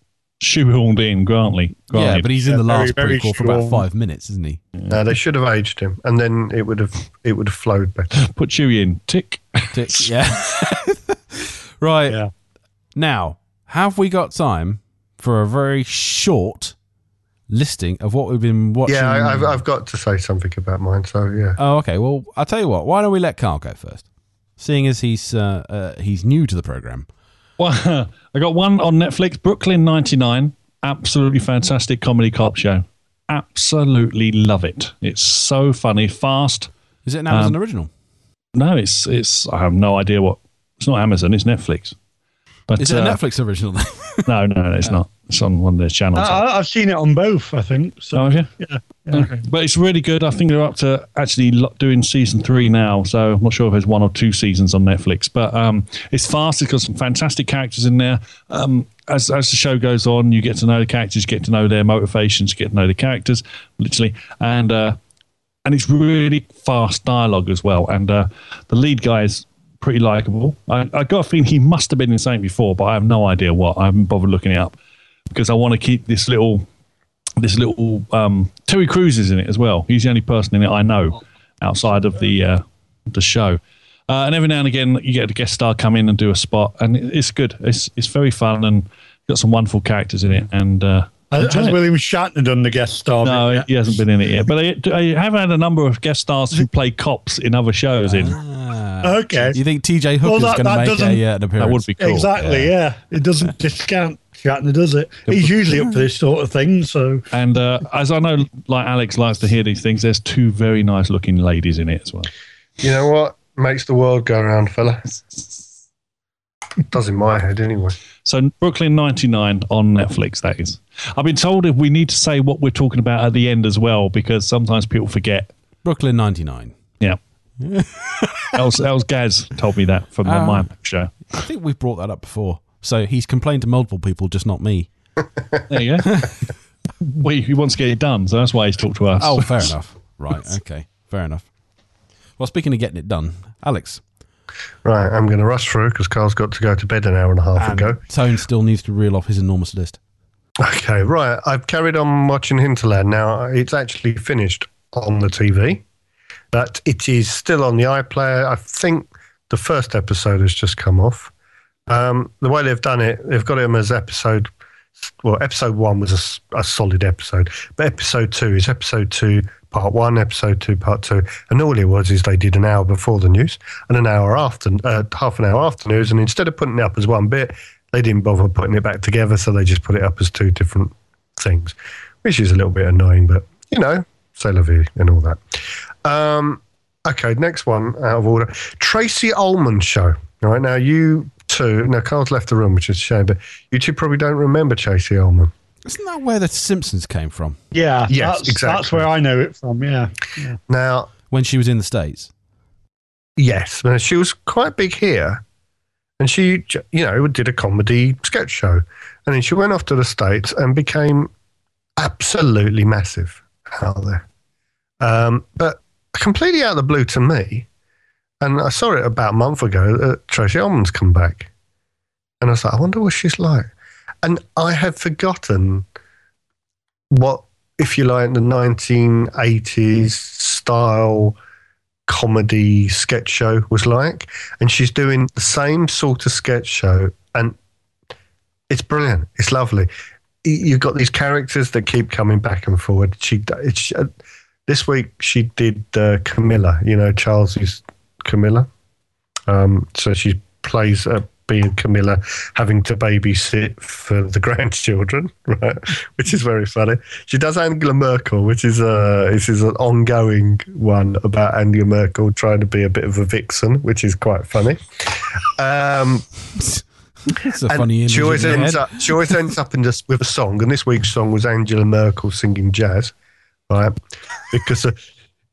S1: Shoehorned in, Grantley.
S2: Yeah, but he's in
S4: Yeah,
S2: the
S4: very,
S2: last
S4: very
S2: prequel for about five minutes, isn't he?
S3: No, they should have aged him, and then it would have, it would have flowed better.
S1: put Chewie in. Tick.
S2: Tick, yeah. right.
S4: Yeah.
S2: Now, have we got time for a very short listing of what we've been watching?
S3: Yeah, I, I've, I've got to say something about mine. So yeah,
S2: Oh, okay. Well, I'll tell you what. Why don't we let Carl go first? Seeing as he's uh, uh, he's new to the program.
S1: Well, I got one on Netflix, Brooklyn 99. Absolutely fantastic comedy cop show. Absolutely love it. It's so funny, fast.
S2: Is it an Amazon
S1: Um,
S2: original?
S1: No, it's it's. I have no idea what. It's not Amazon. It's Netflix. But
S2: Is it a
S1: uh,
S2: Netflix original?
S1: No, no, no, it's not. It's on one of their channels.
S4: I, I've seen it on both. I think. So
S1: oh, yeah.
S4: yeah.
S1: Okay. But it's really good. I think they're up to actually doing season three now. So I'm not sure if there's one or two seasons on Netflix. But um, it's fast. It's got some fantastic characters in there. Um, as, as the show goes on, you get to know the characters, get to know their motivations, get to know the characters, literally. And uh, and it's really fast dialogue as well. And uh, the lead guy is pretty likable. I, I got a feeling he must have been in something before, but I have no idea what. I haven't bothered looking it up. because I want to keep this little this little um, Terry Crews is in it as well. He's the only person in it I know outside of the uh, the show. Uh, and every now and again, you get a guest star come in and do a spot, and it's good. It's it's very fun and got some wonderful characters in it. And uh,
S4: Has, has. William Shatner done the guest star?
S1: no,
S4: yet?
S1: he hasn't been in it yet. But I, I have had a number of guest stars who play cops in other shows. In
S2: Ah.
S4: Okay.
S2: You think TJ
S4: Well,
S2: Hooker's
S4: that-
S2: going to make
S4: doesn't-
S2: a, uh, an appearance?
S1: that would be cool.
S4: Exactly, yeah. It doesn't discount Shatner, does it? He's usually up for this sort of thing, so
S1: And uh, as I know, like Alex likes to hear these things, there's two very nice looking ladies in it as well.
S3: You know what makes the world go round, fella? Does in my head anyway.
S1: So Brooklyn 99 on Netflix, that is. I've been told if we need to say what we're talking about at the end as well, because sometimes people forget.
S2: Brooklyn 99.
S1: Yeah. Els, Els Gaz told me that from the
S2: Ah.
S1: my show.
S2: I think we've brought that up before. So he's complained to multiple people, just not me.
S1: There you go. well, he wants to get it done, so that's why he's talked to us.
S2: Oh, fair enough. Right. Okay. Fair enough. Well, speaking of getting it done, Alex,
S3: Right, I'm going to rush through because Carl's got to go to bed an hour and a half
S2: and
S3: ago.
S2: Tone still needs to reel off his enormous list.
S3: Okay, right. I've carried on watching Hinterland. Now, it's actually finished on the TV, but it is still on the iPlayer. I think the first episode has just come off. Um, the way they've done it, they've got him as episode. Well, episode one was a solid episode, but episode two is episode two, part one, episode two, part two. And all it was is they did an hour before the news and an hour after, uh, half an hour after news. And instead of putting it up as one bit, they didn't bother putting it back together, so they just put it up as two different things, which is a little bit annoying, but you know, c'est la vie and all that. Um, okay, next one out of order Tracey Ullman show. All right, now you two, now Carl's left the room, which is a shame, but you two probably don't remember Tracey Ullman.
S2: Isn't that where the Simpsons came from?
S4: yeah,
S3: Yes,
S4: that's,
S3: exactly.
S4: that's where I know it from. Yeah,
S3: Now,
S2: When she was in the States?
S3: yes, now, she was quite big here, and she, you know, did a comedy sketch show, and then she went off to the States and became absolutely massive out there. Um, but completely out of the blue to me, and I saw it about a month ago that Tracey Ullman's come back. And I was like, I wonder what she's like. And I had forgotten what, if you like, the 1980s style comedy sketch show was like. And she's doing the same sort of sketch show. And it's brilliant. It's lovely. You've got these characters that keep coming back and forward. She, uh, this week she did uh, Camilla, you know, Charles's Camilla. Um, so she plays uh, being Camilla, having to babysit for the grandchildren, right? Which is very funny. She does Angela Merkel, which is a this is an ongoing one about Angela Merkel trying to be a bit of a vixen, which is quite funny. Um,
S2: It's a
S3: and
S2: funny image.
S3: she always ends up. She always ends up in this with a song, and this week's song was Angela Merkel singing jazz, right? Because uh,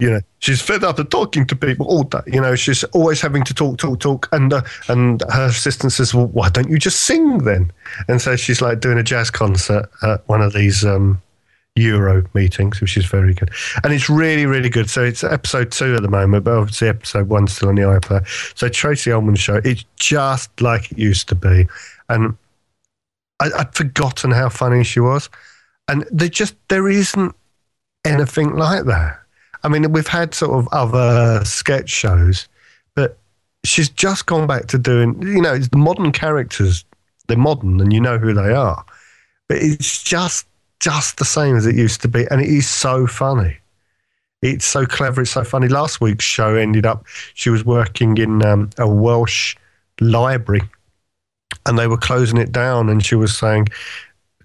S3: you know she's fed up of talking to people all day. You know she's always having to talk, talk, talk, and uh, and her assistant says, "Well, why don't you just sing then?" And so she's like doing a jazz concert at one of these. Um, Euro meetings, which is very good. And it's really, really good. So it's episode two at the moment, but obviously episode one's still on the iPlayer. So Tracey Ullman show, it's just like it used to be. And I, I'd forgotten how funny she was. And there just, there isn't anything like that. I mean, we've had sort of other sketch shows, but she's just gone back to doing, you know, it's the modern characters. They're modern and you know who they are. But it's just just the same as it used to be, and it is so funny. It's so clever. It's so funny. Last week's show ended up. She was working in um, a Welsh library, and they were closing it down. And she was saying,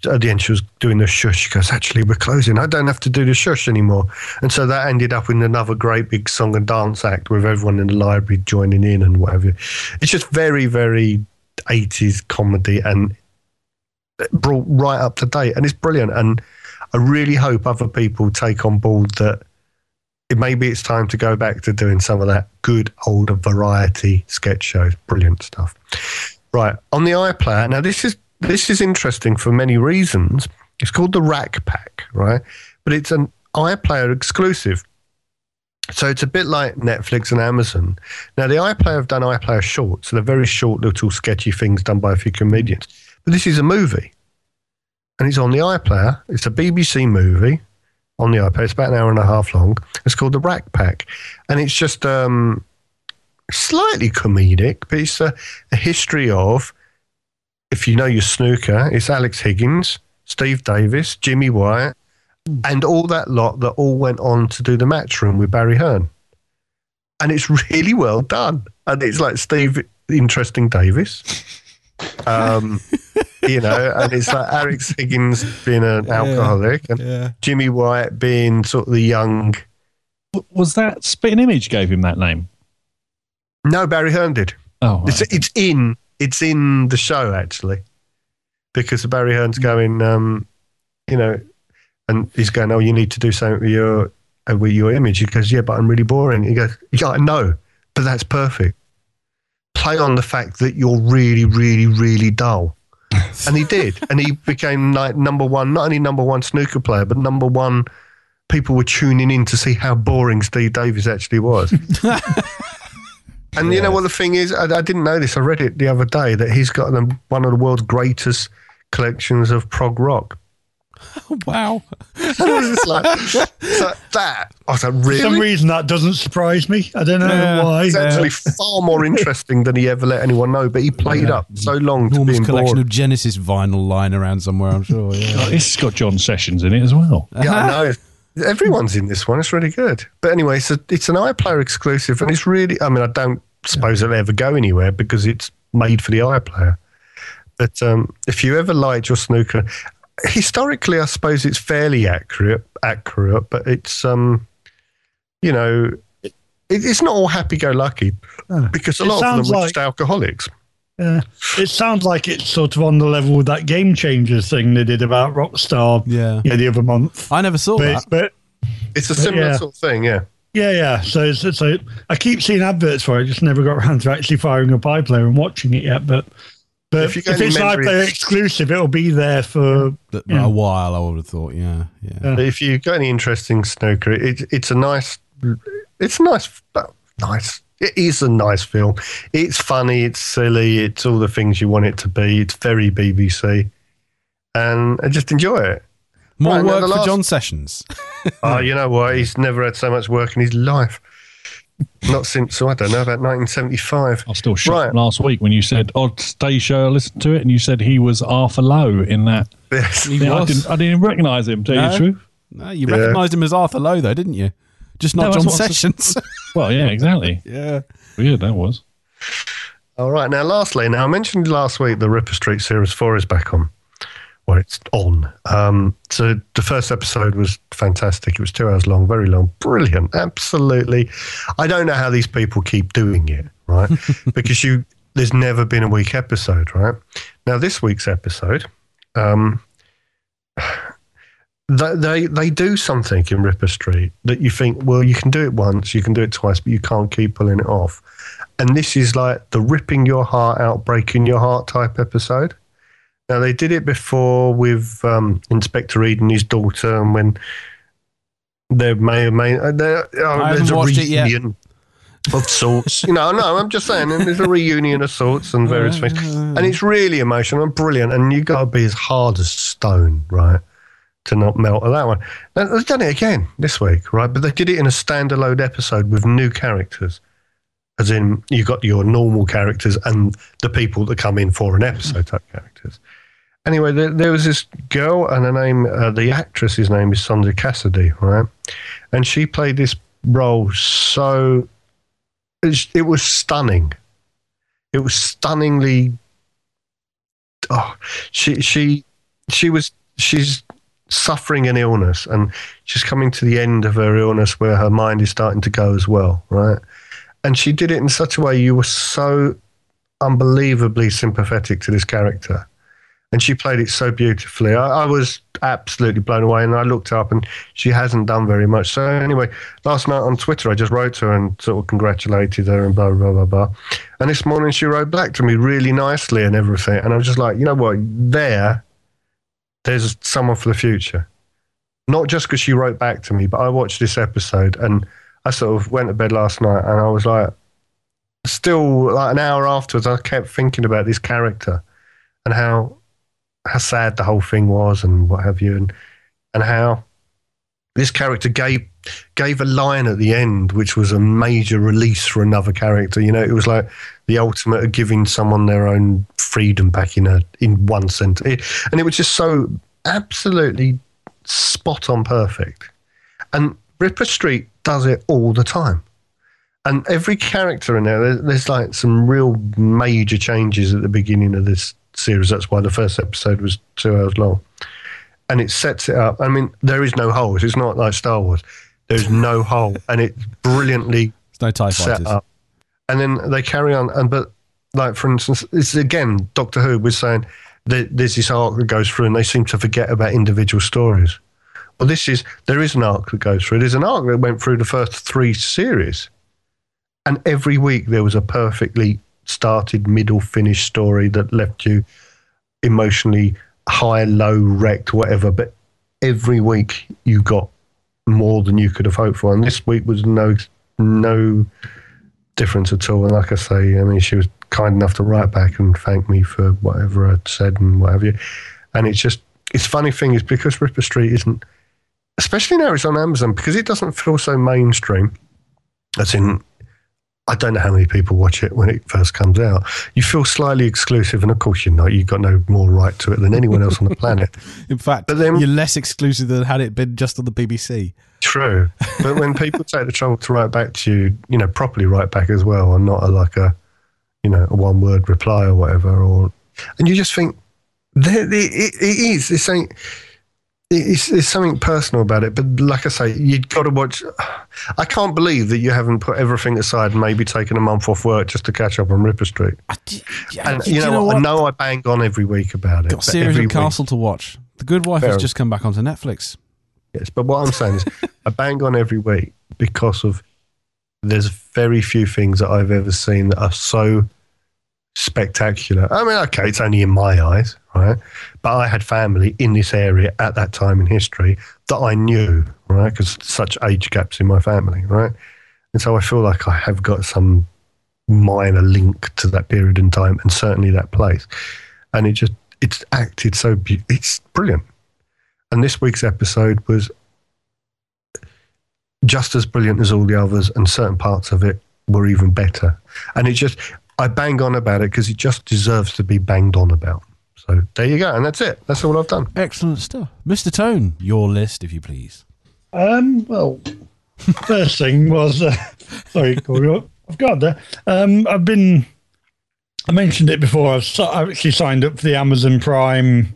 S3: at the end, she was doing the shush. She goes, "Actually, we're closing. I don't have to do the shush anymore." And so that ended up in another great big song and dance act with everyone in the library joining in and whatever. It's just very, very 80s comedy and brought right up to date, and it's brilliant. And I really hope other people take on board that it maybe it's time to go back to doing some of that good old variety sketch shows. Brilliant stuff. Right on the iPlayer. Now this is this is interesting for many reasons. It's called the Rack Pack, right? But it's an iPlayer exclusive. So it's a bit like Netflix and Amazon. Now the iPlayer have done iPlayer shorts, so they're very short little sketchy things done by a few comedians. But this is a movie. and it's on the iPlayer. It's a BBC movie on the iPlayer. It's about an hour and a half long. It's called The Rack Pack, and it's just um, slightly comedic, but it's a, a history of, if you know your snooker, it's Alex Higgins, Steve Davis, Jimmy White, and all that lot that all went on to do the match room with Barry Hearn. And it's really well done. And it's like Steve Interesting Davis. Um, you know, and it's like Alex Higgins being an alcoholic and
S2: Yeah.
S3: Jimmy White being sort of the young.
S1: Was that Spitting Image gave him that name?
S3: No, Barry Hearn did.
S1: Oh,
S3: It's, it's in it's in the show actually, because Barry Hearn's going, um, you know, and he's going, oh, you need to do something with your uh, with your image. He goes, yeah, but I'm really boring. He goes, yeah, I know, but that's perfect. Play on the fact that you're really, really, really dull. and he did, and he became like number one, not only number one snooker player, but number one. People were tuning in to see how boring Steve Davis actually was. And you know what the thing is? I, I didn't know this. I read it the other day that he's got the, one of the world's greatest collections of prog rock.
S2: Wow.
S3: And I was just like, so that I was like,
S4: For some reason, that doesn't surprise me. I don't know
S2: Yeah.
S4: why.
S3: It's actually far more interesting than he ever let anyone know. But he played up so long to
S2: Enormous
S3: being
S2: collection
S3: bored.
S2: of Genesis vinyl lying around somewhere, I'm sure. Yeah.
S1: This has got John Sessions in it as well.
S3: Yeah, I know. Everyone's in this one. It's really good. But anyway, it's, a, it's an iPlayer exclusive, and it's really. I mean, I don't suppose it'll ever go anywhere because it's made for the iPlayer. But um, if you ever liked your snooker, historically, I suppose it's fairly accurate. Accurate, but it's um, you know, it, it's not all happy-go-lucky because a
S4: It
S3: lot of them were
S4: like-
S3: just alcoholics.
S4: Yeah. It sounds like it's sort of on the level with that Game Changers thing they did about Rockstar
S2: Yeah.
S4: yeah, the other month.
S2: I never saw
S4: But,
S2: that.
S4: but
S3: It's a similar
S4: yeah.
S3: sort of thing, yeah.
S4: yeah, yeah. So, it's, it's a, I keep seeing adverts for it. I just never got around to actually firing up iPlayer and watching it yet. But but
S3: If
S4: if,
S3: you get any
S4: it's
S3: memory-
S4: iPlayer exclusive, it'll be there for.
S2: But
S4: Yeah.
S2: A while, I would have thought. Yeah. Yeah.
S4: Yeah.
S3: If you've got any interesting snooker, it, it's a nice, it's a nice, nice. It is a nice film. It's funny. It's silly. It's all the things you want it to be. It's very BBC, and I just enjoy it.
S2: More
S3: Right,
S2: work
S3: the
S2: for
S3: last-
S2: John Sessions.
S3: Oh, you know what? He's never had so much work in his life. Not since oh, I don't know about 1975.
S1: I still shocked
S3: Right.
S1: last week when you said, "Oh, stay show, listen to it," and you said he was Arthur Lowe in that.
S3: Yes.
S2: He
S1: Yeah, I didn't, I didn't recognise him. Tell you
S2: No.
S1: the truth.
S2: No, you
S3: Yeah.
S2: recognised him as Arthur Lowe, though, didn't you? Just not
S1: No,
S2: John
S1: that's what
S2: Sessions.
S1: Well, yeah, exactly.
S2: yeah.
S1: Weird that was.
S3: All right. Now, lastly, now I mentioned last week the Ripper Street Series 4 is back on. Well, it's on. Um, so the first episode was fantastic. It was two hours long, very long, brilliant, absolutely. I don't know how these people keep doing it, right? because you, there's never been a week episode, right? Now, this week's episode, um, they, they they do something in Ripper Street that you think, well, you can do it once, you can do it twice, but you can't keep pulling it off. And this is like the ripping your heart out, breaking your heart type episode. Now they did it before with um, Inspector Eden and his daughter, and when they may or may uh, there, oh,
S2: I
S3: there's a
S2: watched it yet.
S3: reunion of sorts. you know, no, I'm just saying, there's a reunion of sorts and various things, and it's really emotional and brilliant. And you got to be as hard as stone, right, to not melt at that one. They've done it again this week, right? But they did it in a standalone episode with new characters as in you've got your normal characters and the people that come in for an episode type characters. Anyway, there, there was this girl, and her name, uh, the actress's name is Sandra Cassidy, right? And she played this role so it was stunning. It was stunningly. Oh, she she she was she's suffering an illness, and she's coming to the end of her illness where her mind is starting to go as well, right? and she did it in such a way you were so unbelievably sympathetic to this character. And she played it so beautifully. I, I was absolutely blown away and i looked up and she hasn't done very much. So anyway last night on twitter i just wrote to her and sort of congratulated her and blah blah blah blah. And this morning she wrote back to me really nicely and everything. And i was just like you know what? There there's someone for the future. Not just because she wrote back to me but i watched this episode and I sort of went to bed last night and I was like, still like an hour afterwards, I kept thinking about this character and how how sad the whole thing was and what have you, and and how this character gave gave a line at the end, which was a major release for another character. You know, it was like the ultimate of giving someone their own freedom back in a in one sentence, and it was just so absolutely spot on perfect. And Ripper Street does it all the time. And every character in there, there's, like some real major changes at the beginning of this series. That's why the first episode was two hours long. And it sets it up. I mean, there is no holes. It's not like Star Wars. There's no hole. And it's brilliantly
S2: It's no TIE
S3: set
S2: fighters.
S3: up. And then they carry on. And but like for instance, it's again Doctor Who was saying that there's this arc that goes through, and they seem to forget about individual stories. Well, this is there is an arc that goes through. There's an arc that went through the first three series, and every week there was a perfectly started, middle, finished story that left you emotionally high, low, wrecked, whatever. But every week you got more than you could have hoped for, and this week was no no difference at all. And like I say, I mean, she was kind enough to write back and thank me for whatever I'd said and what have you. And it's just, it's funny thing is because Ripper Street isn't, especially now it's on Amazon, because it doesn't feel so mainstream. As in, I don't know how many people watch it when it first comes out. You feel slightly exclusive, and of course you're not. You've got no more right to it than anyone else on the planet.
S2: In fact,
S3: But then-
S2: you're less exclusive than had it been just on the BBC.
S3: True, but when people take the trouble to write back to you, you know, properly write back as well, and not a, like a, you know, a one-word reply or whatever, or, and you just think, it, it, is. It's something. It's, it's something personal about it, but like I say, you've got to watch. I can't believe that you haven't put everything aside and maybe taken a month off work just to catch up on Ripper Street.
S2: I yeah,
S3: And
S2: do
S3: you know, what? I know I bang on every week about it.
S2: Got
S3: but
S2: series of Castle to watch. The Good Wife
S3: Fair
S2: has just come back onto Netflix.
S3: Yes, but what I'm saying is, I bang on every week because of there's very few things that I've ever seen that are so spectacular. I mean, okay, it's only in my eyes, right? But I had family in this area at that time in history that I knew, right? Because such age gaps in my family, right? And so I feel like I have got some minor link to that period in time and certainly that place. And it just, it's acted so, be- it's brilliant. And this week's episode was just as brilliant as all the others, and certain parts of it were even better. And it just, I bang on about it because it just deserves to be banged on about. So there you go. And that's it. That's all I've done.
S2: Excellent stuff. Mr. Tone, your list, if you please.
S4: Um, well, first thing was, uh, sorry, Corey, I've got there. Um, I've been, I mentioned it before. I've, si- I've actually signed up for the Amazon Prime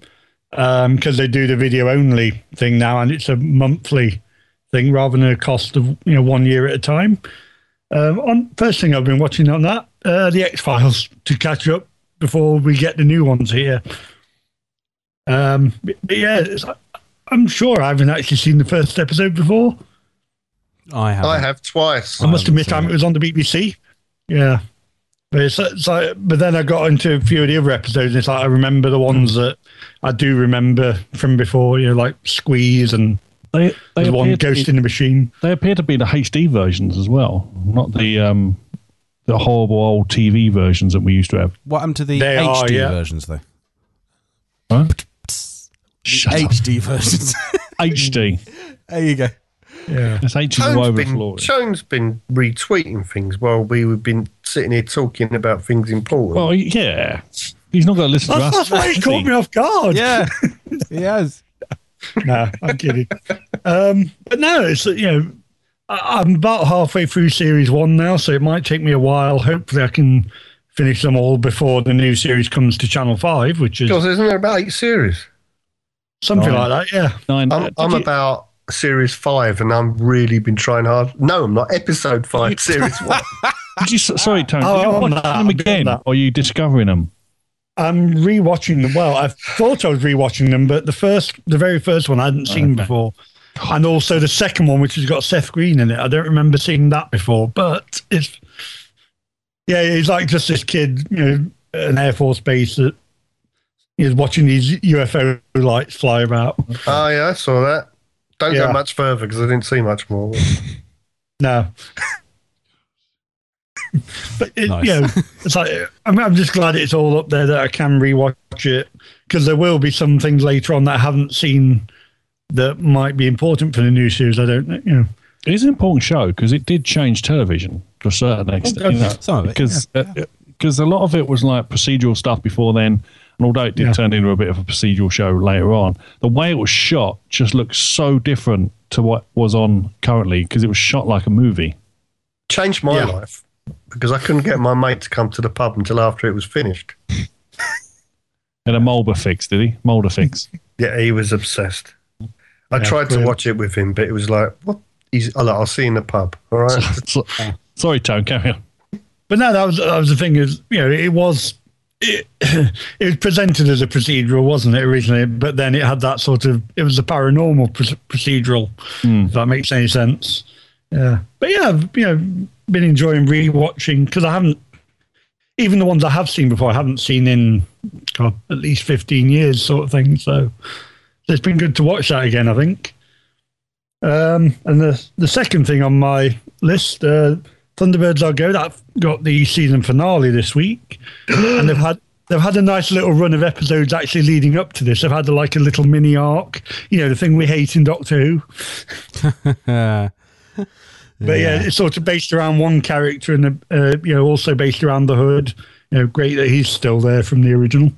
S4: because they do the video only thing now, and it's a monthly thing rather than a cost of you know one year at a time. Um, on first thing I've been watching on that, uh, the X Files to catch up before we get the new ones here. Um, but but yeah, it's, I'm sure I haven't actually seen the first episode before.
S2: I have.
S3: I have twice.
S4: I must
S2: haven't
S4: admit, time
S2: it.
S4: it was on the BBC. Yeah, but it's, it's like, but then I got into a few of the other episodes. And it's like I remember the ones that I do remember from before. You know, like Squeeze and
S1: They they
S4: there's one Ghost
S1: be,
S4: in the Machine.
S1: they appear to be the HD versions as well, not the um the horrible old TV versions that we used to have.
S2: What happened to the
S4: They
S2: HD
S4: are, yeah.
S2: versions, though?
S1: Huh?
S2: The
S1: Shut up.
S2: HD versions.
S1: HD.
S2: there you go.
S4: Yeah,
S1: It's HD all
S3: Jones
S1: over the
S3: been,
S1: floor.
S3: Jones been retweeting things while we've been sitting here talking about things important.
S1: Well, yeah. He's not going to listen to
S4: that's,
S1: us.
S4: that's why he
S1: is
S4: caught me off guard.
S2: Yeah, he has.
S4: no, I'm kidding. Um, but no, it's you know, I, I'm about halfway through series one now, so it might take me a while. Hopefully, I can finish them all before the new series comes to Channel Five, which is
S3: because isn't there about eight series?
S4: something
S1: Nine.
S4: like that. Yeah.
S1: Nine.
S3: I'm, I'm
S1: you-
S3: about series five, and I'm really been trying hard. No, I'm not. Episode five, series one.
S1: Did you, sorry, Tony.
S4: Oh,
S1: did you
S4: I'm
S1: watch
S4: not.
S1: them
S4: I'm
S1: again, or are you discovering them?
S4: I'm rewatching them. Well, I thought I was rewatching them, but the first, the very first one I hadn't seen before, and also the second one, which has got Seth Green in it. I don't remember seeing that before, but it's yeah, he's like just this kid, you know, an Air Force base that is watching these UFO lights fly about.
S3: oh yeah, I saw that. Don't
S4: Yeah.
S3: go much further because I didn't see much more.
S4: No, but it,
S2: Nice.
S4: you know, it's like I'm, I'm just glad it's all up there that I can rewatch it because there will be some things later on that I haven't seen that might be important for the new series. I don't, know, you know.
S1: It is an important show because it did change television to a certain extent. You know,
S2: Some of it,
S1: because uh, because uh, a lot of it was like procedural stuff before then, and although it did
S4: Yeah.
S1: turn into a bit of a procedural show later on, the way it was shot just looks so different to what was on currently because it was shot like a movie.
S3: Changed my
S4: Yeah.
S3: life because I couldn't get my mate to come to the pub until after it was finished.
S1: And a Mulder fix, did he? Mulder fix.
S3: Yeah, he was obsessed. I
S4: Yeah,
S3: tried to watch it with him, but it was like, what? He's, look, I'll see you in the pub. All right.
S1: Sorry, Tone, carry on.
S4: But no, that was that was the thing is you know it was it, it was presented as a procedural, wasn't it originally? But then it had that sort of it was a paranormal pr- procedural. Hmm. If that makes any sense. Yeah, but yeah, I've you know been enjoying rewatching because I haven't even the ones I have seen before I haven't seen in God, at least fifteen years, sort of thing. So it's been good to watch that again. I think. Um, and the the second thing on my list, uh, Thunderbirds Are Go, that got the season finale this week, and they've had they've had a nice little run of episodes actually leading up to this. They've had like a little mini arc, you know, the thing we hate in Doctor Who. But yeah, it's sort of based around one character, and uh, you know, also based around the Hood. You know, great that he's still there from the original.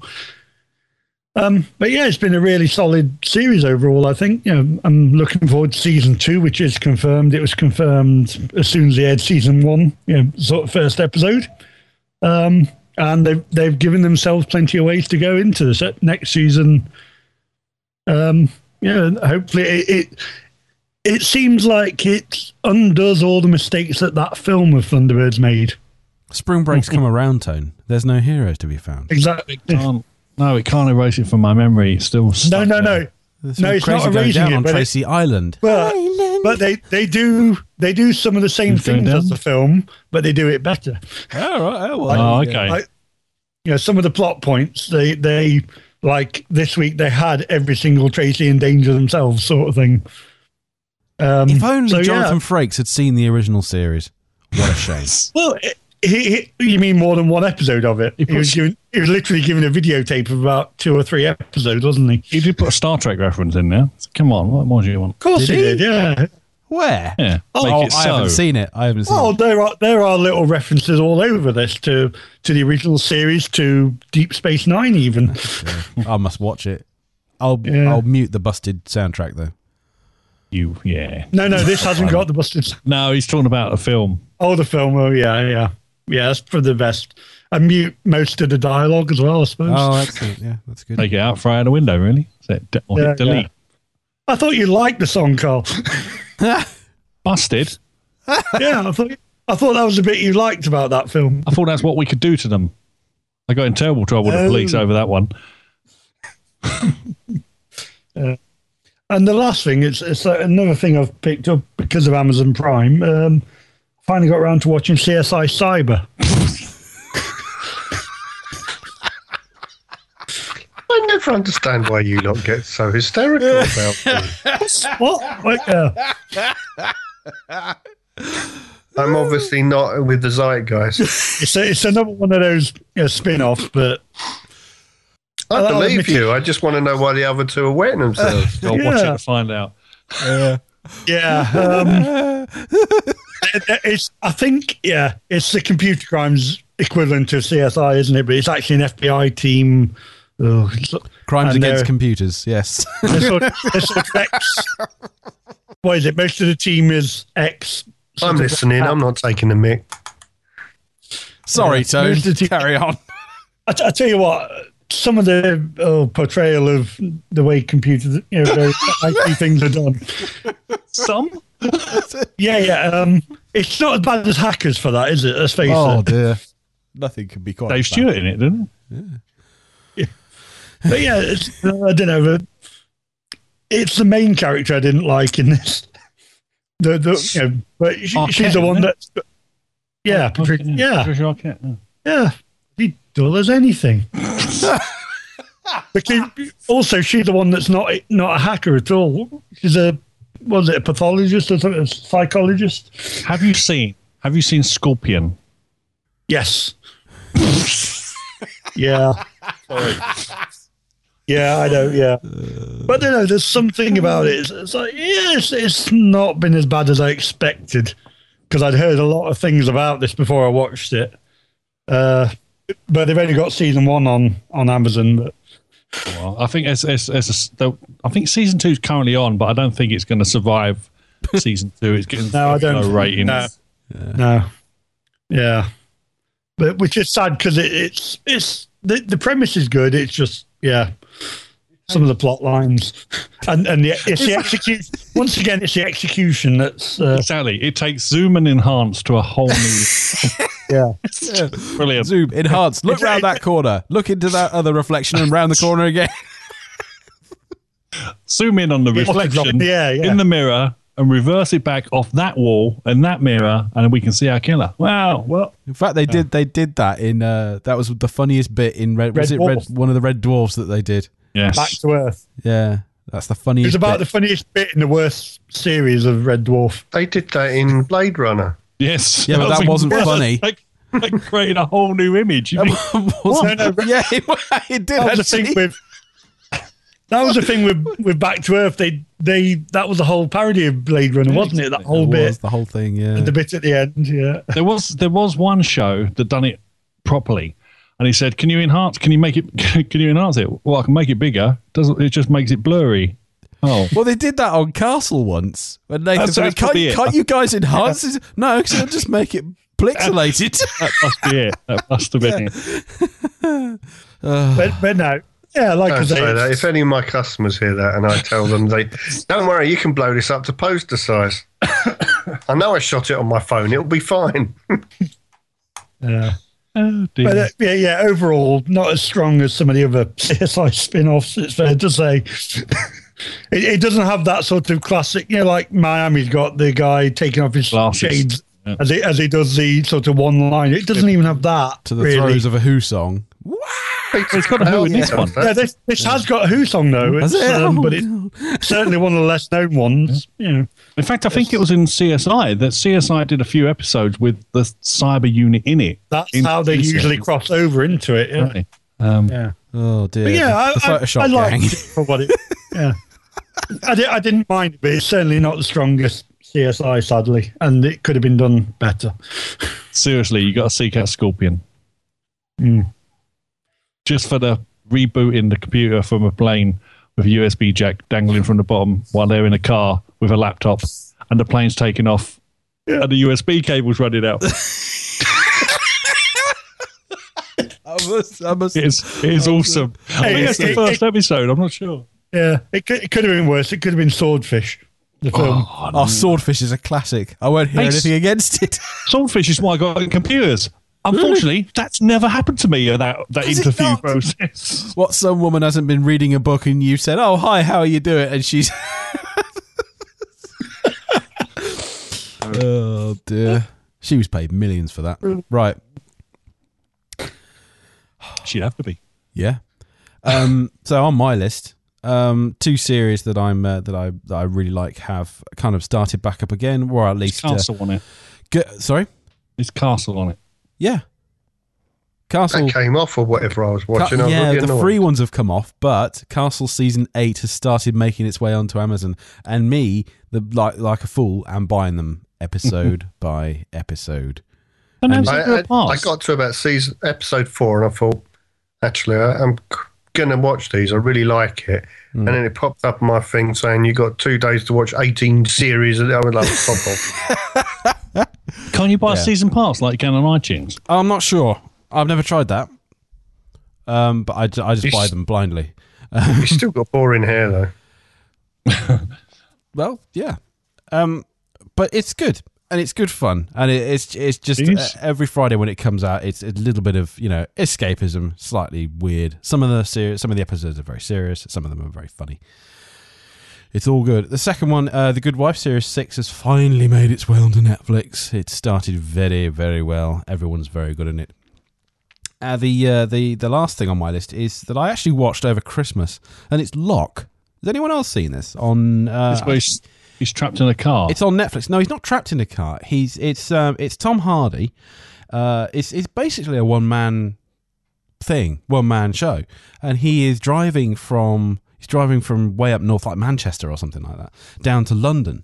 S4: Um, but yeah, it's been a really solid series overall. I think. You know, I'm looking forward to season two, which is confirmed. It was confirmed as soon as they had season one. You know, sort of first episode. Um, and they've they've given themselves plenty of ways to go into the se- next season. Um, yeah, hopefully it, it it seems like it undoes all the mistakes that that film of Thunderbirds made.
S2: spring breaks come around, Tone. There's no heroes to be found.
S4: Exactly.
S1: Can't- no, it can't erase it from my memory. It's still
S4: No, no,
S1: there.
S4: no.
S2: There's
S4: No, it's not
S2: going
S4: erasing
S2: down
S4: it,
S2: on
S4: but it-
S2: Tracy Island.
S4: But but they they do they do some of the same
S1: Who's going
S4: things as the film, but they do it better.
S2: Oh, right. Oh, well,
S1: Oh, okay.
S4: Like, you know, some of the plot points they they like this week they had every single Tracy in danger themselves, sort of thing. Um,
S2: If only
S4: so, yeah.
S2: Jonathan Frakes had seen the original series. What a shame.
S4: Well, he, he, you mean more than one episode of it? He,
S1: put-
S4: was given, he was literally given a videotape of about two or three episodes, wasn't he?
S1: He did put a Star Trek reference in there. Come on, what more do you want?
S4: Of course
S2: Did
S4: he,
S2: he?
S4: did. Yeah.
S2: Where?
S1: Yeah,
S2: Oh,
S1: make it
S2: I haven't seen it. I haven't seen
S4: Oh,
S2: it.
S4: there are there are little references all over this to to the original series, to Deep Space Nine, even.
S2: I must watch it. I'll
S4: Yeah.
S2: I'll mute the busted soundtrack though.
S1: You, yeah.
S4: No, no, this hasn't got the busted.
S1: No, he's talking about a film.
S4: Oh, the film. Oh, yeah, yeah, yeah. That's for the best. I mute most of the dialogue as well, I suppose.
S2: Oh, excellent. Yeah, that's good.
S1: Take it out, fry out the window, really. So, de- or
S4: Yeah,
S1: hit delete.
S4: I thought you liked the song, Carl.
S1: Busted.
S4: yeah, I thought I thought that was the bit you liked about that film.
S1: I thought that's what we could do to them. I got in terrible trouble with the
S4: Oh.
S1: police over that one.
S4: And the last thing, it's, it's uh, another thing I've picked up because of Amazon Prime. Um, finally got around to watching CSI Cyber.
S3: I never understand why you lot get so hysterical about things.
S4: What? Like, uh,
S3: I'm obviously not with the zeitgeist.
S4: it's, a, it's another one of those you know, spin offs, but
S3: I
S4: I'll
S3: believe
S4: admit
S3: you. I just want to know why the other two are wetting themselves.
S1: Go watch it
S4: Yeah.
S1: to find out.
S4: yeah. Um, it- it's, I think, yeah, it's the computer crimes equivalent to CSI, isn't it? But it's actually an FBI team. Oh,
S2: Crimes
S4: and
S2: against
S4: they're-
S2: computers. Yes.
S4: they're sort of, they're sort of ex. What is it? Most of the team is ex.
S3: I'm listening. I'm not taking the mic.
S2: Sorry,
S4: Yeah.
S2: Tone.
S4: Who's the te-
S2: Carry on.
S4: I, t- I tell you what, some of the oh, portrayal of the way computers, you know, those IT things are done.
S1: Some?
S4: Yeah, yeah. Um, it's not as bad as hackers for that, is it? Let's face
S2: Oh
S4: it.
S2: dear. Nothing can be quite.
S1: Dave
S2: as bad.
S1: Stewart in it, didn't
S4: But yeah, it's, uh, I don't know. It's the main character I didn't like in this. The the you know, but she,
S1: Arquette,
S4: she's the one
S1: isn't
S4: that's yeah,
S1: he?
S4: Patricia, yeah,
S1: Patricia Arquette, yeah.
S4: yeah. She dull as anything. because also she's the one that's not not a hacker at all. She's a was it a pathologist or something, a psychologist?
S1: Have you seen? Have you seen Scorpion?
S4: Yes. yeah. Yeah, I know. Yeah, but you know, there's something about it. It's, it's like, yes, it's not been as bad as I expected because I'd heard a lot of things about this before I watched it. Uh, but they've only got season one on on Amazon. But
S1: Well, I think it's, it's, it's a, the, I think season two is currently on, but I don't think it's going to survive season two. It's getting
S4: No, I don't
S1: low ratings.
S4: no. no, yeah, but which is sad because it, it's it's the the premise is good. It's just yeah. Some of the plot lines, and and the, it's the execution. Once again, it's the execution that's uh,
S1: Exactly. It takes zoom and enhance to a whole new.
S4: yeah.
S1: Brilliant.
S2: Zoom, enhance. Look
S4: It's-
S2: round that corner. Look into that other reflection and round the corner again.
S1: Zoom in on the reflection
S4: yeah, yeah.
S1: in the mirror and reverse it back off that wall and that mirror, and we can see our killer. Wow. Well,
S2: In fact, they did they did that in uh, that was the funniest bit in Red. Was
S4: Red
S2: it Red, one of the Red Dwarfs that they did?
S1: Yes.
S4: Back to Earth.
S2: Yeah, that's the funniest.
S4: was about
S2: bit.
S4: the funniest bit in the worst series of Red Dwarf.
S3: They did that in Blade Runner.
S1: yes.
S2: Yeah, but that
S1: was
S2: wasn't
S1: incredible.
S2: funny.
S1: Like, like creating a whole new image. You think,
S4: No, no,
S2: yeah, it, it did.
S4: That was the thing with. That was the thing with, with Back to Earth. They they that was a whole parody of Blade Runner, wasn't it? That whole
S2: It
S4: bit,
S2: was the whole thing. Yeah,
S4: the bit at the end. Yeah.
S1: there was there was one show that done it properly, and he said, "Can you enhance? Can you make it? Can you enhance it? Well, I can make it bigger. Doesn't it just makes it blurry? Oh,
S2: Well, they did that on Castle once. When they
S1: That's-
S2: said,
S1: that's
S2: can't,
S1: probably
S2: can't you guys enhance it? No, because it'll just make it pixelated.
S1: that must be it. That must have been it.
S4: But, but no, yeah, like I say,
S3: say that. If any of my customers hear that and I tell them they, don't worry, you can blow this up to poster size. I know I shot it on my phone. It'll be fine.
S4: yeah.
S1: Oh.
S4: But uh, yeah, yeah, overall, not as strong as some of the other CSI spin-offs. It's fair to say. it, it doesn't have that sort of classic, you know, like Miami's got the guy taking off his
S1: Glasses.
S4: shades
S1: Yeah.
S4: as he as he does the sort of one line. It doesn't even have that
S2: to the
S4: really.
S2: throes of a Who song.
S1: It's got a who in this one.
S4: Yeah, this, this has got a Who song though,
S2: Has
S4: it's,
S2: it?
S4: um,
S2: Oh,
S4: but it's certainly one of the less known ones. You know,
S1: In fact, I think it was in CSI that CSI did a few episodes with the cyber unit in it.
S4: that's
S1: In-
S4: how they
S1: in
S4: usually cross over into it. Yeah,
S1: Right. Um,
S4: yeah.
S2: Oh dear.
S4: But yeah, I,
S2: the
S4: I,
S2: Photoshop
S4: I liked it for what it. Yeah, I, di- I didn't mind it, but it's certainly not the strongest CSI, sadly, and it could have been done better.
S1: Seriously, you got to seek out Scorpion
S4: Mm.
S1: Just for the rebooting the computer from a plane with a USB jack dangling from the bottom while they're in a car with a laptop and the plane's taking off and the USB cable's running out.
S2: I must, I must,
S1: It is, it is oh, awesome. I think
S4: Hey,
S1: that's the first
S4: it-
S1: episode. I'm not sure.
S4: Yeah, it could, it could have been worse. It could have been Swordfish, the oh, film.
S2: oh, Swordfish is a classic. I won't hear
S1: Hey,
S2: anything against it.
S1: Swordfish is why I got computers. Unfortunately, that's never happened to me. uh, That interview process.
S2: what some woman hasn't been reading a book and you said, "Oh, hi, how are you doing?" and she's Oh dear. She was paid millions for that. Right.
S1: She'd have to be.
S2: Yeah. Um, so on my list, um, two series that I'm uh, that I that I really like have kind of started back up again, or at least uh,
S1: Castle on it.
S2: sorry,
S1: It's Castle on it.
S2: Yeah, Castle.
S3: That came off or whatever I was
S2: Ca-
S3: watching. I was
S2: yeah,
S3: really
S2: the free ones have come off, but Castle season eight has started making its way onto Amazon, and me, the like like a fool, am buying them episode by episode.
S1: And
S2: And-
S3: I, I, I got to about season episode four, and I thought, actually, I, I'm gonna watch these. I really like it.
S2: Hmm.
S3: And then it popped up on my thing saying you got two days to watch 18 series. And I was like, stop off.
S1: Can't you buy a season pass like you can on iTunes?
S2: I'm not sure. I've never tried that, um, but I, I just
S3: It's-
S2: buy them blindly.
S3: You still got boring hair though.
S2: Well, yeah, um, but it's good and it's good fun, and it, it's it's just
S1: It is.
S2: uh, every Friday when it comes out, it's a little bit of you know escapism, slightly weird. Some of the ser- some of the episodes are very serious, some of them are very funny. It's all good. The second one, uh, the Good Wife series six, has finally made its way onto Netflix. It started very very well. Everyone's very good in it. Uh, the uh, the the last thing on my list is that I actually watched over Christmas, and it's Locke. Has anyone else seen this on? Uh,
S1: he's, he's trapped in a car.
S2: it's on Netflix. No, he's not trapped in a car. He's it's um it's Tom Hardy, Uh, it's it's basically a one man thing, one man show, and he is driving from he's driving from way up north, like Manchester or something like that, down to London.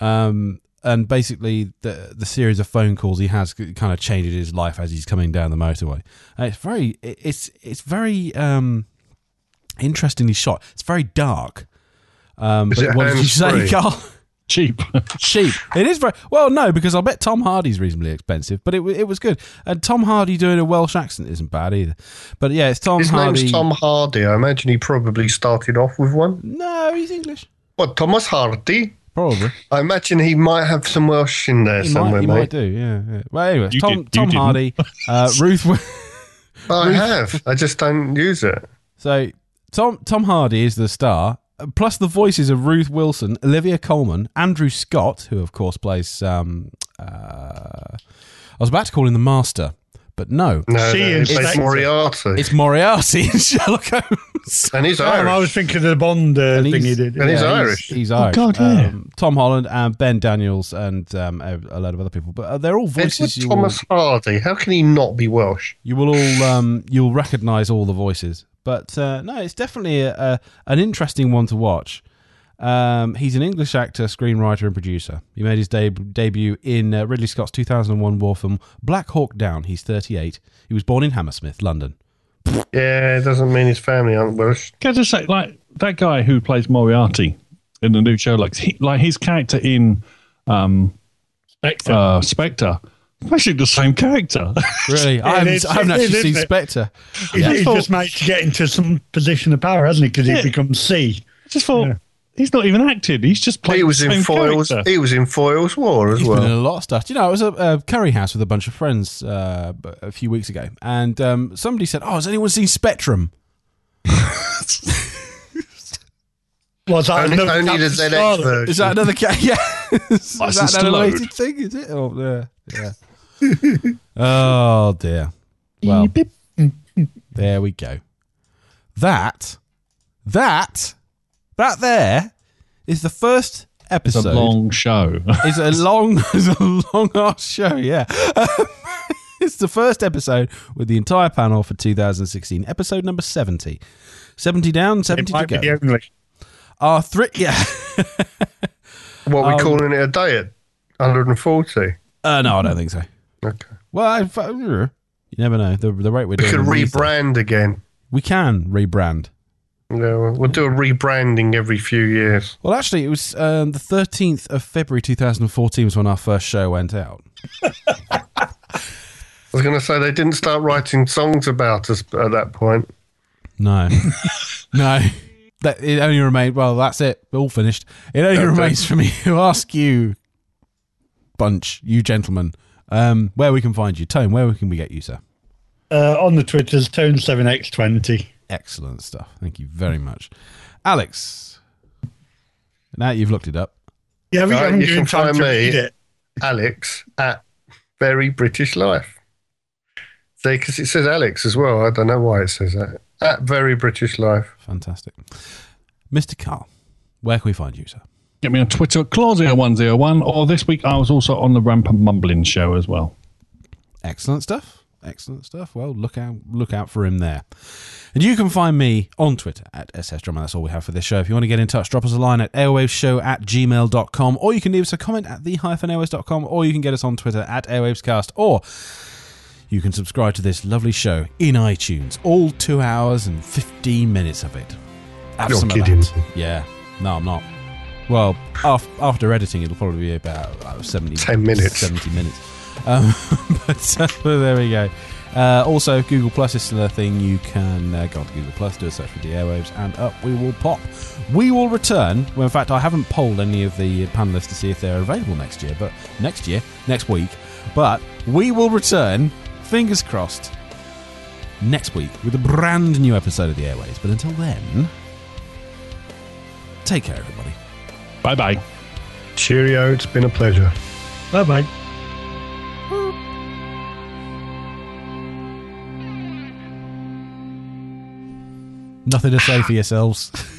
S2: Um, and basically the the series of phone calls he has kind of changes his life as he's coming down the motorway. And it's very it's it's very um, interestingly shot. It's very dark. Um,
S3: Is
S2: but
S3: it
S2: what did you say. Carl?
S1: Cheap.
S2: cheap. It is very well, no, because I bet Tom Hardy's reasonably expensive, but it it was good. And Tom Hardy doing a Welsh accent isn't bad either. But yeah, it's Tom
S3: His
S2: Hardy.
S3: name's Tom Hardy. I imagine he probably started off with one.
S2: No, he's English.
S3: What, Thomas Hardy?
S2: Probably.
S3: I imagine he might have some Welsh in there
S2: He
S3: somewhere,
S2: might, he
S3: mate.
S2: might do. Yeah. yeah. Well, anyway,
S1: You
S2: Tom
S1: did-
S2: Tom
S1: didn't.
S2: Hardy, uh, Ruth. Wi-
S3: I have. I just don't use it.
S2: So Tom Tom Hardy is the star, plus the voices of Ruth Wilson, Olivia Colman, Andrew Scott, who of course plays. Um, uh, I was about to call him the Master, but no,
S3: No,
S4: She
S3: no,
S4: is
S3: it's Moriarty.
S2: it's Moriarty in Sherlock Holmes.
S3: and he's
S4: Oh, I was thinking of the Bond uh,
S2: And
S4: thing he did.
S3: and he's
S2: Yeah,
S3: Irish.
S2: He's, Irish.
S1: God, yeah.
S2: Um, Tom Holland and Ben Daniels and um, a, a load of other people, but uh, they're all
S3: Edward
S2: voices you will,
S3: Thomas Hardy. How can he not be Welsh?
S2: you will all um, you'll recognise all the voices. But uh, no, it's definitely a, a, an interesting one to watch. Um, he's an English actor, screenwriter, and producer. He made his deb- debut in uh, Ridley Scott's 2001 war film Black Hawk Down. He's 38. He was born in Hammersmith, London.
S3: Yeah, it doesn't mean his family aren't Welsh.
S1: Can I just say, like that guy who plays Moriarty in the new show, like he, like his character in um,
S4: Spectre.
S1: uh, Spectre, actually the same character.
S2: Really, I haven't, I haven't
S4: it is,
S2: actually seen? Spectre.
S4: he
S1: I
S4: he just managed to get into some position of power, hasn't he? Because
S1: Yeah.
S4: he becomes C.
S1: I just thought
S4: Yeah.
S1: he's not even acted; he's just playing.
S3: He was
S1: the
S3: in
S1: same
S3: Foyle's.
S1: character.
S3: He was in Foyle's War as
S2: He's been in
S3: well.
S2: a lot of stuff. You know, I was at a curry house with a bunch of friends uh, b- a few weeks ago, and um, somebody said, "Oh, has anyone seen Spectrum?"
S4: Was that
S3: Only,
S4: another
S3: only the ZX version.
S2: Is that another cat? Yeah, is
S1: License
S2: that
S1: to
S2: an
S1: load.
S2: animated thing? Is it? Oh, yeah, yeah. oh dear. Well, there we go. That, that, that there is the first episode.
S1: It's
S2: episode.
S1: a long show.
S2: It's a long, it's a long ass show. Yeah, it's the first episode with the entire panel for 2016, episode number 70. 70 down,
S4: It
S2: 70 to
S4: might be
S2: go.
S4: the only.
S2: Our three, yeah.
S3: What are we
S2: Um,
S3: calling it a day at 140?
S2: Uh, no, I don't think so.
S3: Okay.
S2: Well, I, you never know. The, the rate we're
S3: We could rebrand again.
S2: We can rebrand.
S3: Yeah, we'll we'll do a rebranding every few years.
S2: Well, actually, it was um, the 13th of February 2014 was when our first show went out.
S3: I was going to say they didn't start writing songs about us at that point.
S2: No, no. That, it only remained. Well, that's it. All finished. It only
S3: Okay.
S2: remains for me to ask you, bunch, you gentlemen, um, where we can find you. Tone, where can we get you, sir?
S4: Uh, on the Twitters, Tone7X20.
S2: Excellent stuff. Thank you very much, Alex. Now you've looked it up.
S4: Yeah, we
S3: Right,
S4: haven't
S3: you can
S4: time
S3: find me.
S4: it.
S3: Alex at Very British Life. See, because it says Alex as well. I don't know why it says that. At Very British Life.
S2: Fantastic, Mr. Carl. Where can we find you, sir?
S1: Get me on Twitter at Claw0101, or this week I was also on the Rampant Mumbling show as well.
S2: Excellent stuff. Excellent stuff. Well, look out look out for him there. And you can find me on Twitter at SSDrummer. That's all we have for this show. If you want to get in touch, drop us a line at airwaveshow at gmail.com, or you can leave us a comment at the hyphen airwaves.com, or you can get us on Twitter at airwavescast, or you can subscribe to this lovely show in iTunes. All two hours and 15 minutes of it. Have
S3: You're kidding
S2: Yeah. No, I'm not. Well, af- after editing, it'll probably be about uh, 70
S3: 10 minutes.
S2: 70 minutes. Um, but, uh, there we go. Uh, also, Google Plus is still a thing. You can uh, go to Google Plus, do a search for the airwaves, and up we will pop. We will return. Well, in fact, I haven't polled any of the panelists to see if they're available next year, but next year, next week. But we will return, fingers crossed, next week with a brand new episode of the airwaves. But until then, take care, everybody.
S1: Bye bye.
S3: Cheerio. It's been a pleasure.
S4: Bye bye.
S2: Nothing to say for yourselves.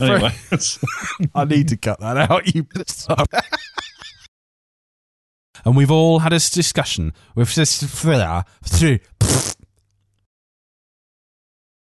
S1: Anyway.
S2: I need to cut that out. You bit of suffra. and we've all had a discussion with this through